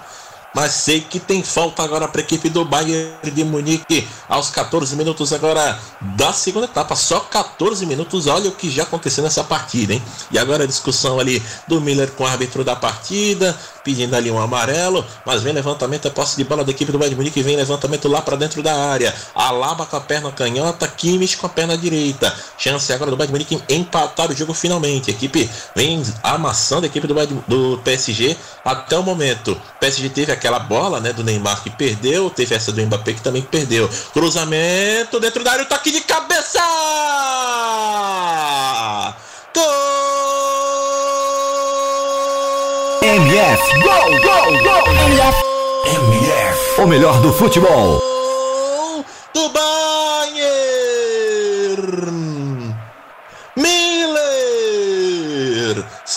[SPEAKER 1] mas sei que tem falta agora para a equipe do Bayern de Munique aos 14 minutos agora da segunda etapa, só 14 minutos, olha o que já aconteceu nessa partida, hein? E agora a discussão ali do Miller com o árbitro da partida, pedindo ali um amarelo, mas vem levantamento, é posse de bola da equipe do Bayern de Munique, vem levantamento lá para dentro da área, Alaba com a perna canhota, Kimmich com a perna direita, chance agora do Bayern de Munique empatar o jogo finalmente, a equipe vem amassando a equipe do, Bayern, do PSG até o momento, o PSG teve aquela aquela bola né, do Neymar que perdeu, teve essa do Mbappé que também perdeu. Cruzamento dentro da área, o toque de cabeça!
[SPEAKER 3] MF. Gol, gol, gol. MF. MF. O melhor do futebol.
[SPEAKER 1] Do.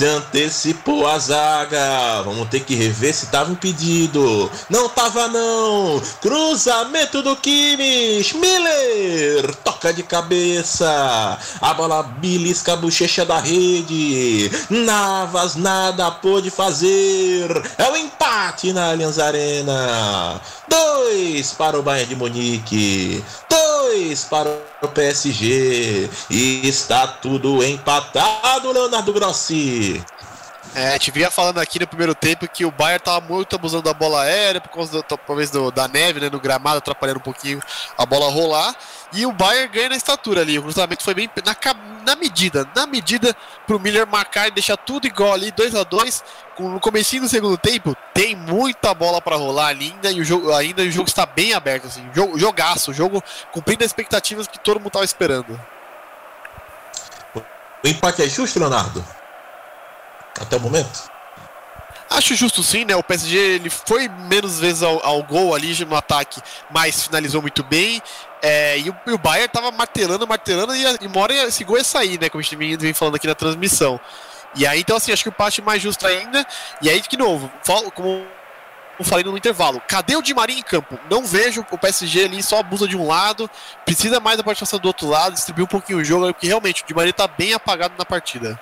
[SPEAKER 1] Se antecipou a zaga. Vamos ter que rever se estava impedido. Não tava não. Cruzamento do Kimmich. Miller toca de cabeça. A bola belisca a bochecha da rede. Navas nada pôde fazer. É o empate na Allianz Arena. Dois para o Bayern de Munique. Dois para o PSG. E está tudo empatado, Leonardo Grossi.
[SPEAKER 8] É, a gente vinha falando aqui no primeiro tempo que o Bayern tava muito abusando da bola aérea, por causa do, talvez do, da neve, né, no gramado, atrapalhando um pouquinho a bola rolar. E o Bayern ganha na estatura ali. O cruzamento foi bem na, na medida, na medida pro Miller marcar e deixar tudo igual ali, 2 a 2 No comecinho do segundo tempo, tem muita bola para rolar ainda e o jogo ainda o jogo está bem aberto assim. Jogo, jogaço, jogo cumprindo as expectativas que todo mundo tava esperando.
[SPEAKER 1] O empate é justo, Leonardo? Até o momento?
[SPEAKER 8] Acho justo sim, né? O PSG ele foi menos vezes ao, ao gol ali no ataque, mas finalizou muito bem. É, e, o, e, o, Bayern tava martelando, martelando, e, e uma hora esse gol ia sair, né? Como a gente vem, falando aqui na transmissão. E aí, então, assim, acho que o empate mais justo ainda. E aí, de novo, como eu falei no intervalo, cadê o Di Maria em campo? Não vejo o PSG ali só abusa de um lado, precisa mais da participação do outro lado, distribuir um pouquinho o jogo, porque realmente o Di Maria tá bem apagado na partida.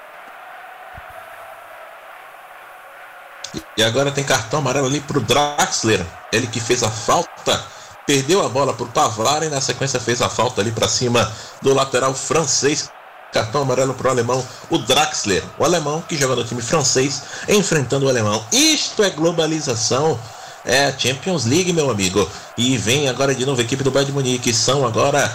[SPEAKER 1] E agora tem cartão amarelo ali pro Draxler. Ele que fez a falta. Perdeu a bola pro Pavlar e na sequência fez a falta ali para cima do lateral francês. Cartão amarelo pro alemão, o Draxler. O alemão que joga no time francês enfrentando o alemão. Isto é globalização. É Champions League, meu amigo. E vem agora de novo a equipe do Bayern de Munique. São agora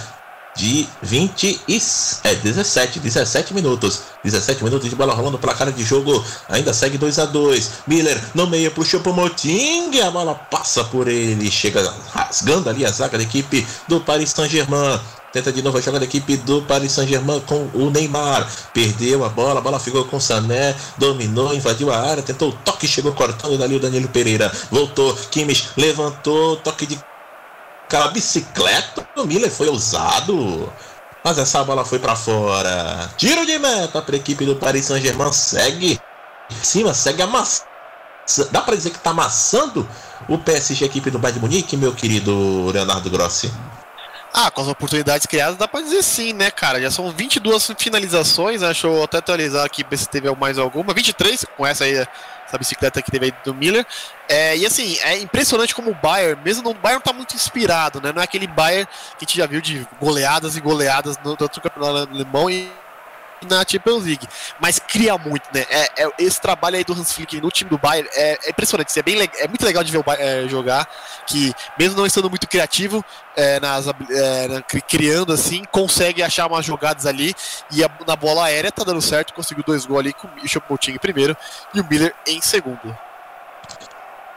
[SPEAKER 1] de 20 e é, 17, 17 minutos. 17 minutos de bola rolando para cara de jogo. Ainda segue 2 a 2 Miller no meio puxou pro Moting. A bola passa por ele. Chega rasgando ali a zaga da equipe do Paris Saint-Germain. Tenta de novo a jogada da equipe do Paris Saint-Germain com o Neymar. Perdeu a bola, a bola ficou com o Sané, dominou, invadiu a área, tentou o toque, chegou cortando dali o Danilo Pereira. Voltou, Kimmich levantou, toque de aquela bicicleta do Miller foi usado. Mas essa bola foi para fora. Tiro de meta para a equipe do Paris Saint-Germain. Segue em cima, segue amassando. Dá para dizer que está amassando o PSG, equipe do Bayern de Munique, meu querido Leonardo Grossi?
[SPEAKER 8] Ah, com as oportunidades criadas, dá pra dizer sim, né, cara? Já são 22 finalizações, né? Deixa eu até atualizar aqui, ver se teve mais alguma. 23, com essa aí, essa bicicleta que teve aí do Miller. É, e assim, é impressionante como o Bayern, mesmo não, o Bayern tá muito inspirado, né? Não é aquele Bayern que a gente já viu de goleadas e goleadas no outro campeonato alemão e na Champions League, mas cria muito, né? É, é, esse trabalho aí do Hans Flick no time do Bayern é, é impressionante, é, bem, é muito legal de ver o Bayern é, jogar, que mesmo não estando muito criativo, é, nas, é, criando assim, consegue achar umas jogadas ali e a, na bola aérea tá dando certo, conseguiu dois gols ali com o Choupo-Moting em primeiro e o Miller em segundo.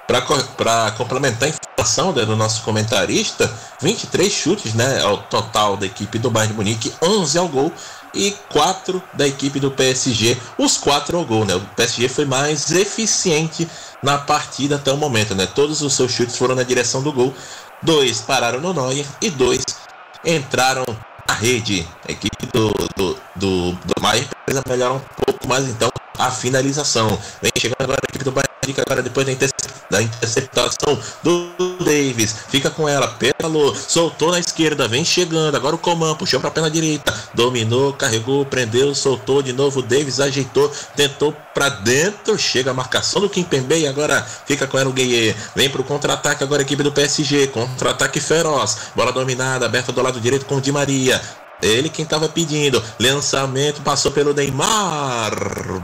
[SPEAKER 1] Para complementar a informação né, do nosso comentarista, 23 chutes né, ao total da equipe do Bayern de Munique, 11 ao gol e 4 da equipe do PSG, os 4 ao gol. Né? O PSG foi mais eficiente na partida até o momento. Né? Todos os seus chutes foram na direção do gol. Dois pararam no Neuer e dois entraram na rede. A equipe do, do, do, do Maier precisa melhorar um pouco mais então a finalização. Vem chegando agora a equipe do Bayern agora depois da, da interceptação do Davis. Fica com ela, pedalou, soltou na esquerda, vem chegando. Agora o Coman puxou para a perna direita, dominou, carregou, prendeu, soltou de novo. Davis ajeitou, tentou para dentro. Chega a marcação do Kimpembe e agora fica com ela o Gueye. Vem para o contra-ataque agora a equipe do PSG. Contra-ataque feroz. Bola dominada, aberta do lado direito com o Di Maria. Ele quem estava pedindo. Lançamento passou pelo Neymar.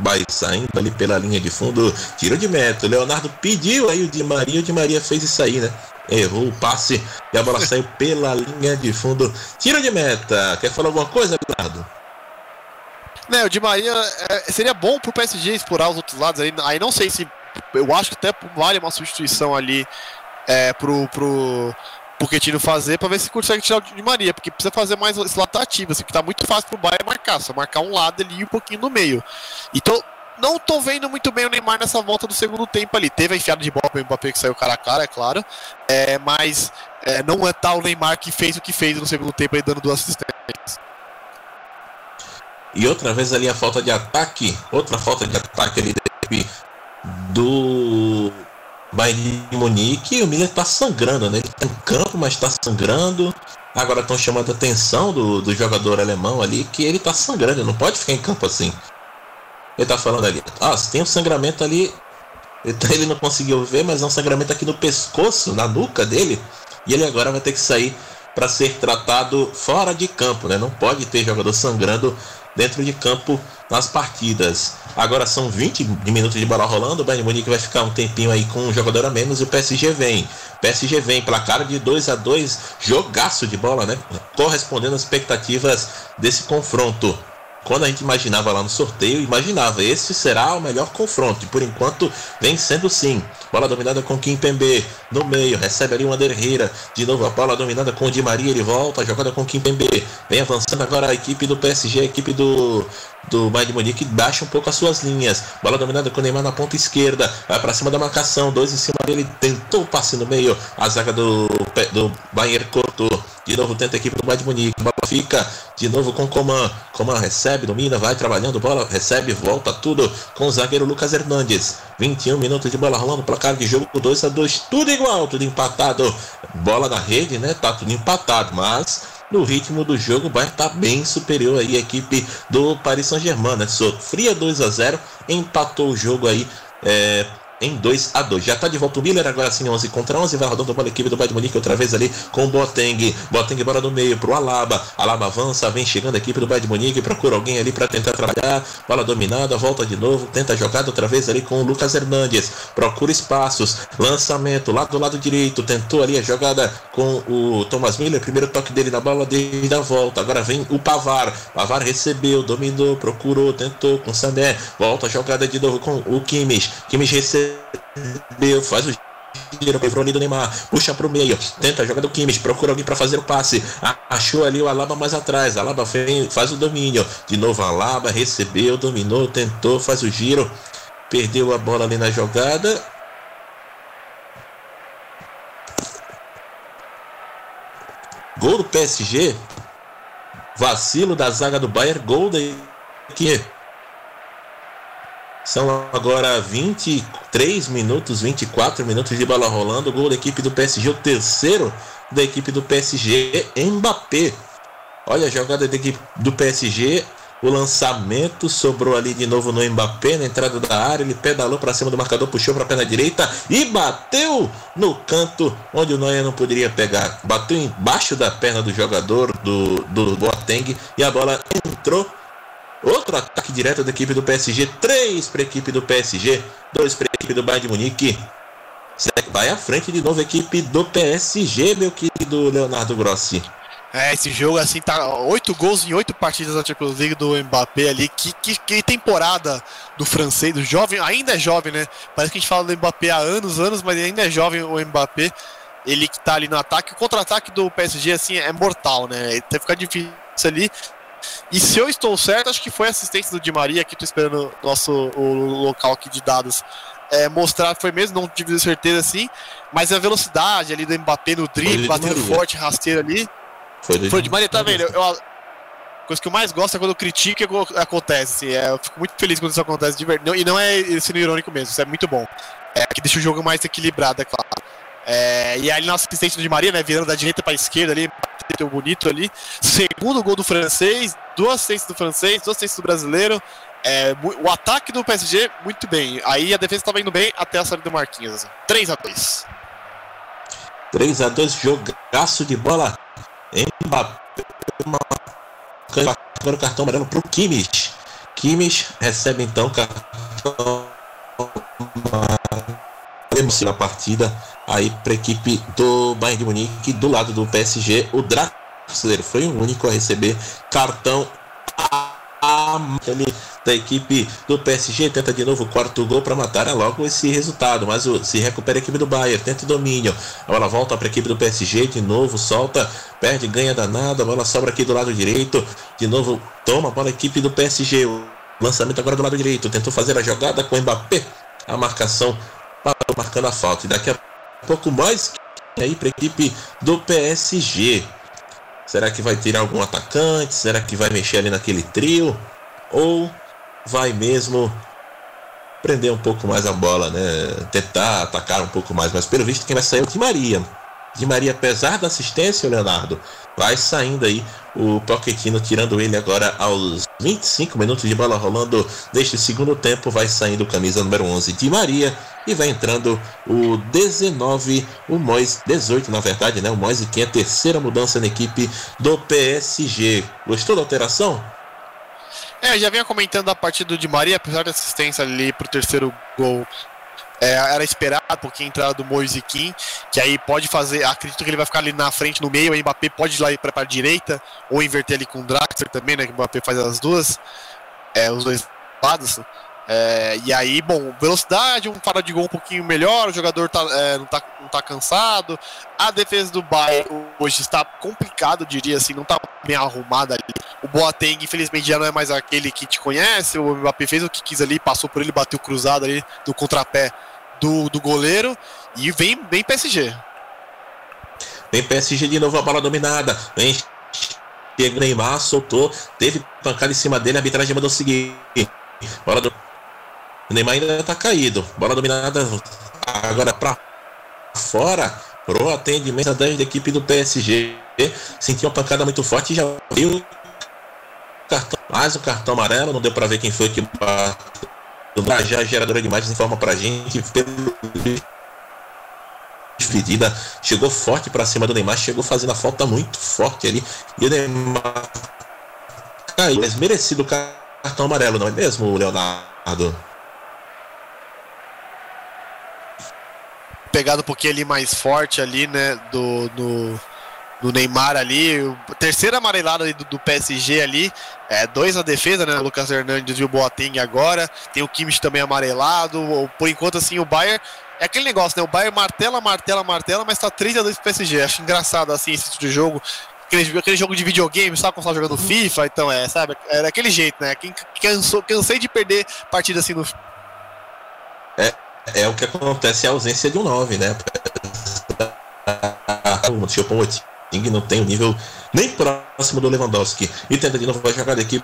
[SPEAKER 1] Vai saindo ali pela linha de fundo. Tiro de meta. Leonardo pediu aí o Di Maria. O Di Maria fez isso aí, né? Errou o passe e a bola saiu pela linha de fundo. Tiro de meta. Quer falar alguma coisa, Leonardo?
[SPEAKER 8] Né, o Di Maria é, seria bom pro PSG explorar os outros lados aí. Aí não sei se. Eu acho que até vale uma substituição ali é, pro, pro, Pochettino fazer para ver se consegue tirar o de Maria, porque precisa fazer mais esse lado ativo, assim, que tá muito fácil pro Bayern marcar, só marcar um lado ali e um pouquinho no meio. Então, não tô vendo muito bem o Neymar nessa volta do segundo tempo ali. Teve a enfiada de bola pro Mbappé que saiu cara a cara, é claro. É, mas é, não é tal o Neymar que fez o que fez no segundo tempo aí, dando duas assistências.
[SPEAKER 1] E outra vez ali a falta de ataque, outra falta de ataque ali do Bayern Munique. O Miller tá sangrando, né? Ele tá em campo, mas tá sangrando. Agora estão chamando a atenção do, do jogador alemão ali que ele tá sangrando, ele não pode ficar em campo assim. Ele tá falando ali, ah, se tem um sangramento ali, ele não conseguiu ver, mas é um sangramento aqui no pescoço, na nuca dele, e ele agora vai ter que sair para ser tratado fora de campo, né? Não pode ter jogador sangrando dentro de campo nas partidas. Agora são 20 minutos de bola rolando, o Bayern Munique vai ficar um tempinho aí com um jogador a menos e o PSG vem. PSG vem, placar de 2 a 2 jogaço de bola, né? Correspondendo às expectativas desse confronto quando a gente imaginava lá no sorteio, imaginava esse será o melhor confronto. E por enquanto vem sendo sim. Bola dominada com Kim Pembe no meio, recebe ali Ander Herrera. De novo a bola dominada com o Di Maria, ele volta, jogada com Kim Pembe. Vem avançando agora a equipe do PSG, a equipe do do Bayern de Munique baixa um pouco as suas linhas. Bola dominada com o Neymar na ponta esquerda. Vai para cima da marcação. Dois em cima dele. Tentou o passe no meio. A zaga do, do Bayern cortou. De novo tenta a equipe do Bayern de Munique. Bola fica de novo com Coman. Coman recebe, domina, vai trabalhando. Bola recebe, volta tudo com o zagueiro Lucas Hernandes. 21 minutos de bola rolando. Placar de jogo 2 a 2 Tudo igual, tudo empatado. Bola na rede, né? Tá tudo empatado. Mas no ritmo do jogo, o Bayern está bem superior aí à equipe do Paris Saint-Germain, né? Sofria 2 a 0 empatou o jogo aí é, em 2 a 2 Já está de volta o Miller, agora sim 11 contra 11. Vai rodando a equipe do Bayern Munique outra vez ali com o Boateng. Boateng bora no meio para o Alaba. Alaba avança, vem chegando a equipe do Bayern Munique. Procura alguém ali para tentar trabalhar. Bola dominada, volta de novo. Tenta jogada outra vez ali com o Lucas Hernandes. Procura espaços. Lançamento lá do lado direito. Tentou ali a jogada com o Thomas Miller. Primeiro toque dele na bola desde a volta. Agora vem o Pavar. Pavar recebeu, dominou, procurou, tentou com o Sané. Volta a jogada de novo com o Kimmich. Kimmich recebeu recebeu, faz o giro, ali do Neymar, puxa pro meio, tenta joga do Kimmich, procura alguém para fazer o passe, achou ali o Alaba mais atrás, Alaba faz o domínio, de novo Alaba recebeu, dominou, tentou, faz o giro, perdeu a bola ali na jogada. Gol do PSG, vacilo da zaga do Bayern, gol da que são agora 23 minutos, 24 minutos de bola rolando. O gol da equipe do PSG, o terceiro da equipe do PSG, Mbappé. Olha a jogada da equipe do PSG. O lançamento sobrou ali de novo no Mbappé na entrada da área. Ele pedalou para cima do marcador, puxou para a perna direita e bateu no canto onde o Neuer não poderia pegar. Bateu embaixo da perna do jogador do, do Boateng e a bola entrou Outro ataque direto da equipe do PSG. Três para a equipe do PSG. Dois para a equipe do Bayern de Munique. Vai à frente de novo a equipe do PSG, meu querido Leonardo Grossi.
[SPEAKER 8] É, esse jogo assim tá oito gols em oito partidas da Champions League do Mbappé ali. Que, que, que, temporada do francês, do jovem, ainda é jovem, né? Parece que a gente fala do Mbappé há anos, anos, mas ainda é jovem o Mbappé. Ele que tá ali no ataque. O contra-ataque do PSG assim é mortal, né? Deve ficar difícil ali. E se eu estou certo, acho que foi a assistência do Di Maria, que estou esperando nosso o local aqui de dados é, mostrar foi mesmo, não tive certeza assim, mas a velocidade ali do Mbappé no drible, batendo forte, rasteiro ali. Foi, do foi de Maria, tá vendo? Eu, eu, coisa que eu mais gosto é quando eu critico e acontece. Assim, é, eu fico muito feliz quando isso acontece de verdade. E não é sendo irônico mesmo, isso é muito bom. É que deixa o jogo mais equilibrado, é claro. É, e aí na assistência do Di Maria, né, virando da direita para a esquerda ali, bateu bonito ali. Segundo gol do francês, duas assistências do francês, duas assistências do brasileiro. É, o ataque do PSG, muito bem. Aí a defesa estava indo bem até a saída do Marquinhos. 3 a 2
[SPEAKER 1] 3 a 2 jogaço de bola. Mbappé, o cartão amarelo para o Kimmich. Kimmich recebe então o cartão na partida aí para a equipe do Bayern de Munique do lado do PSG. O Draxler foi o único a receber cartão da equipe do PSG tenta de novo o quarto gol para matar é logo esse resultado, mas o, se recupera a equipe do Bayern, tenta o domínio, a bola volta para a equipe do PSG de novo, solta, perde, ganha danado, a bola sobra aqui do lado direito, de novo toma a bola a equipe do PSG, Lançamento agora do lado direito. Tentou fazer a jogada com o Mbappé. A marcação parou marcando a falta. E daqui a pouco mais aí para a equipe do PSG. Será que vai tirar algum atacante? Será que vai mexer ali naquele trio? Ou vai mesmo prender um pouco mais a bola, né? Tentar atacar um pouco mais. Mas pelo visto quem vai sair é o Di Maria. Di Maria, apesar da assistência, Leonardo, vai saindo aí o Pochettino, tirando ele agora aos 25 minutos de bola rolando deste segundo tempo, vai saindo camisa número 11 Di Maria e vai entrando o 19, o Mois, 18 na verdade, né? O Mois que é a terceira mudança na equipe do PSG. Gostou da alteração?
[SPEAKER 8] É, já vinha comentando a partida Di Maria, apesar da assistência ali pro terceiro gol é, era esperado porque a entrada do Moise Kim, que aí pode fazer, acredito que ele vai ficar ali na frente, no meio, o Mbappé pode ir lá para a direita, ou inverter ali com o Draxler também, né, que o Mbappé faz as duas, é, os dois lados. É, e aí, bom, velocidade, um faro de gol um pouquinho melhor, o jogador tá, é, não, tá, não tá cansado. A defesa do Bayern hoje está complicado, diria assim, não tá bem arrumada ali. O Boateng, infelizmente, já não é mais aquele que te conhece. O Mbappé fez o que quis ali, passou por ele, bateu cruzado ali do contrapé do, do goleiro e vem bem PSG.
[SPEAKER 1] Vem PSG de novo, a bola dominada. Vem chega Neymar, soltou, teve pancada em cima dele, a arbitragem mandou seguir. Bola do Neymar ainda tá caído. Bola dominada agora para fora pro atendimento da equipe do PSG. Sentiu uma pancada muito forte e já viu cartão, mais o cartão amarelo, não deu para ver quem foi que bateu já a geradora de imagens informa pra gente despedida, chegou forte para cima do Neymar, chegou fazendo a falta muito forte ali e o Neymar caiu, mas merecido o cartão amarelo, não é mesmo, Leonardo?
[SPEAKER 8] Pegado um pouquinho ali mais forte ali, né, do, do do Neymar ali. Terceira amarelada do, do, PSG ali. É, dois na defesa, né? O Lucas Hernandes e o Boateng agora. Tem o Kimmich também amarelado. Por enquanto, assim, o Bayern. É aquele negócio, né? O Bayern martela, martela, martela, mas tá 3x2 pro PSG. Acho engraçado, assim, esse tipo de jogo. Aquele, aquele jogo de videogame, sabe quando você tá jogando FIFA? Então, é, sabe? É daquele jeito, né? Quem cansou, cansei de perder partida assim no.
[SPEAKER 1] É, é o que acontece, é a ausência de um 9, né? O Choupo-Moting não tem um nível nem próximo do Lewandowski. E tenta de novo a jogada aqui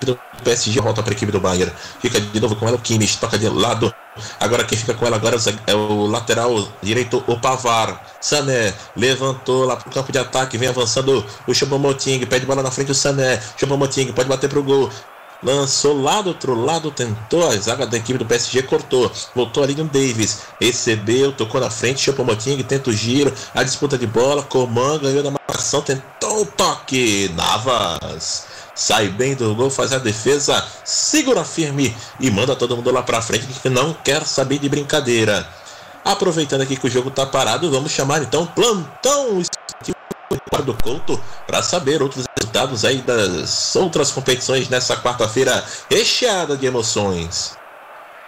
[SPEAKER 1] do PSG volta para a equipe do Bayern. Fica de novo com ela o Kimmich, toca de lado. Agora quem fica com ela agora é o lateral direito, o Pavar. Sané levantou lá para o campo de ataque, vem avançando o Choupo-Moting, pede bola na frente o Sané. Choupo-Moting pode bater para o gol. Lançou lá do outro lado, tentou a zaga da equipe do PSG, cortou. Voltou ali no Davis. Recebeu, tocou na frente, Chopo Moting, tenta o giro. A disputa de bola, Coman ganhou da marcação, tentou o toque. Navas sai bem do gol, faz a defesa, segura firme e manda todo mundo lá pra frente que não quer saber de brincadeira. Aproveitando aqui que o jogo tá parado, vamos chamar então plantão do Couto para saber outros resultados aí das outras competições nessa quarta-feira recheada de emoções.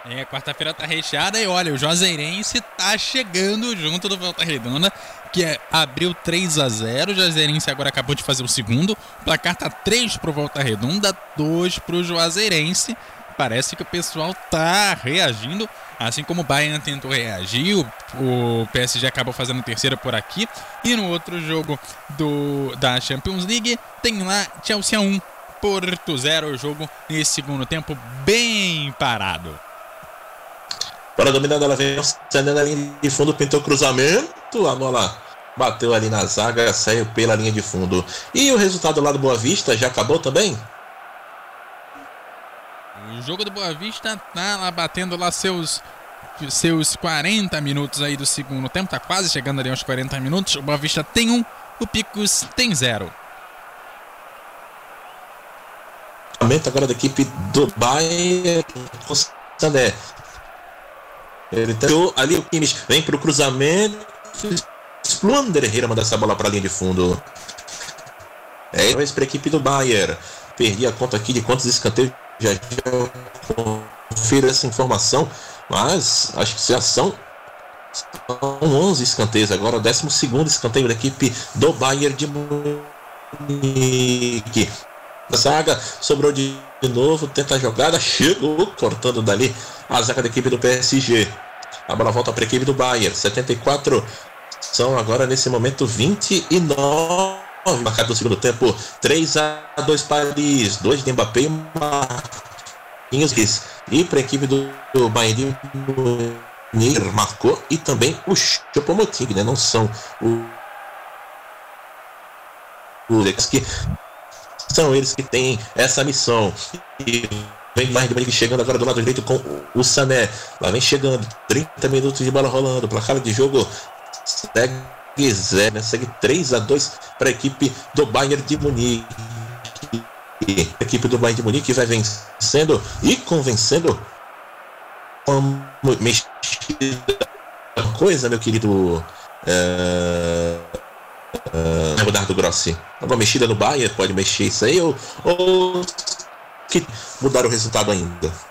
[SPEAKER 7] É, quarta-feira tá recheada e olha, o Juazeirense tá chegando junto do Volta Redonda, que é, abriu 3 a 0 O Juazeirense agora acabou de fazer o segundo. O placar tá 3 pro Volta Redonda, 2 pro Juazeirense. Parece que o pessoal tá reagindo Assim como o Bayern tentou reagir, o, PSG acabou fazendo terceira por aqui. E no outro jogo do, da Champions League, tem lá Chelsea 1, Porto 0. Jogo nesse segundo tempo bem parado.
[SPEAKER 1] Para dominando, ela vem acendendo a linha de fundo, pintou cruzamento, a bola bateu ali na zaga, saiu pela linha de fundo. E o resultado lá do Boa Vista já acabou também?
[SPEAKER 7] O jogo do Boa Vista tá lá batendo lá seus seus 40 minutos aí do segundo tempo, tá quase chegando ali aos 40 minutos. O Boa Vista tem um, o Picos tem zero.
[SPEAKER 1] Aumento agora da equipe do Bayern Sané. Ele tentou ali o Kimmich vem pro cruzamento. Splunder Herrera manda essa bola para a linha de fundo. É vez para a equipe do Bayern. Perdi a conta aqui de quantos escanteios já, confiro essa informação, mas acho que já são, são 11 escanteios agora, o 12 escanteio da equipe do Bayern de Munique. A zaga sobrou de novo, tenta a jogada, chegou, cortando dali a zaga da equipe do PSG. A bola volta para a equipe do Bayern. 74 são agora nesse momento 29 marcado no segundo tempo. 3 a 2 Paris, 2 de Mbappé e Marquinhos. E para a equipe do, do Bayern de marcou e também o Chopomoting, né? Não são os que são eles que têm essa missão. E vem mais de Munique chegando agora do lado direito com o Sané. Lá vem chegando, 30 minutos de bola rolando, placar de jogo segue zero, né? segue 3 a 2 para a equipe do Bayern de Munique. A equipe do Bayern de Munique vai vencendo e convencendo como mexida coisa, meu querido é, uh, do Grossi. Uma mexida no Bayern pode mexer isso aí ou, ou que mudar o resultado ainda?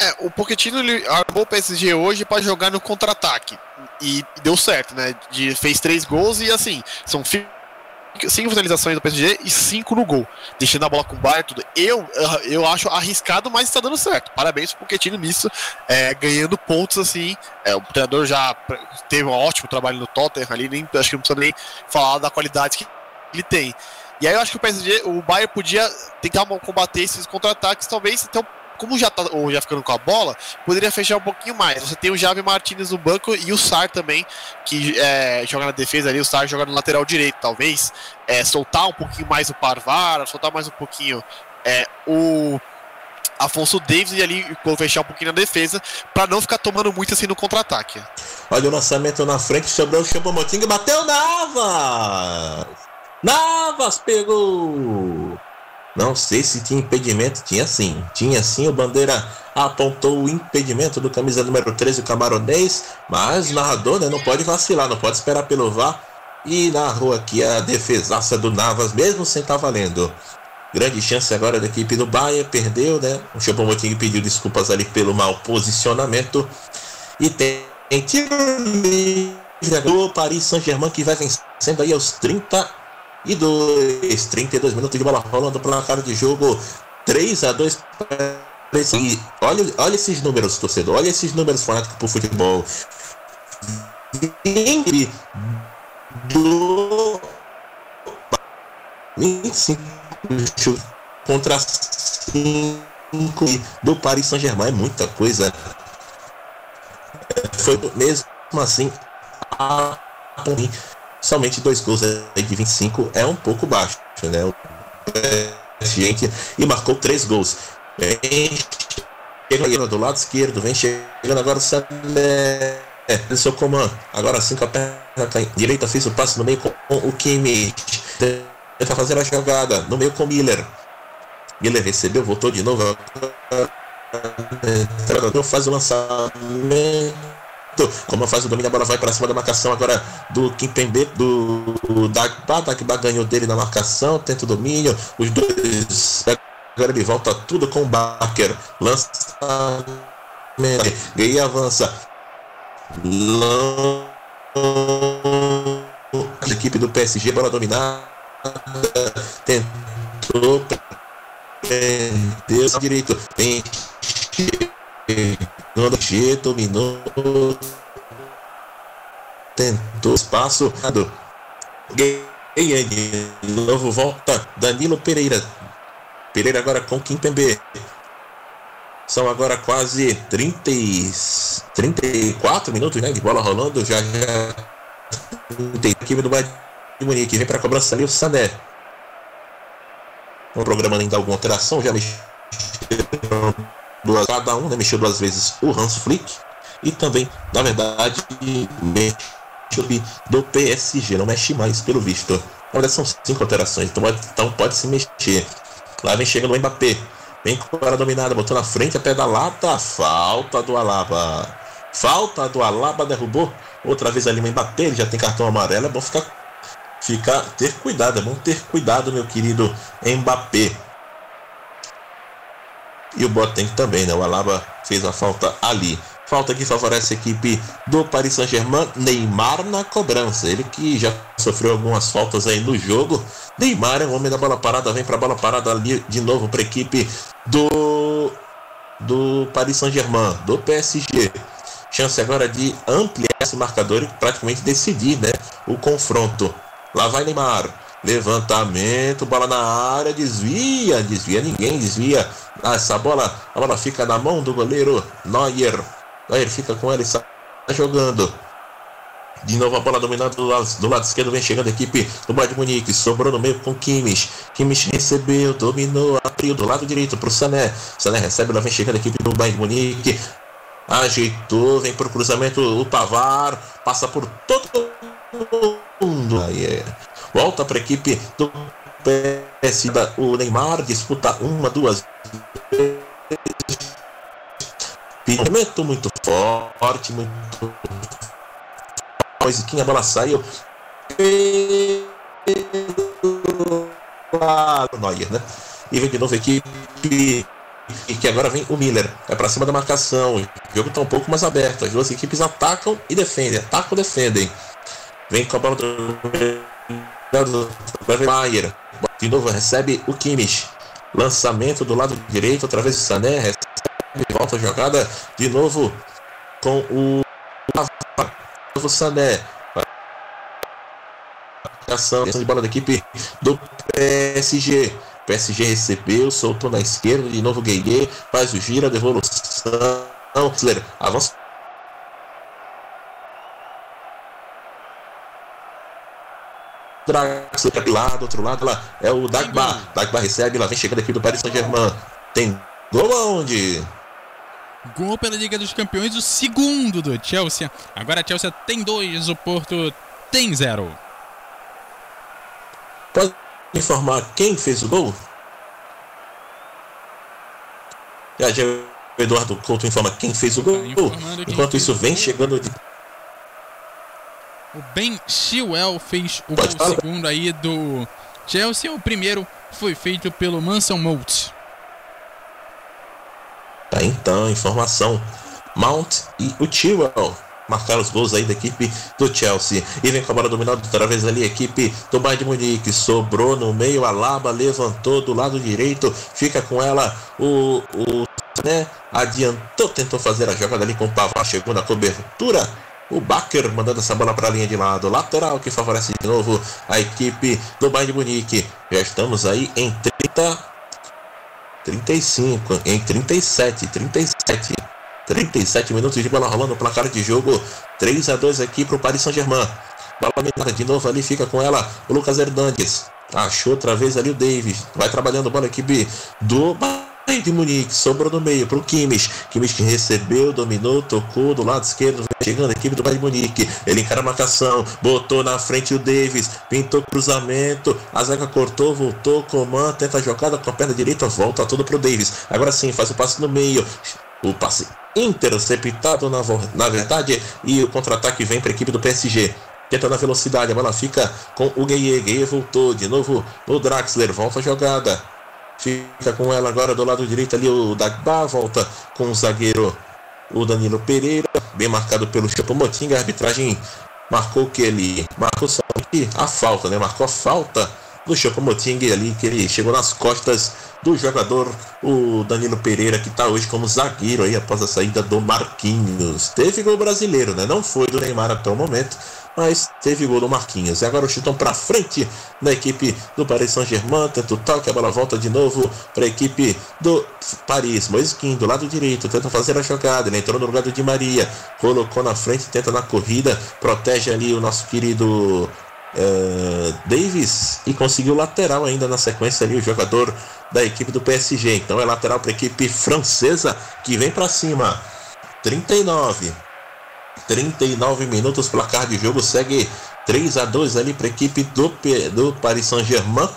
[SPEAKER 8] É, o Pochettino ele armou o PSG hoje para jogar no contra-ataque e deu certo, né? De, fez três gols e assim, são cinco finalizações do PSG e cinco no gol, deixando a bola com o Bayern tudo. Eu, eu acho arriscado, mas está dando certo. Parabéns pro Pochettino nisso, é, ganhando pontos assim. É, o treinador já teve um ótimo trabalho no Tottenham ali, nem, acho que não precisa nem falar da qualidade que ele tem. E aí eu acho que o PSG, o Bayern podia tentar combater esses contra-ataques, talvez então como já tá ou já ficando com a bola, poderia fechar um pouquinho mais. Você tem o Javi Martinez no banco e o Sar também, que é, joga na defesa ali, o Sar joga no lateral direito, talvez. É, soltar um pouquinho mais o Parvar, soltar mais um pouquinho é, o Afonso Davis e ali fechar um pouquinho na defesa, para não ficar tomando muito assim no contra-ataque.
[SPEAKER 1] Olha o lançamento na frente, sobrou o Chabomoting e bateu Navas! Navas pegou! Não sei se tinha impedimento, tinha sim. Tinha sim, o Bandeira apontou o impedimento do camisa número 13, o Camaronês, mas o narrador né, não pode vacilar, não pode esperar pelo VAR. E narrou aqui a defesaça do Navas, mesmo sem estar tá valendo. Grande chance agora da equipe do Bahia, perdeu, né? O Choupo-Moting pediu desculpas ali pelo mau posicionamento. E tem tiro livre do Paris Saint-Germain que vai vencendo aí aos 30 e 2. 32 minutos de bola rolando placar de jogo 3 a 2 e olha, olha esses números, torcedor. Olha esses números fanáticos pro futebol. 20 do 25 contra 5 do Paris Saint-Germain. É muita coisa. Foi mesmo assim a somente dois gols de 25 é um pouco baixo, né? É, gente, e marcou três gols. Chegando do lado esquerdo, vem chegando agora o Sané. Seu comando. Agora sim com a perna direita fez o passe no meio com o Kimmich. Tenta fazer a jogada no meio com o Miller. Miller recebeu, voltou de novo. Faz o lançamento como faz o domínio, a bola vai para cima da marcação agora do Kimpembe, do, do Dagba. Dagba ganhou dele na marcação, tenta o domínio. Os dois. Agora ele volta tudo com o Barker. Lança. E avança. A equipe do PSG, bola dominada. Tentou. Deus direito. Vem Nando G dominou. Tentou espaço. Ganha de novo volta. Danilo Pereira. Pereira agora com Kim Pembe. São agora quase 30 e 34 minutos né, de bola rolando. Já já tem equipe do Bayern de Munique. Vem para a cobrança ali o Sané. Vamos programando ainda alguma alteração. Já mexeu cada um, né, mexeu duas vezes o Hans Flick e também, na verdade, do PSG, não mexe mais pelo visto. Verdade são cinco alterações, então, então pode se mexer. Lá vem chegando o Mbappé, vem com a dominada, botou na frente a pé da lata, falta do Alaba. Falta do Alaba, derrubou outra vez ali o Mbappé, ele já tem cartão amarelo, é bom ficar, ficar ter cuidado, é bom ter cuidado, meu querido Mbappé. E o Boateng também, né? O Alaba fez a falta ali. Falta que favorece a equipe do Paris Saint-Germain. Neymar na cobrança. Ele que já sofreu algumas faltas aí no jogo. Neymar é o homem da bola parada. Vem para a bola parada ali de novo para a equipe do, do Paris Saint-Germain, do PSG. Chance agora de ampliar esse marcador e praticamente decidir né, o confronto. Lá vai Neymar. Levantamento, bola na área, desvia, desvia ninguém, desvia. Ah, essa bola, a bola fica na mão do goleiro Neuer. Neuer fica com ela e sai jogando. De novo a bola dominada do lado, do lado esquerdo, vem chegando a equipe do Bayern de Munique. Sobrou no meio com Kimmich. Kimmich recebeu, dominou, abriu do lado direito para o Sané. Sané recebe, lá vem chegando a equipe do Bayern de Munique. Ajeitou, vem para o cruzamento o Pavar. Passa por todo mundo. Aí é. Volta para a equipe do PS. O Neymar disputa uma, duas vezes. muito forte, muito. Musiquinha, a bola saiu. Neuer, né? E vem de novo a equipe. E que agora vem o Miller. É para cima da marcação. O jogo está um pouco mais aberto. As duas equipes atacam e defendem. Atacam e defendem. Vem com a bola do Maier. De novo recebe o Kimmich. Lançamento do lado direito através do Sané. Recebe volta a jogada de novo com o novo Sané. Ação de bola da equipe do PSG. PSG recebeu, soltou na esquerda, de novo Gueye, faz o giro, a devolução. Avança Draxler lá do outro lado, lá é o Dagba. Dagba recebe, lá vem chegando aqui do Paris Saint-Germain. Tem gol aonde?
[SPEAKER 7] Gol pela Liga dos Campeões, o segundo do Chelsea. Agora a Chelsea tem dois, o Porto tem zero.
[SPEAKER 1] Pode informar quem fez o gol? Já, já o Eduardo Couto informa quem fez o gol. Tá Enquanto isso vem chegando de
[SPEAKER 7] o Ben Chilwell fez o gol segundo aí do Chelsea. O primeiro foi feito pelo Manson Mount.
[SPEAKER 1] Tá então, informação. Mount e o Chilwell marcaram os gols aí da equipe do Chelsea. E vem com a bola dominada outra vez ali a equipe do Bayern de Munique. Sobrou no meio, a Laba levantou do lado direito. Fica com ela o, o né? Adiantou, tentou fazer a jogada ali com o Pavar, chegou na cobertura o Baker mandando essa bola para a linha de lado. Lateral que favorece de novo a equipe do Bayern de Munique. Já estamos aí em 30, 35, em 37, 37. 37 minutos de bola rolando, placar de jogo 3 a 2 aqui para o Paris Saint-Germain. Bola minada de novo ali, fica com ela o Lucas Hernandes. Achou outra vez ali o Davis. Vai trabalhando bola equipe do Bayern de Munique, sobrou no meio para o Kimmich. Kimmich recebeu, dominou, tocou do lado esquerdo, chegando a equipe do Bayern Munique. Ele encara a marcação, botou na frente o Davis, pintou cruzamento, a zaga cortou, voltou, comando, tenta a jogada com a perna direita, volta tudo para o Davis. Agora sim, faz o passe no meio, o passe interceptado na, na verdade, e o contra-ataque vem para a equipe do PSG tenta na velocidade, a bola fica com o Gueye, Gueye voltou de novo o Draxler, volta a jogada, Fica com ela agora do lado direito ali o Dagba, volta com o zagueiro o Danilo Pereira, bem marcado pelo Chapomotinga. A arbitragem marcou que ele marcou só que a falta, né? Marcou a falta do Chapomotinga ali, que ele chegou nas costas do jogador, o Danilo Pereira, que está hoje como zagueiro aí após a saída do Marquinhos. Teve gol brasileiro, né? Não foi do Neymar até o momento, mas teve gol do Marquinhos. E agora o chutão para frente da equipe do Paris Saint-Germain. Tenta o toque, a bola volta de novo para a equipe do Paris. Moisquim do lado direito, tenta fazer a jogada. Ele entrou no lugar do Di Maria, colocou na frente, tenta na corrida, protege ali o nosso querido Uh, Davis e conseguiu lateral ainda na sequência ali o jogador da equipe do PSG. Então é lateral para a equipe francesa que vem para cima. 39 39 minutos, placar de jogo segue 3 a 2 ali para a equipe do, do Paris Saint-Germain.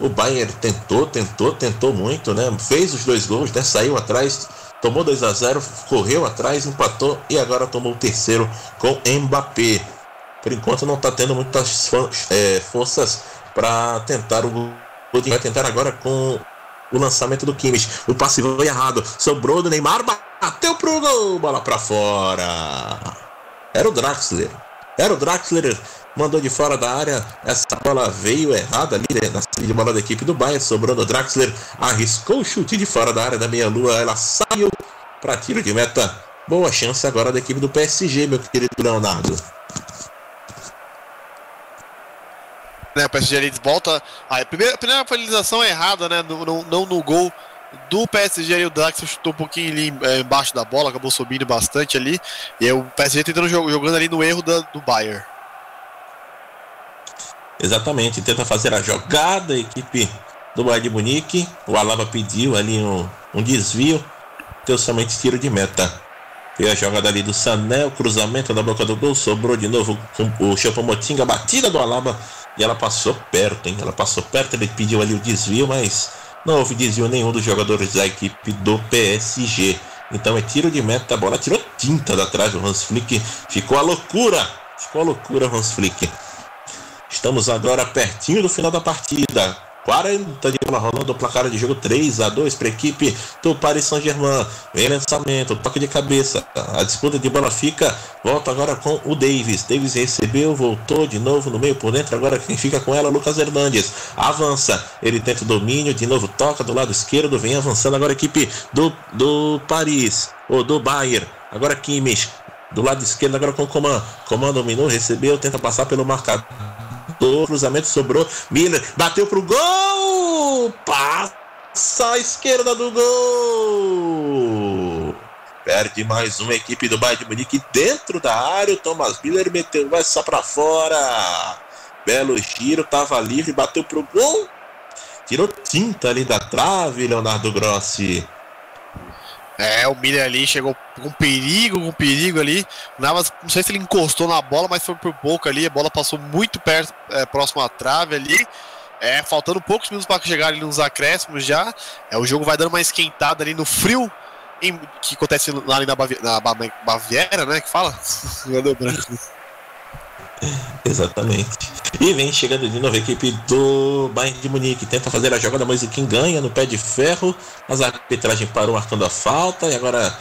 [SPEAKER 1] O Bayern tentou, tentou, tentou muito, né? Fez os dois gols, né? Saiu atrás, tomou 2 a 0, correu atrás, empatou e agora tomou o terceiro com Mbappé. Por enquanto não está tendo muitas é, forças para tentar o gol. Vai tentar agora com o lançamento do Kimmich. O passe foi errado. Sobrou do Neymar. bateu pro gol, bola pra fora. Era o Draxler. Era o Draxler, mandou de fora da área. Essa bola veio errada ali né, na saída de bola da equipe do Bayern. Sobrando o Draxler, arriscou o chute de fora da área da meia-lua. Ela saiu para tiro de meta. Boa chance agora da equipe do PSG, meu querido Leonardo.
[SPEAKER 8] Né, o PSG ali volta. A primeira, finalização errada, né? No, no, não no gol do PSG ali, o Draxler chutou um pouquinho ali é, embaixo da bola, acabou subindo bastante ali. E o PSG tentando jogando ali no erro da, do Bayern.
[SPEAKER 1] Exatamente, tenta fazer a jogada, a equipe do Bayern de Munique. O Alaba pediu ali um, um desvio, deu somente tiro de meta. Veio a jogada ali do Sané, o cruzamento da boca do gol, sobrou de novo com o Chapomotinga, batida do Alaba e ela passou perto, hein? Ela passou perto, ele pediu ali o desvio, mas não houve desvio nenhum dos jogadores da equipe do PSG. Então é tiro de meta, a bola tirou tinta da trás do Hans Flick. Ficou a loucura, ficou a loucura Hans Flick. Estamos agora pertinho do final da partida. 40 de bola rolando, placar de jogo 3 a 2 para a equipe do Paris Saint-Germain. Vem lançamento, toque de cabeça. A disputa de bola fica. Volta agora com o Davis. Davis recebeu, voltou de novo no meio por dentro. Agora quem fica com ela, Lucas Hernandes. Avança, ele tenta o domínio, de novo toca do lado esquerdo. Vem avançando agora a equipe do, do Paris, ou do Bayern. Agora Kimmich, do lado esquerdo, agora com o Coman. Coman dominou, recebeu, tenta passar pelo marcador o cruzamento sobrou. Miller bateu pro gol! Passa a esquerda do gol! Perde mais uma equipe do Bayern de Munique dentro da área. O Thomas Miller meteu essa para fora. Belo giro, tava livre, bateu pro gol. Tirou tinta ali da trave, Leonardo Grossi.
[SPEAKER 8] É, o Miller ali chegou com perigo, com perigo ali. Navas, não sei se ele encostou na bola, mas foi por pouco ali. A bola passou muito perto, é, próximo à trave ali. É, faltando poucos minutos para chegar ali nos acréscimos já. É, o jogo vai dando uma esquentada ali no frio em, que acontece lá ali na, Bavi na Baviera, né? Que fala? Meu branco.
[SPEAKER 1] Exatamente. E vem chegando de novo a equipe do Bayern de Munique. Tenta fazer a jogada, mas o Kim ganha no pé de ferro. Mas a arbitragem parou marcando a falta. E agora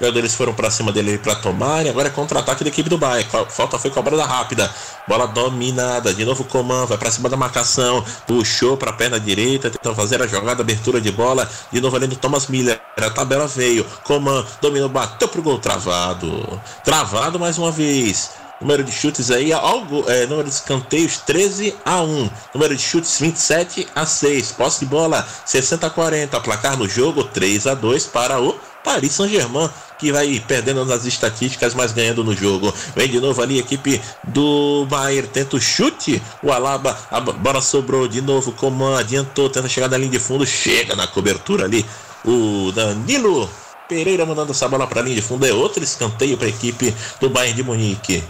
[SPEAKER 1] os jogadores foram para cima dele para tomar. E agora é contra-ataque da equipe do Bayern. Falta foi cobrada rápida. Bola dominada. De novo Coman vai para cima da marcação. Puxou para a perna direita. Tenta fazer a jogada, abertura de bola. De novo ali do Thomas Miller. A tabela veio. Coman dominou, bateu pro gol travado. Travado mais uma vez. Número de chutes aí, algo, é, número de escanteios 13 a 1. Número de chutes 27 a 6. Posse de bola 60 a 40. Placar no jogo 3 a 2 para o Paris Saint-Germain, que vai perdendo nas estatísticas, mas ganhando no jogo. Vem de novo ali a equipe do Bayern, tenta o chute. O Alaba, a bola sobrou de novo. Coman adiantou, tenta chegar na linha de fundo, chega na cobertura ali. O Danilo Pereira mandando essa bola para a linha de fundo. É outro escanteio para a equipe do Bayern de Munique.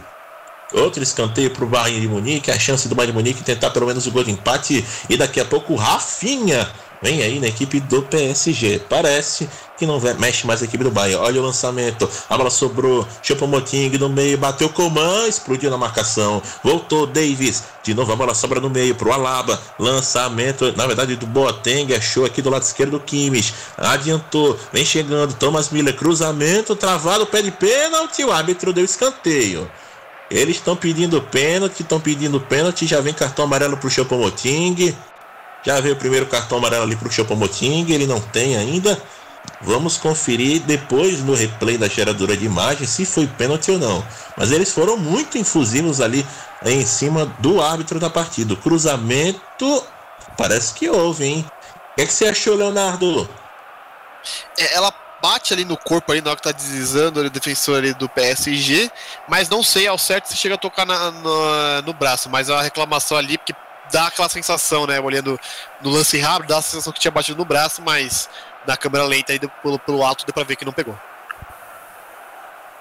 [SPEAKER 1] Outro escanteio para o Bayern de Munique. A chance do Bayern de Munique tentar pelo menos o gol de empate. E daqui a pouco o Rafinha vem aí na equipe do PSG. Parece que não mexe mais a equipe do Bayern. Olha o lançamento. A bola sobrou. Moting no meio. Bateu Coman. Explodiu na marcação. Voltou Davis. De novo a bola sobra no meio pro Alaba. Lançamento. Na verdade do Boateng. Achou aqui do lado esquerdo do Kimmich. Adiantou. Vem chegando. Thomas Miller. Cruzamento. Travado. Pé de pênalti. O árbitro deu escanteio. Eles estão pedindo pênalti, estão pedindo pênalti, já vem cartão amarelo pro Chopomoting. Já veio o primeiro cartão amarelo ali pro Chopomoting, ele não tem ainda. Vamos conferir depois no replay da geradora de imagem se foi pênalti ou não. Mas eles foram muito infusivos ali em cima do árbitro da partida. O cruzamento parece que houve, hein? O que, é que você achou, Leonardo?
[SPEAKER 8] É, ela bate ali no corpo ali na hora que tá deslizando o defensor ali do PSG, mas não sei ao certo se chega a tocar na, no, no braço, mas é uma reclamação ali, porque dá aquela sensação, né, olhando no lance rápido, dá a sensação que tinha batido no braço, mas na câmera lenta aí pelo, pelo alto deu pra ver que não pegou.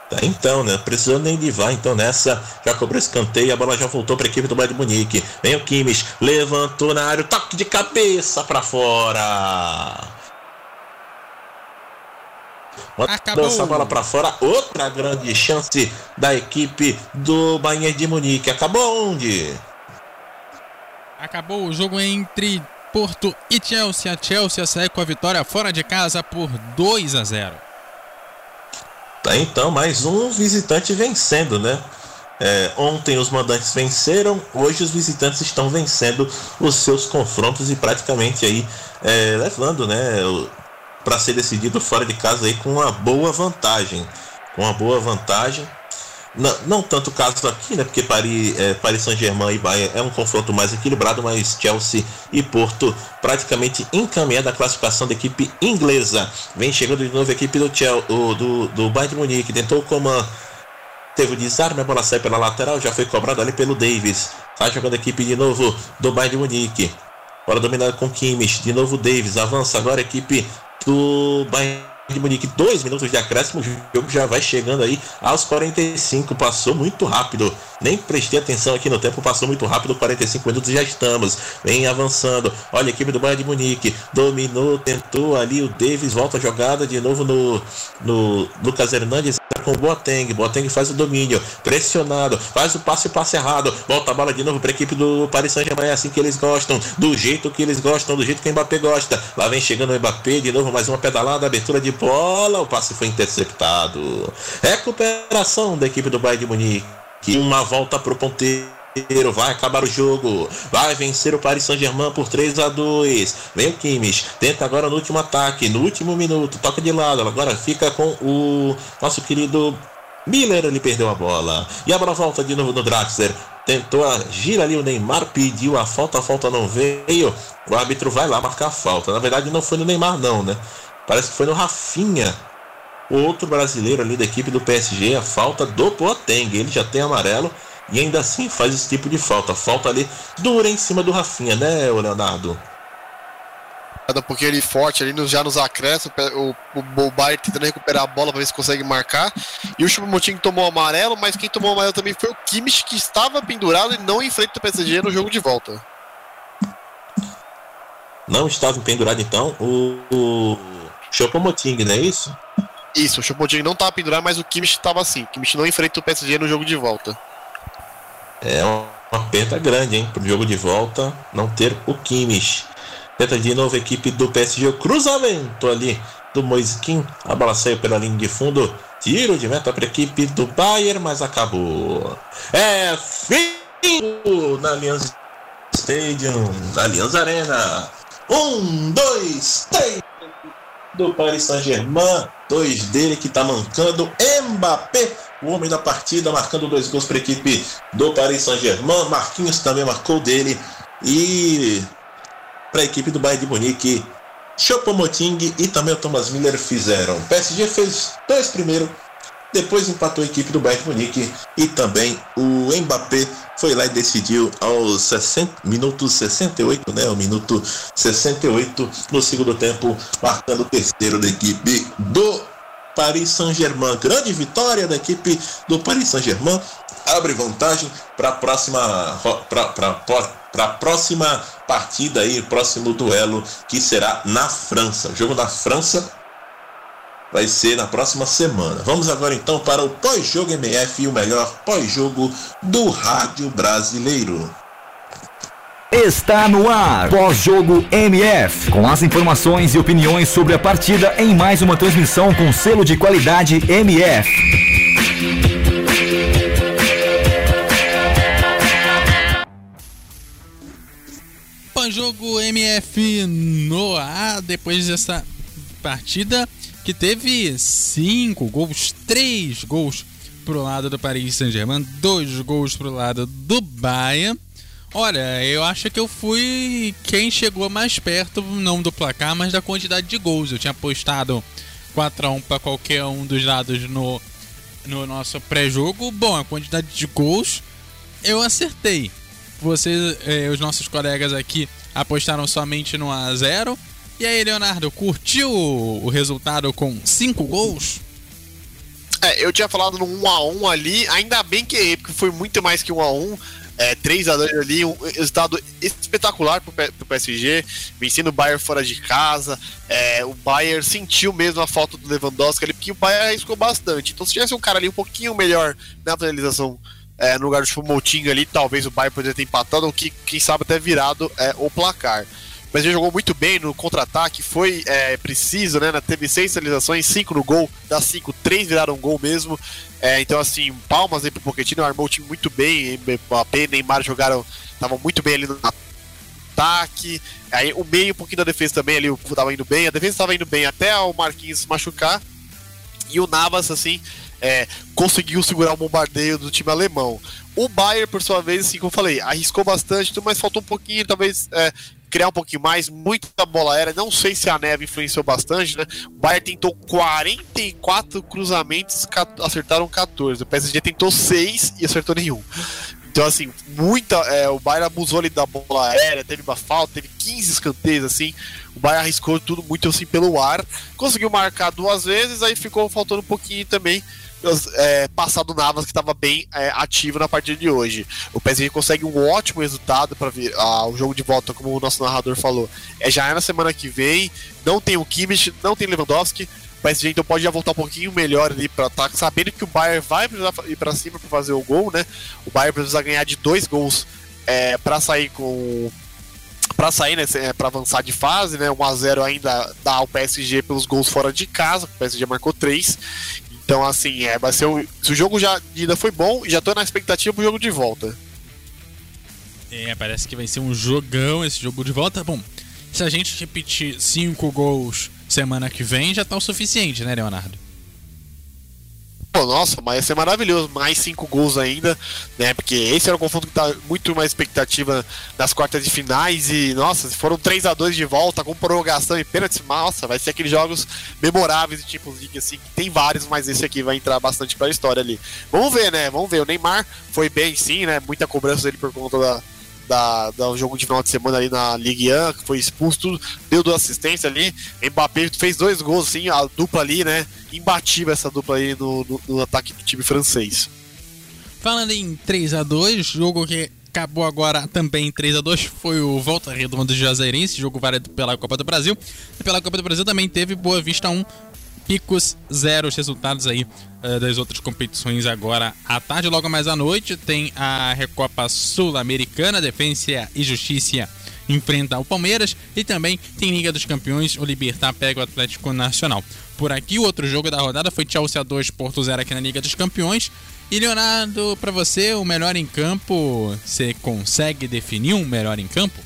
[SPEAKER 1] Tá, então, né? Precisou nem de vá, então nessa já cobrou escanteio, a bola já voltou para a equipe do Bayern de Munique. Vem o Kimmich, levantou na área, toque de cabeça para fora. Acabou. Essa bola para fora, outra grande chance da equipe do Bayern de Munique. Acabou onde?
[SPEAKER 7] Acabou o jogo entre Porto e Chelsea. A Chelsea sai com a vitória fora de casa por 2 a 0.
[SPEAKER 1] Tá então mais um visitante vencendo, né? É, ontem os mandantes venceram, hoje os visitantes estão vencendo os seus confrontos e praticamente aí é, levando, né, para ser decidido fora de casa aí com uma boa vantagem, com uma boa vantagem. Não, não tanto caso aqui, né? Porque Paris, é, Paris Saint-Germain e Bayern é um confronto mais equilibrado, mas Chelsea e Porto praticamente encaminhada a classificação da equipe inglesa. Vem chegando de novo a equipe do, Chelsea, do, do Bayern de Munique, tentou como teve o desarme, a bola sai pela lateral, já foi cobrado ali pelo Davis. Tá jogando a equipe de novo do Bayern de Munique. Bola dominada com Kimmich, de novo Davis, avança agora a equipe do Bayern de Munique, dois minutos de acréscimo, o jogo já vai chegando aí aos 45, passou muito rápido, nem prestei atenção aqui no tempo, passou muito rápido, 45 minutos já estamos, vem avançando, olha a equipe do Bayern de Munique, dominou, tentou ali o Davis, volta a jogada de novo no, no Lucas Hernandes, com o Boateng, Boateng faz o domínio, pressionado, faz o passe, passe errado, volta a bola de novo para a equipe do Paris Saint-Germain, é assim que eles gostam, do jeito que eles gostam, do jeito que o Mbappé gosta, lá vem chegando o Mbappé, de novo mais uma pedalada, abertura de bola, o passe foi interceptado. Recuperação da equipe do Bayern de Munique. Uma volta pro ponteiro vai acabar o jogo, vai vencer o Paris Saint-Germain por 3 a 2 Vem o Kimmich, tenta agora no último ataque, no último minuto, toca de lado, agora fica com o nosso querido Miller, ele perdeu a bola. E a bola volta de novo no Draxler. Tentou agir ali o Neymar, pediu a falta, a falta não veio. O árbitro vai lá marcar a falta. Na verdade, não foi no Neymar, não, né? Parece que foi no Rafinha, outro brasileiro ali da equipe do PSG, a falta do Boateng. Ele já tem amarelo e ainda assim faz esse tipo de falta. Falta ali dura em cima do Rafinha, né, Leonardo?
[SPEAKER 8] Porque ele forte ali já nos acréscimos, o, o, o Bayern tentando recuperar a bola para ver se consegue marcar. E o Choupo-Moting tomou amarelo, mas quem tomou amarelo também foi o Kimmich, que estava pendurado e não enfrenta o PSG no jogo de volta.
[SPEAKER 1] Não estava pendurado então o, o Choupo-Moting, não é isso?
[SPEAKER 8] Isso, o Choupo-Moting não estava pendurado, mas o Kimmich estava assim. O Kimmich não enfrenta o PSG no jogo de volta.
[SPEAKER 1] É uma perda grande, hein, pro jogo de volta não ter o Kimmich. Tenta de novo a equipe do PSG, o cruzamento ali do Moiskin. A bola saiu pela linha de fundo. Tiro de meta para a equipe do Bayern, mas acabou. É fim na Allianz Stadium, na Allianz Arena. Um, dois, três do Paris Saint-Germain, dois dele que tá mancando, Mbappé, o homem da partida, marcando dois gols para a equipe do Paris Saint-Germain, Marquinhos também marcou dele, e para a equipe do Bayern de Munique, Choupo-Moting e também o Thomas Miller fizeram. O PSG fez dois primeiro, depois empatou a equipe do Bayern Munique e também o Mbappé foi lá e decidiu aos 60, minutos 68, né? O minuto 68 no segundo tempo, marcando o terceiro da equipe do Paris Saint-Germain. Grande vitória da equipe do Paris Saint-Germain. Abre vantagem para a próxima para a próxima partida aí, próximo duelo que será na França. Jogo na França vai ser na próxima semana. Vamos agora então para o pós-jogo MF e o melhor pós-jogo do rádio brasileiro.
[SPEAKER 3] Está no ar, pós-jogo MF, com as informações e opiniões sobre a partida em mais uma transmissão com selo de qualidade MF.
[SPEAKER 7] Pós-jogo MF no ar, depois dessa partida que teve cinco gols, três gols pro lado do Paris Saint-Germain, dois gols pro lado do Bayern. Olha, eu acho que eu fui quem chegou mais perto, não do placar, mas da quantidade de gols. Eu tinha apostado 4 a 1 para qualquer um dos lados no, no nosso pré-jogo. Bom, a quantidade de gols eu acertei. Vocês, eh, os nossos colegas aqui, apostaram somente no a 0 e aí, Leonardo, curtiu o resultado com cinco gols?
[SPEAKER 8] É, eu tinha falado no 1x1 ali, ainda bem que errei, porque foi muito mais que 1x1. É, 3x2 ali, um resultado espetacular pro, PSG, vencendo o Bayern fora de casa. É, o Bayern sentiu mesmo a falta do Lewandowski ali, porque o Bayern arriscou bastante. Então, se tivesse um cara ali um pouquinho melhor na finalização é, no lugar do Moutinho ali, talvez o Bayern poderia ter empatado, ou que, quem sabe até virado é, o placar. O PSG jogou muito bem no contra-ataque, foi é, preciso, né? Teve seis finalizações, cinco no gol, das cinco, três viraram gol mesmo. É, então, assim, palmas aí pro Pochettino, armou o time muito bem. Mbappé e Neymar jogaram, estavam muito bem ali no ataque. Aí o meio, um pouquinho da defesa também ali, tava indo bem. A defesa estava indo bem até o Marquinhos se machucar. E o Navas, assim, é, conseguiu segurar o bombardeio do time alemão. O Bayern, por sua vez, assim como eu falei, arriscou bastante, mas faltou um pouquinho, talvez, é, criar um pouquinho mais, muita bola aérea. Não sei se a neve influenciou bastante, né? O Bayern tentou 44 cruzamentos, acertaram 14. O PSG tentou 6 e acertou nenhum. Então, assim, muita. É, o Bayern abusou ali da bola aérea, teve uma falta, teve 15 escanteios, assim. O Bayern arriscou tudo muito assim pelo ar. Conseguiu marcar duas vezes, aí ficou faltando um pouquinho também. É, passar do Navas que estava bem é, ativo na partida de hoje. O PSG consegue um ótimo resultado para vir ah, o jogo de volta, como o nosso narrador falou. É já é na semana que vem. Não tem o Kimmich, não tem Lewandowski o PSG então pode já voltar um pouquinho melhor ali para ataque, sabendo que o Bayern vai precisar ir para cima para fazer o gol, né? O Bayern precisa ganhar de dois gols é, para sair com para sair, né, é, para avançar de fase, né? 1 a 0 ainda dá ao PSG pelos gols fora de casa, o PSG marcou 3. Então assim, é, vai ser o, se o jogo já ainda foi bom, já tô na expectativa pro jogo de volta.
[SPEAKER 7] É, parece que vai ser um jogão esse jogo de volta. Bom, se a gente repetir cinco gols semana que vem já tá o suficiente, né, Leonardo?
[SPEAKER 8] Pô, nossa, mas ia ser maravilhoso. Mais cinco gols ainda, né? Porque esse era um confronto que tá muito mais expectativa das quartas de finais. E, nossa, foram 3 a 2 de volta, com prorrogação e pênalti, nossa, vai ser aqueles jogos memoráveis Champions League, assim, que tem vários, mas esse aqui vai entrar bastante pra história ali. Vamos ver, né? Vamos ver. O Neymar foi bem, sim, né? Muita cobrança dele por conta da da, do jogo de final de semana ali na Ligue 1, que foi expulso, tudo, deu duas assistências ali. Mbappé fez dois gols, assim, a dupla ali, né? Imbatível essa dupla aí no, no, no ataque do time francês.
[SPEAKER 7] Falando em 3 a 2 jogo que acabou agora também 3 a 2 foi o Volta Redonda do Juazeirense, jogo válido pela Copa do Brasil. E pela Copa do Brasil também teve Boa Vista 1, Picos 0, os resultados aí uh, das outras competições agora à tarde. Logo mais à noite tem a Recopa Sul-Americana, Defensa e Justiça enfrenta o Palmeiras e também tem Liga dos Campeões, o Libertar pega o Atlético Nacional. Por aqui, o outro jogo da rodada foi Chelsea 2, Porto 0 aqui na Liga dos Campeões. E Leonardo, para você, o melhor em campo, você consegue definir um melhor em campo?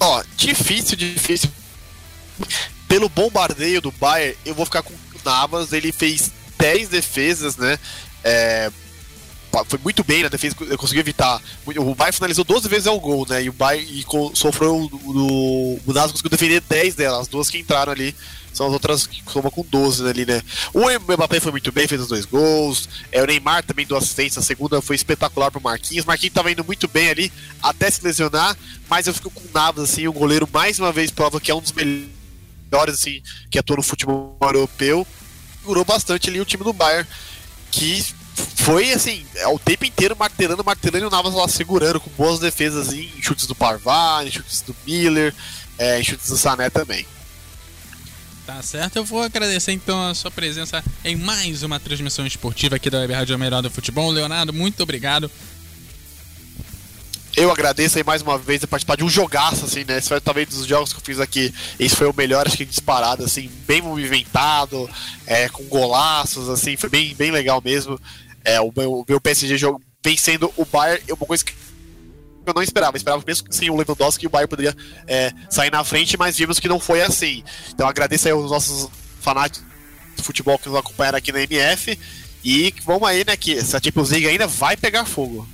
[SPEAKER 8] Ó, oh, difícil, difícil pelo bombardeio do Bayern, eu vou ficar com o Navas. Ele fez 10 defesas, né? É, foi muito bem na defesa, eu consegui evitar. O Bayern finalizou 12 vezes ao gol, né? E o Bayern e sofreu o, o Navas conseguiu defender 10 delas, as duas que entraram ali são as outras que soma com 12 ali, né? O Mbappé foi muito bem, fez os dois gols. É, o Neymar também deu assistência, a segunda foi espetacular pro Marquinhos. Marquinhos tava indo muito bem ali, até se lesionar, mas eu fico com o Navas, assim, o goleiro mais uma vez prova que é um dos melhores melhores assim, que atuam no futebol europeu, segurou bastante ali o time do Bayern, que foi assim, é, o tempo inteiro martelando, martelando e o Navas lá segurando com boas defesas em chutes do Parvar, em chutes do Miller, é, em chutes do Sané também.
[SPEAKER 7] Tá certo, eu vou agradecer então a sua presença em mais uma transmissão esportiva aqui da Web Rádio Melhor do Futebol. Leonardo, muito obrigado
[SPEAKER 8] eu agradeço aí mais uma vez a participar de um jogaço, assim, né? Esse foi talvez dos jogos que eu fiz aqui. Esse foi o melhor, acho que disparado, assim, bem movimentado, é, com golaços, assim, foi bem, bem legal mesmo. É, o meu, o meu PSG jogo vencendo o Bayern é uma coisa que eu não esperava. Eu esperava mesmo que sem o Lewandowski o Bayern poderia é, sair na frente, mas vimos que não foi assim. Então agradeço aí aos nossos fanáticos de futebol que nos acompanharam aqui na MF. E vamos aí, né, que essa Champions League ainda vai pegar fogo.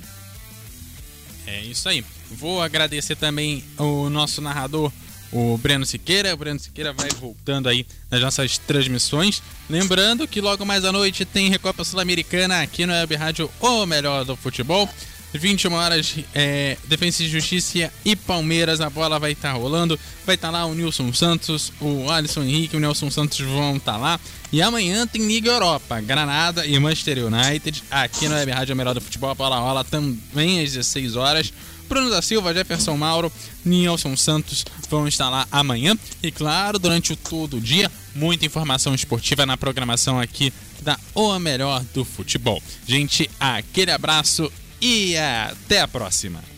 [SPEAKER 7] É isso aí. Vou agradecer também o nosso narrador, o Breno Siqueira. O Breno Siqueira vai voltando aí nas nossas transmissões. Lembrando que logo mais à noite tem Recopa Sul-Americana aqui no Web Rádio, o melhor do futebol. 21 horas, é, Defesa e Justiça e Palmeiras, a bola vai estar tá rolando. Vai estar tá lá o Nilson Santos, o Alisson Henrique, o Nelson Santos vão estar tá lá. E amanhã tem Liga Europa, Granada e Manchester United, aqui no Web Rádio Melhor do Futebol. A bola rola também às 16 horas. Bruno da Silva, Jefferson Mauro, Nilson Santos vão estar lá amanhã. E claro, durante o todo o dia, muita informação esportiva na programação aqui da O Melhor do Futebol. Gente, aquele abraço e até a próxima.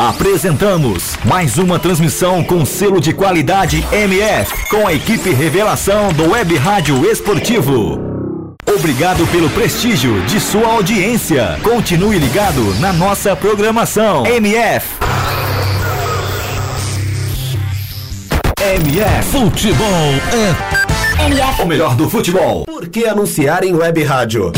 [SPEAKER 3] Apresentamos mais uma transmissão com selo de qualidade MF, com a equipe revelação do Web Rádio Esportivo. Obrigado pelo prestígio de sua audiência. Continue ligado na nossa programação. MF. MF Futebol é
[SPEAKER 2] MF.
[SPEAKER 3] o melhor do futebol.
[SPEAKER 2] Por que anunciar em web rádio?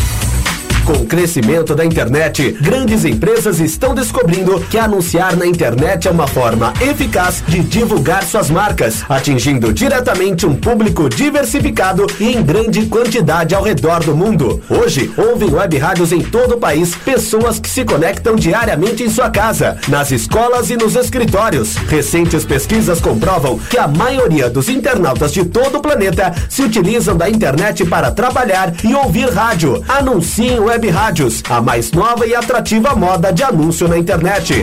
[SPEAKER 2] Com o crescimento da internet, grandes empresas estão descobrindo que anunciar na internet é uma forma eficaz de divulgar suas marcas, atingindo diretamente um público diversificado e em grande quantidade ao redor do mundo. Hoje, ouvem web rádios em todo o país pessoas que se conectam diariamente em sua casa, nas escolas e nos escritórios. Recentes pesquisas comprovam que a maioria dos internautas de todo o planeta se utilizam da internet para trabalhar e ouvir rádio. Anunciem Web Rádios, a mais nova e atrativa moda de anúncio na internet.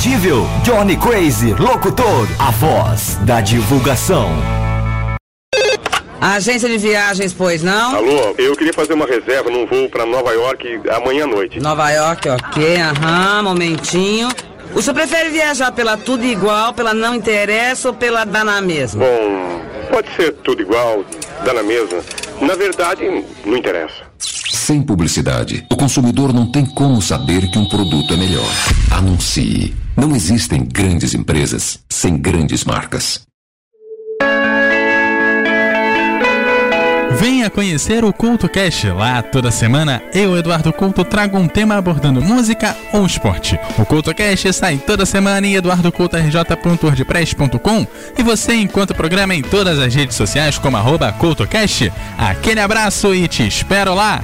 [SPEAKER 3] Johnny Crazy Locutor, a voz da divulgação.
[SPEAKER 4] Agência de viagens, pois não?
[SPEAKER 5] Alô, eu queria fazer uma reserva num voo para Nova York amanhã à noite.
[SPEAKER 4] Nova York, ok, aham, momentinho. O senhor prefere viajar pela tudo igual, pela não interessa ou pela dá na mesma?
[SPEAKER 5] Bom, pode ser tudo igual, dá na mesma. Na verdade, não interessa.
[SPEAKER 6] Sem publicidade, o consumidor não tem como saber que um produto é melhor. Anuncie. Não existem grandes empresas sem grandes marcas.
[SPEAKER 7] Venha conhecer o Culto Cast. Lá toda semana eu, Eduardo Couto, trago um tema abordando música ou esporte. O Culto Cast sai toda semana em eduardocultorj.wordpress.com e você encontra o programa em todas as redes sociais como arroba CultoCast. Aquele abraço e te espero lá!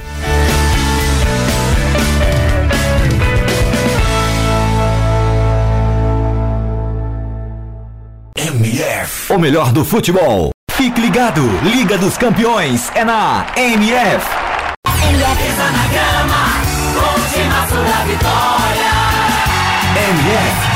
[SPEAKER 3] MF. O melhor do futebol. Fique ligado, Liga dos Campeões é na MF.
[SPEAKER 9] Pisa na grama, última sua vitória.
[SPEAKER 3] MF.